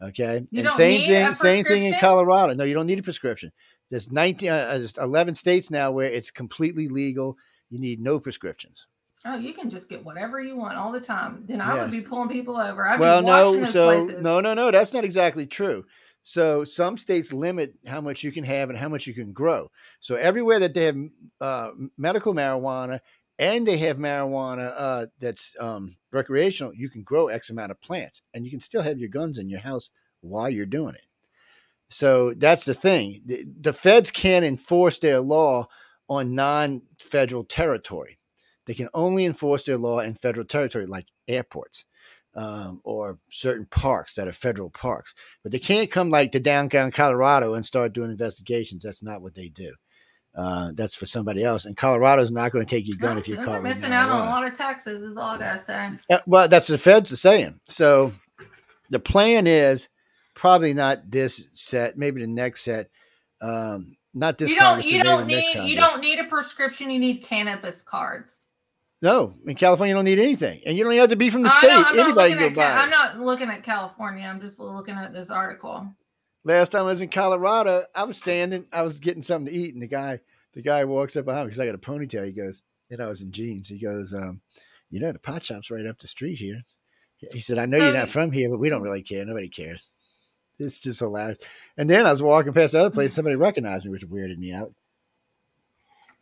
Okay. You and same thing, same thing in? Colorado. No, you don't need a prescription. There's 19, uh, there's 11 states now where it's completely legal. You need no prescriptions. Oh, you can just get whatever you want all the time. Then I would be pulling people over. I'd well, be watching no, so places. no, no, no, that's not exactly true. So some states limit how much you can have and how much you can grow. So everywhere that they have uh, medical marijuana and they have marijuana uh, that's um, recreational, you can grow X amount of plants, and you can still have your guns in your house while you're doing it. So that's the thing. The, the feds can't enforce their law on non-federal territory. They can only enforce their law in federal territory, like airports um, or certain parks that are federal parks. But they can't come like to downtown Colorado and start doing investigations. That's not what they do. Uh, that's for somebody else. And Colorado's not going to take your gun No, if you're caught missing out on a lot of taxes. Is all I gotta say. Uh, well, that's what the feds are saying. So the plan is probably not this set, maybe the next set. Um, not this you don't. You don't need. You don't need a prescription. You need cannabis cards. No, in California, you don't need anything, and you don't even have to be from the state. Not Anybody can at go Ca- buy. I'm not looking at California. I'm just looking at this article. Last time I was in Colorado, I was standing, I was getting something to eat, and the guy, the guy walks up behind me because I got a ponytail. He goes, and I was in jeans. He goes, um, you know, the pot shop's right up the street here. He said, I know So- you're not from here, but we don't really care. Nobody cares. It's just hilarious. And then I was walking past the other place, somebody recognized me, which weirded me out.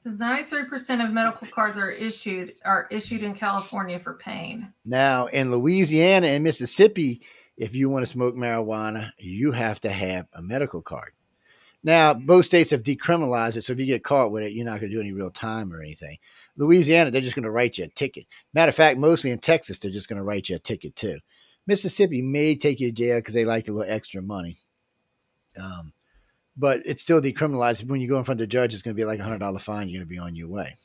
Says 93% of medical cards are issued are issued in California for pain. Now, in Louisiana and Mississippi, if you want to smoke marijuana, you have to have a medical card. Now, both states have decriminalized it, so if you get caught with it, you're not going to do any real time or anything. Louisiana, they're just going to write you a ticket. Matter of fact, mostly in Texas, they're just going to write you a ticket too. Mississippi may take you to jail because they like a little extra money. Um, but it's still decriminalized. When you go in front of the judge, it's going to be like a hundred dollar fine. You're going to be on your way.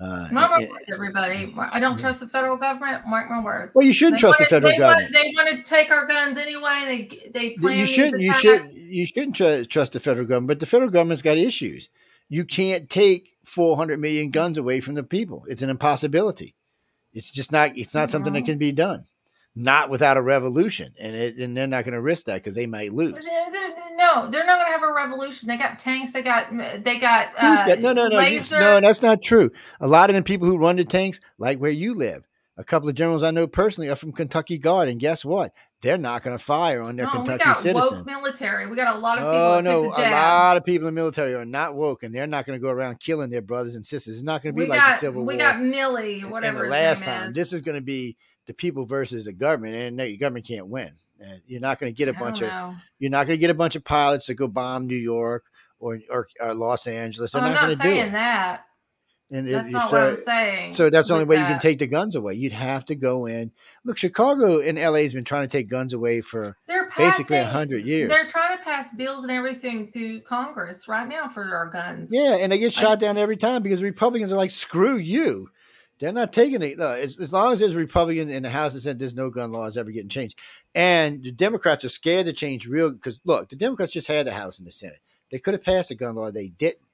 Uh, Mark my and- words, everybody. I don't trust the federal government. Mark my words. Well, you shouldn't They trust the federal they government. Want, they want to take our guns anyway. They they plan you shouldn't. You should. You shouldn't tr- trust the federal government. But the federal government's got issues. You can't take 400 million guns away from the people. It's an impossibility. It's just not. It's not something that can be done. Not without a revolution, and it, and they're not going to risk that because they might lose. No, they're not going to have a revolution. They got tanks. They got they got uh, got- no, no, no, you- no. That's not true. A lot of the people who run the tanks, like where you live, a couple of generals I know personally are from Kentucky Guard, and guess what? They're not going to fire on their No, we Kentucky got citizens. woke military. We got a lot of people Oh no, a lot of people in the military are not woke, and they're not going to go around killing their brothers and sisters. It's not going to be we like got the Civil we War. We got Milley, and whatever the his last time. is. This is going to be the people versus the government, and the government can't win. Uh, you're not going to get a I bunch of you're not going to get a bunch of pilots to go bomb New York or or, or Los Angeles. They're Well, I'm not not going to do saying it. that. And if That's you not so, what I'm saying. so that's the only way you can take the guns away. You'd have to go in. Look, Chicago and LA has been trying to take guns away for They're basically a hundred years. They're trying to pass bills and everything through Congress right now for our guns. Yeah, and they get I- shot down every time because Republicans are like, screw you. They're not taking it. No, as, as long as there's a Republican in the House that said there's no gun laws ever getting changed. And the Democrats are scared to change real because look, the Democrats just had the House and the Senate. They could have passed a gun law, they didn't.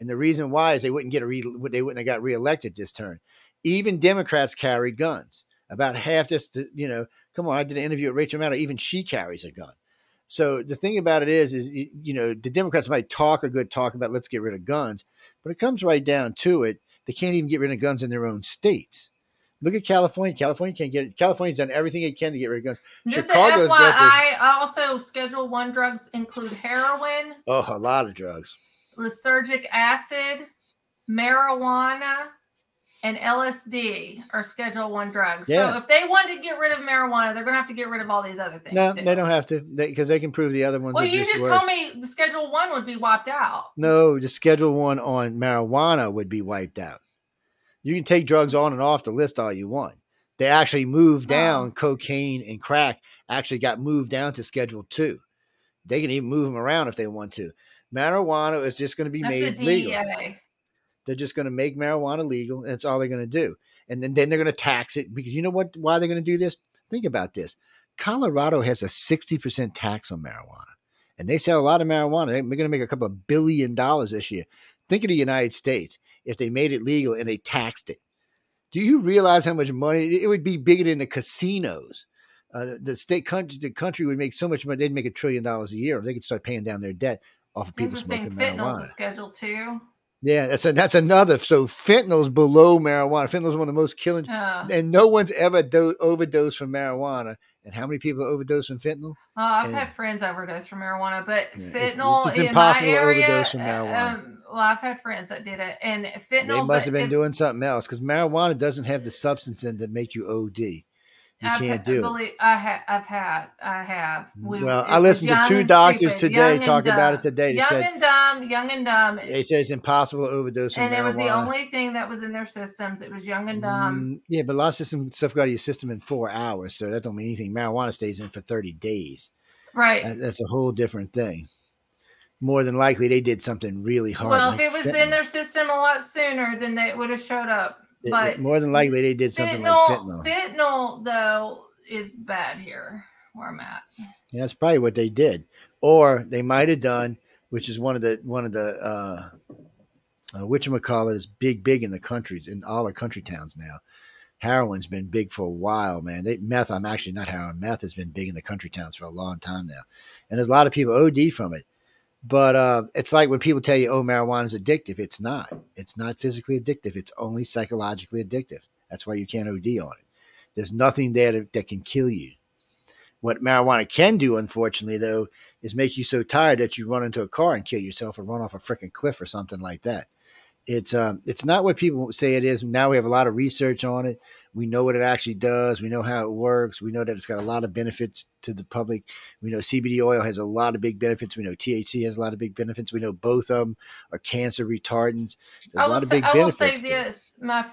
And the reason why is they wouldn't get a re, they wouldn't have got reelected this turn. Even Democrats carry guns. About half this, you know, come on, I did an interview with Rachel Maddow. Even she carries a gun. So the thing about it is, is you know the Democrats might talk a good talk about let's get rid of guns, but it comes right down to it. They can't even get rid of guns in their own states. Look at California. California can't get it. California's done everything it can to get rid of guns. Just Chicago's an their- also Schedule One drugs include heroin, Oh, a lot of drugs. lysergic acid, marijuana, and LSD are Schedule One drugs. Yeah. So if they want to get rid of marijuana, they're going to have to get rid of all these other things. No, too. they don't have to because they, can prove the other ones. Well, you just just told me the Schedule One would be wiped out. No, the Schedule One on marijuana would be wiped out. You can take drugs on and off the list all you want. They actually moved down Oh. cocaine and crack. Actually, got moved down to Schedule Two. They can even move them around if they want to. Marijuana is just going to be That's made legal. They're just going to make marijuana legal, and that's all they're going to do. And then, then they're going to tax it because you know what? Why they're going to do this? Think about this. Colorado has a sixty percent tax on marijuana, and they sell a lot of marijuana. They're going to make a couple of billion dollars this year. Think of the United States if they made it legal and they taxed it. Do you realize how much money it would be bigger than the casinos? Uh, the state country, the country would make so much money; they'd make a trillion dollars a year. If they could start paying down their debt off of It's people smoking Fentanyl's marijuana. a Schedule Two. Yeah, that's a, that's another. So fentanyl's below marijuana. Fentanyl's one of the most killing, Uh, and no one's ever do- overdosed from marijuana. And how many people overdose from fentanyl? Oh, I've Yeah. had friends overdose from marijuana, but Yeah, it- fentanyl it's in impossible my to overdose from uh, marijuana. Um, well, I've had friends that did it, and fentanyl. they must have been if- doing something else because marijuana doesn't have the substance in to make you OD. You I've can't do it. Believe, I have. I've had. I have. We- Well, I listened to two doctors stupid, today talk about it today. They Young said and dumb. Young and dumb. they said it's impossible to overdose and it was the only thing that was in their systems. It was young and dumb. Mm, yeah, but a lot of system stuff got to your system in four hours, so that don't mean anything. Marijuana stays in for thirty days. right. That- That's a whole different thing. More than likely, they did something really hard. well, like if it was fentanyl. in their system a lot sooner, then they would have showed up. It- But more than likely, they did something fentanyl, like fentanyl. fentanyl, though, is bad here where I'm at. Yeah, that's probably what they did, or they might have done, which is one of the one of the uh, uh which call it is big, big in the countries in all the country towns now. Heroin's been big for a while, man. They, meth, I'm actually not heroin. Meth has been big in the country towns for a long time now, and there's a lot of people OD from it. But uh, it's like when people tell you, "Oh, marijuana is addictive." It's not. It's not physically addictive. It's only psychologically addictive. That's why you can't OD on it. There's nothing there that, that can kill you. What marijuana can do, unfortunately, though, is make you so tired that you run into a car and kill yourself or run off a freaking cliff or something like that. It's um, it's not what people say it is. Now we have a lot of research on it. We know what it actually does. We know how it works. We know that it's got a lot of benefits to the public. We know CBD oil has a lot of big benefits. We know THC has a lot of big benefits. We know both of them are cancer retardants. There's a will, lot of say, big I will say to it. this: my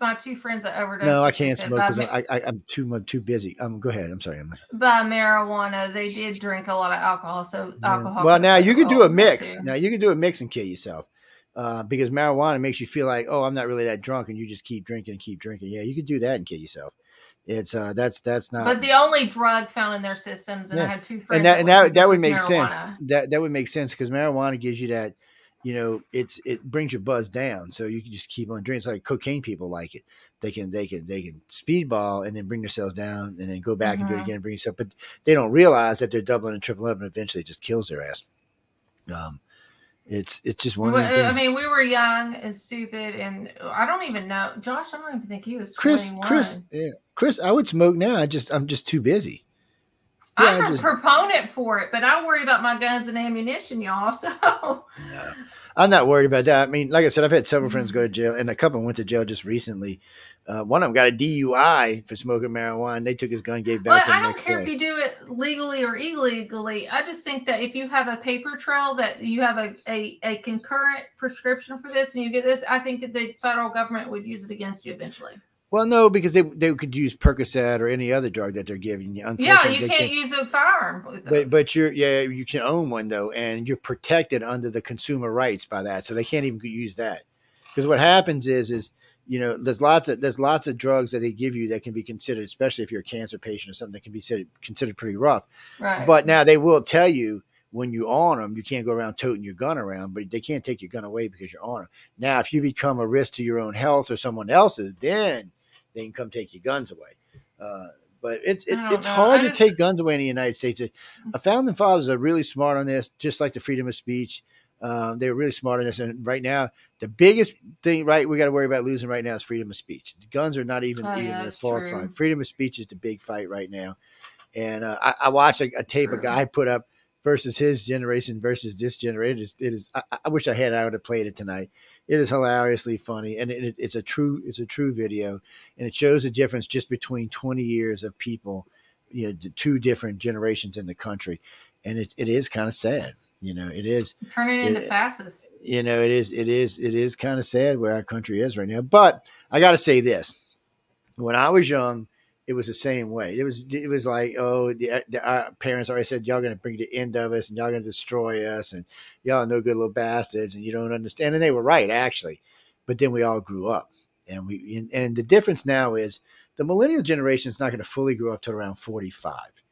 my two friends that overdosed. No, I can't smoke because I, I, I'm too I'm too busy. Um, go ahead. I'm sorry. I'm, by marijuana, they did drink a lot of alcohol. So alcohol. Well, now you can do a mix. too. Now you can do a mix and kill yourself. Uh, because marijuana makes you feel like, oh, I'm not really that drunk, and you just keep drinking and keep drinking. Yeah, you can do that and kill yourself. It's uh, that's that's not. But the only drug found in their systems, and I had two friends. and that and that, that would make sense. That that would make sense because marijuana gives you that, you know, it's it brings your buzz down, so you can just keep on drinking. It's like cocaine people like it. They can they can they can speedball and then bring themselves down and then go back and do it Mhm. again and bring yourself. But they don't realize that they're doubling and tripling up, and eventually it just kills their ass. Um, it's it's just one of Well, things. I mean, we were young and stupid, and I don't even know. Josh, I don't even think he was Chris, 21. Chris, yeah, Chris, I would smoke now. I just I'm just too busy. Yeah, I'm a just- proponent for it, but I worry about my guns and ammunition, y'all. So No. I'm not worried about that. I mean, like I said, I've had several friends Mm-hmm. go to jail, and a couple went to jail just recently. Uh, one of them got a DUI for smoking marijuana. They took his gun, gave back But I don't care day. if you do it legally or illegally. I just think that if you have a paper trail that you have a, a, a concurrent prescription for this and you get this, I think that the federal government would use it against you eventually. Well, no, because they they could use Percocet or any other drug that they're giving you. Yeah, you they can't use a firearm. But but you're yeah you can own one though, and you're protected under the consumer rights by that, so they can't even use that. Because what happens is is you know there's lots of there's lots of drugs that they give you that can be considered, especially if you're a cancer patient or something that can be considered considered pretty rough. right. But now they will tell you when you on them, you can't go around toting your gun around, but they can't take your gun away because you're on them. Now, if you become a risk to your own health or someone else's, then they can come take your guns away. Uh, But it's it, it's know. hard I to just- take guns away in the United States. The founding fathers are really smart on this, just like the freedom of speech. Um, they were really smart on this, and right now, the biggest thing, right, we got to worry about losing right now is freedom of speech. The guns are not even Oh, even yeah, in the forefront. true. Freedom of speech is the big fight right now. And uh, I, I watched a, a tape a guy put up versus his generation versus this generation. It is, it is I, I wish I had. I would have played it tonight. It is hilariously funny, and it, it's a true it's a true video, and it shows the difference just between twenty years of people, you know, two different generations in the country, and it it is kind of sad. You know, it is Turning into Yeah. fastest. you know, it is, it is, it is kind of sad where our country is right now. But I got to say this: when I was young, it was the same way. It was, it was like, oh, the, the, our parents already said y'all going to bring the end of us, and y'all going to destroy us, and y'all no good little bastards, and you don't understand. And they were right, actually. But then we all grew up, and we, and, and the difference now is the millennial generation is not going to fully grow up to around forty-five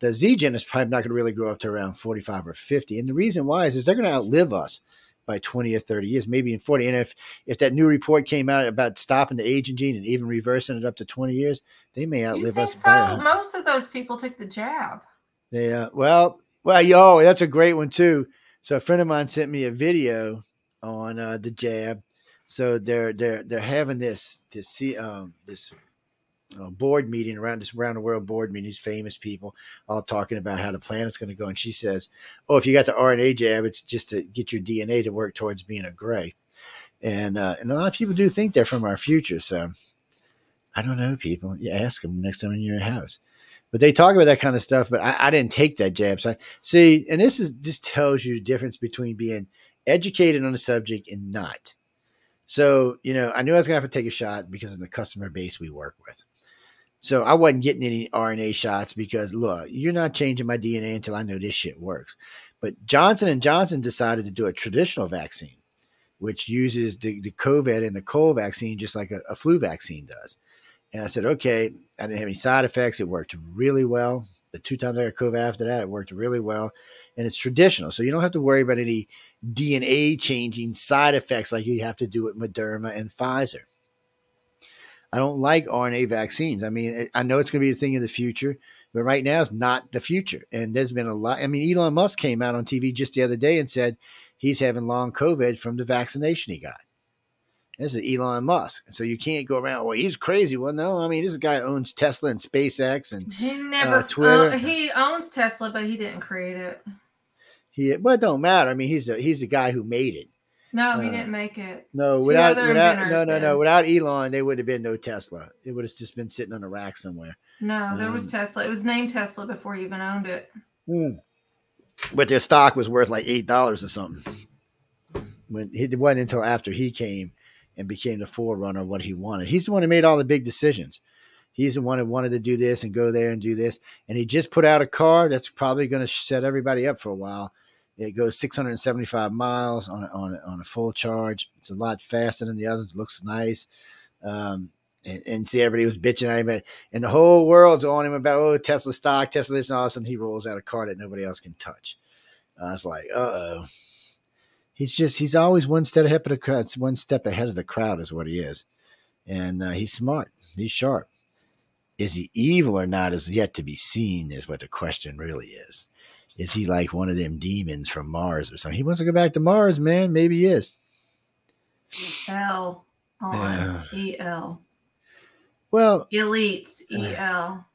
the Z Gen is probably not going to really grow up to around 45 or 50. And the reason why is, is they're going to outlive us by 20 or 30 years, maybe in 40. And if, if that new report came out about stopping the aging gene and even reversing it up to 20 years, they may outlive us. so? by Most of those people took the jab. they, uh, well, well, yo, that's a great one too. So a friend of mine sent me a video on uh, the jab. So they're they're they're having this to see um, this uh, board meeting around this around the world board meeting. These famous people all talking about how the planet's going to go. And she says, "Oh, if you got the RNA jab, it's just to get your DNA to work towards being a gray." And uh, and a lot of people do think they're from our future. So I don't know, people. You ask them next time in your house. But they talk about that kind of stuff. But I, I didn't take that jab. So I, see, and this is this tells you the difference between being educated on a subject and not. So you know, I knew I was gonna have to take a shot because of the customer base we work with. So I wasn't getting any RNA shots because look, you're not changing my DNA until I know this shit works. But Johnson and Johnson decided to do a traditional vaccine, which uses the, the COVID and the cold vaccine just like a, a flu vaccine does. And I said, okay, I didn't have any side effects. It worked really well. The two times I got COVID after that, it worked really well. And it's traditional. So you don't have to worry about any DNA changing side effects like you have to do with Moderna and Pfizer. I don't like RNA vaccines. I mean, I know it's going to be a thing in the future, but right now it's not the future. And there's been a lot. I mean, Elon Musk came out on TV just the other day and said he's having long COVID from the vaccination he got. This is Elon Musk. So you can't go around, well, he's crazy. Well, no, I mean, this is a guy that owns Tesla and SpaceX and He never. Uh, Twitter. uh, he owns Tesla, but he didn't create it. he, well, it don't matter. I mean, he's the, he's the guy who made it. No, he Uh, didn't make it. No, Two without, without, no, no, no. Without Elon, there would have been no Tesla. It would have just been sitting on a rack somewhere. No, there was Um, Tesla. It was named Tesla before he even owned it. But their stock was worth like eight dollars or something. When it wasn't until after he came and became the forerunner of what he wanted. He's the one who made all the big decisions. He's the one who wanted to do this and go there and do this. And he just put out a car that's probably going to set everybody up for a while. It goes 675 miles on on on a full charge. It's a lot faster than the others. Looks nice. Um, and, and see, everybody was bitching at him, and the whole world's on him about oh Tesla stock, Tesla this, and all of a sudden he rolls out a car that nobody else can touch. I was like, uh oh. He's just he's always one step ahead of the crowd. One step ahead of the crowd is what he is, and uh, he's smart. He's sharp. Is he evil or not is yet to be seen. Is what the question really is. Is he like one of them demons from Mars or something? He wants to go back to Mars, man. Maybe he is. L on E L. Well, Elites E L.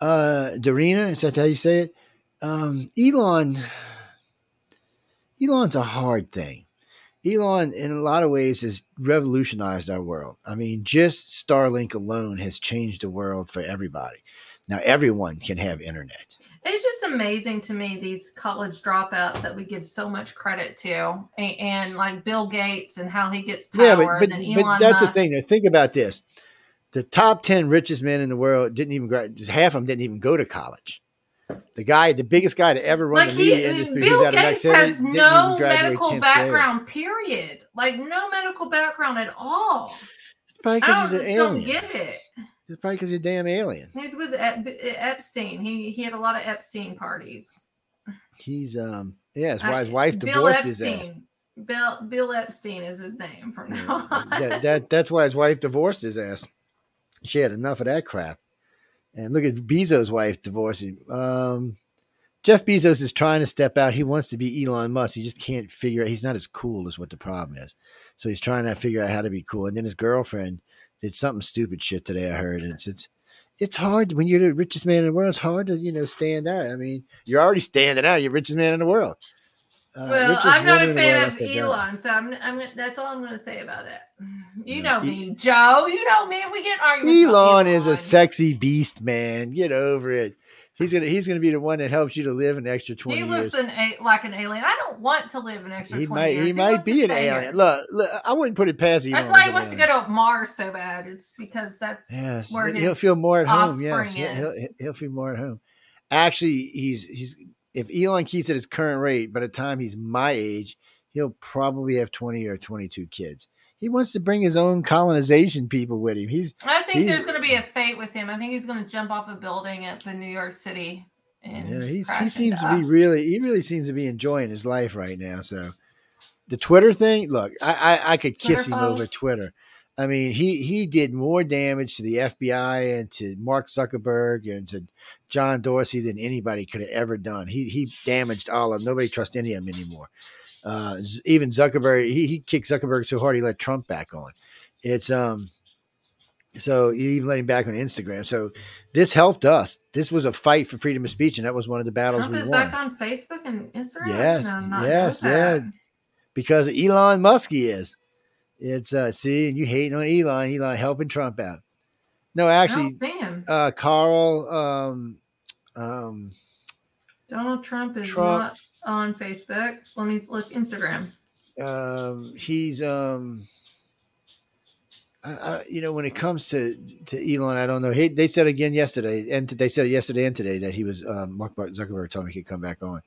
uh Darina, is that how you say it? Um Elon Elon's a hard thing. Elon in a lot of ways has revolutionized our world. I mean, just Starlink alone has changed the world for everybody. Now everyone can have internet. It's just amazing to me these college dropouts that we give so much credit to, and, and like Bill Gates and how he gets power. yeah, but but, but that's the thing. Think about this: the top ten richest men in the world didn't even half of them didn't even go to college. The guy, the biggest guy to ever run Like the he, media industry, who's Bill Gates has no medical 10th grade. background. Period. Like no medical background at all. It's probably because he's an just don't alien. get it. It's probably because he's a damn alien. He's with Ep- Epstein. He he had a lot of Epstein parties. He's um yeah, that's why his wife Bill divorced his ass. Bill Bill Epstein is his name from now on. that, that that's why his wife divorced his ass. She had enough of that crap. And look at Bezos' wife divorcing. Um, Jeff Bezos is trying to step out. He wants to be Elon Musk. He just can't figure out. He's not as cool as what the problem is. So he's trying to figure out how to be cool. And then his girlfriend did something stupid shit today. I heard, and it's it's it's hard when you're the richest man in the world. It's hard to you know stand out. I mean, you're already standing out. You're the richest man in the world. Uh, Well, I'm not a fan of. Elon, so I'm, I'm that's all I'm going to say about that. You know E- me, Joe. You know me. We get arguments. about Elon is a sexy beast, man. Get over it. He's gonna he's gonna be the one that helps you to live an extra twenty He years. looks an, like an alien. I don't want to live an extra He 20 might years. he might be an alien. Look, look, I wouldn't put it past Elon. That's why he an wants to go to Mars so bad. It's because that's Yes, where he'll feel more at home. Yes, he'll, he'll, he'll feel more at home. Actually, he's he's if Elon keeps at his current rate, by the time he's my age, he'll probably have twenty or twenty two kids. He wants to bring his own colonization people with him. He's I think he's- there's going to be a fate with him. I think he's going to jump off a building up in New York City. And yeah, he's, he seems to be really he really seems to be enjoying his life right now. So the Twitter thing, look, I I, I could kiss Twitter him over? Twitter. I mean, he he did more damage to the FBI and to Mark Zuckerberg and to John Dorsey than anybody could have ever done. He he damaged all of them. Nobody trusts any of them anymore. Uh, even Zuckerberg, he, he kicked Zuckerberg so hard he let Trump back on. It's um, so he even let him back on Instagram. So this helped us. This was a fight for freedom of speech, and that was one of the battles Trump we is won. back on Facebook and Instagram. Yes, I did not know yes, yeah. because Elon Musk he is. It's uh see, and you hating on Elon, Elon helping Trump out. No, actually, don't uh Carl um um Donald Trump is Trump- not on Facebook. Let me look Instagram. um he's um I, I, you know when it comes to to Elon, I don't know. He, they said again yesterday, and they said yesterday and today that he was um, Mark Zuckerberg told me he could come back on.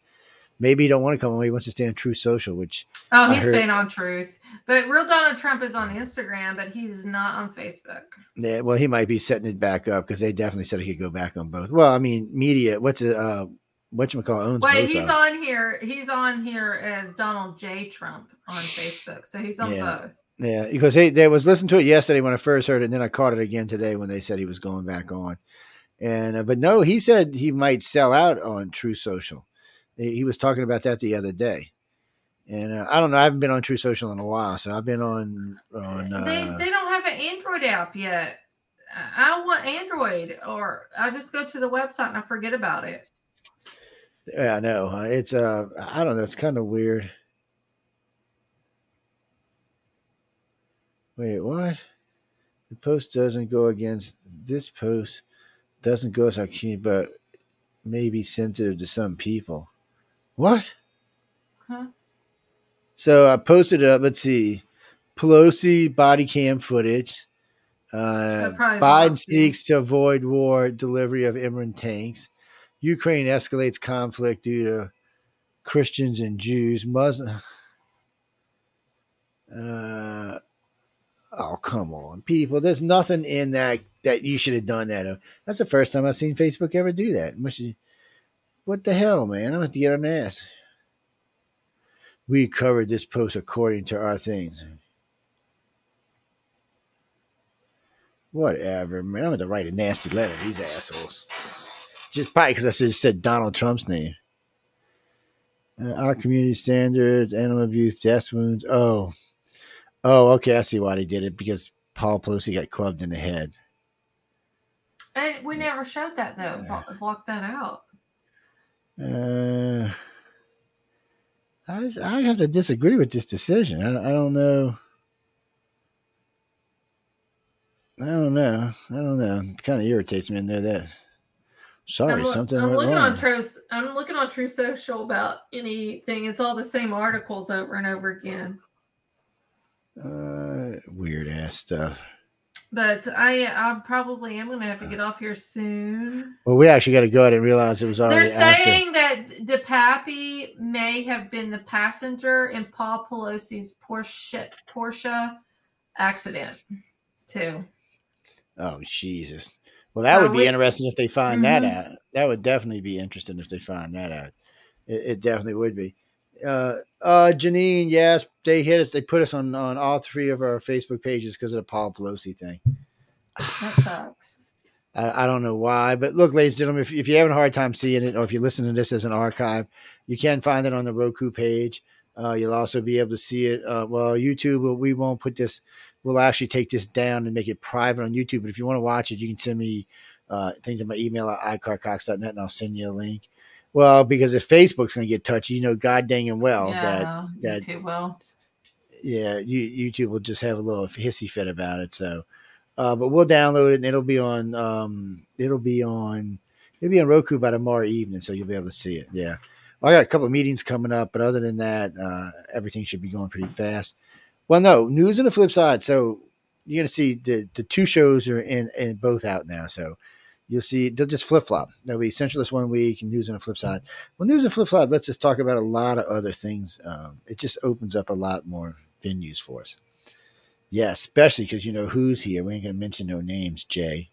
Maybe he don't want to come on. He wants to stay on Truth Social, which Oh, he's staying on Truth, but real Donald Trump is on Instagram, but he's not on Facebook. Yeah, well, he might be setting it back up because they definitely said he could go back on both. Well, I mean, media. What's it? Uh, what you call owns Wait, he's on here. He's on here as Donald J. Trump on Facebook, so he's on Yeah. both. Yeah, because they, they was listening to it yesterday when I first heard it, and then I caught it again today when they said he was going back on. And uh, but no, he said he might sell out on Truth Social. He, he was talking about that the other day. And uh, I don't know. I haven't been on Truth Social in a while, so I've been on on. Uh, they they don't have an Android app yet. I want Android, or I just go to the website and I forget about it. Yeah, I know. It's uh, I don't know. It's kind of weird. Wait, what? The post doesn't go against this post. Doesn't go as our community, but may be sensitive to some people. What? Huh? So I posted it up. Let's see, Pelosi body cam footage. Uh, Biden seeks to avoid war delivery of Imran tanks. Ukraine escalates conflict due to Christians and Jews. Muslim. Uh, oh come on, people! There's nothing in that that you should have done that. That's the first time I've seen Facebook ever do that. What the hell, man? I'm gonna have to get on ass. We covered this post according to our things. Whatever, man. I'm going to write a nasty letter to these assholes. Just probably because I said, said Donald Trump's name. Uh, our community standards, animal abuse, death wounds. Oh, oh, okay. I see why they did it because Paul Pelosi got clubbed in the head. And we never showed that though. Blo- Block that out. Uh, I, I have to disagree with this decision. I, don't- I don't know. I don't know. I don't know. It kind of irritates me to know that. Sorry, I'm, something I'm looking wrong. on True. I'm looking on Truth Social about anything. It's all the same articles over and over again. uh, weird ass stuff. But I, I probably am going to have to get off here soon. Well, we actually got to go ahead and realize it was already. They're after. saying that DePappy may have been the passenger in Paul Pelosi's Porsche Porsche accident, too. Oh Jesus! Well, that So would be we- interesting if they find that Mhm. out. That would definitely be interesting if they find that out. It, it definitely would be. Uh, uh, Janine, yes, they hit us. They put us on on all three of our Facebook pages because of the Paul Pelosi thing. That sucks. I, I don't know why, but look, ladies and gentlemen, if, if you're having a hard time seeing it, or if you're listening to this as an archive, you can find it on the Roku page. Uh, you'll also be able to see it. Uh, well, YouTube, we won't put this. We'll actually take this down and make it private on YouTube. But if you want to watch it, you can send me uh, things to my email at icarcox.net and I'll send you a link. Well, because if Facebook's going to get touchy, you know, god dang and well that yeah, that YouTube will. yeah, you, YouTube will just have a little hissy fit about it. So, uh, but we'll download it and it'll be on. Um, it'll be on. It'll be on Roku by tomorrow evening, so you'll be able to see it. Yeah, well, I got a couple of meetings coming up, but other than that, uh, everything should be going pretty fast. Well, no news on the flip side. So you're gonna see the the two shows are in in both out now. So you'll see they'll just flip flop. There'll be Centralist one week and news on the flip side. Well, news and flip flop lets us talk about a lot of other things. Um, it just opens up a lot more venues for us. Yeah, especially because you know who's here. We ain't gonna mention no names, Jay.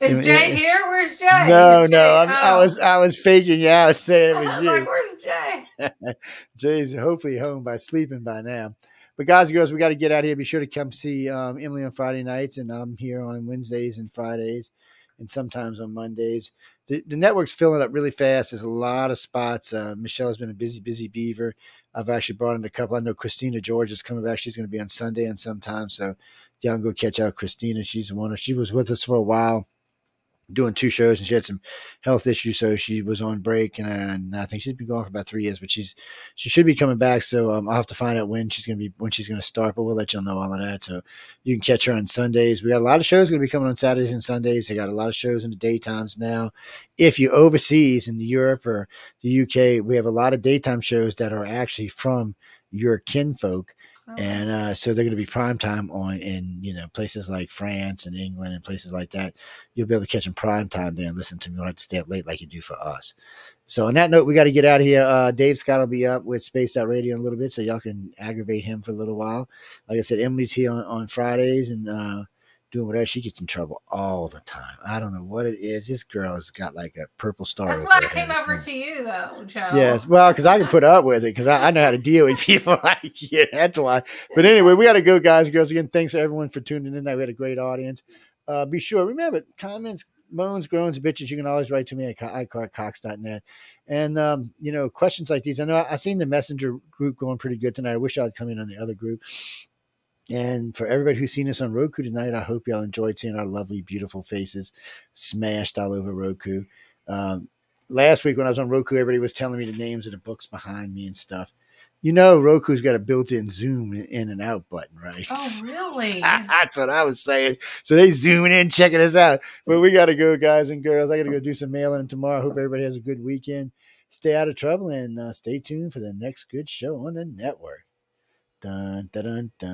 Is Jay here? Where's Jay? No, no, Jay- I'm, I was I was faking you out, saying it I was was you. like, where's Jay? Jay's hopefully home by sleeping by now. But guys and girls, we got to get out of here. Be sure to come see um, Emily on Friday nights, and I'm here on Wednesdays and Fridays, and sometimes on Mondays. The, the network's filling up really fast. There's a lot of spots. Uh, Michelle's been a busy, busy beaver. I've actually brought in a couple. I know Christina George is coming back. She's going to be on Sunday and sometime. So y'all can go catch out Christina. She's one she was with us for a while doing two shows and she had some health issues so she was on break and, and i think she's been gone for about three years but she's she should be coming back so um, i'll have to find out when she's going to be when she's going to start but we'll let y'all know all of that so you can catch her on sundays. We got a lot of shows going to be coming on saturdays and sundays. They got a lot of shows in the daytimes now. If you overseas in europe or the uk we have a lot of daytime shows that are actually from your kinfolk And uh, so they're going to be prime time on in you know places like France and England and places like that. You'll be able to catch them prime time there and listen to me. You don't have to stay up late like you do for us. So on that note, we got to get out of here. Uh, Dave Scott will be up with Spaced Out Radio in a little bit, so y'all can aggravate him for a little while. Like I said, Emily's here on, on Fridays and uh, doing whatever. She gets in trouble all the time. I don't know what it is. This girl has got like a purple star. That's why I came over to you, though, Joe. Yes, well, because I can put up with it because I, I know how to deal with people like you. That's why. But anyway, we got to go, guys and girls. Again, thanks everyone for tuning in. We had a great audience. Uh, be sure, remember, comments, moans, groans, bitches, you can always write to me at iCarCox.net. And, um, you know, questions like these. I know I seen the messenger group going pretty good tonight. I wish I'd come in on the other group. And for everybody who's seen us on Roku tonight, I hope y'all enjoyed seeing our lovely, beautiful faces smashed all over Roku. Um, last week when I was on Roku, everybody was telling me the names of the books behind me and stuff. You know, Roku's got a built-in zoom in and out button, right? Oh, really? That's what I was saying. So they zooming in, checking us out. But we got to go, guys and girls. I got to go do some mailing tomorrow. Hope everybody has a good weekend. Stay out of trouble and uh, stay tuned for the next good show on the network. Dun, dun, dun, dun.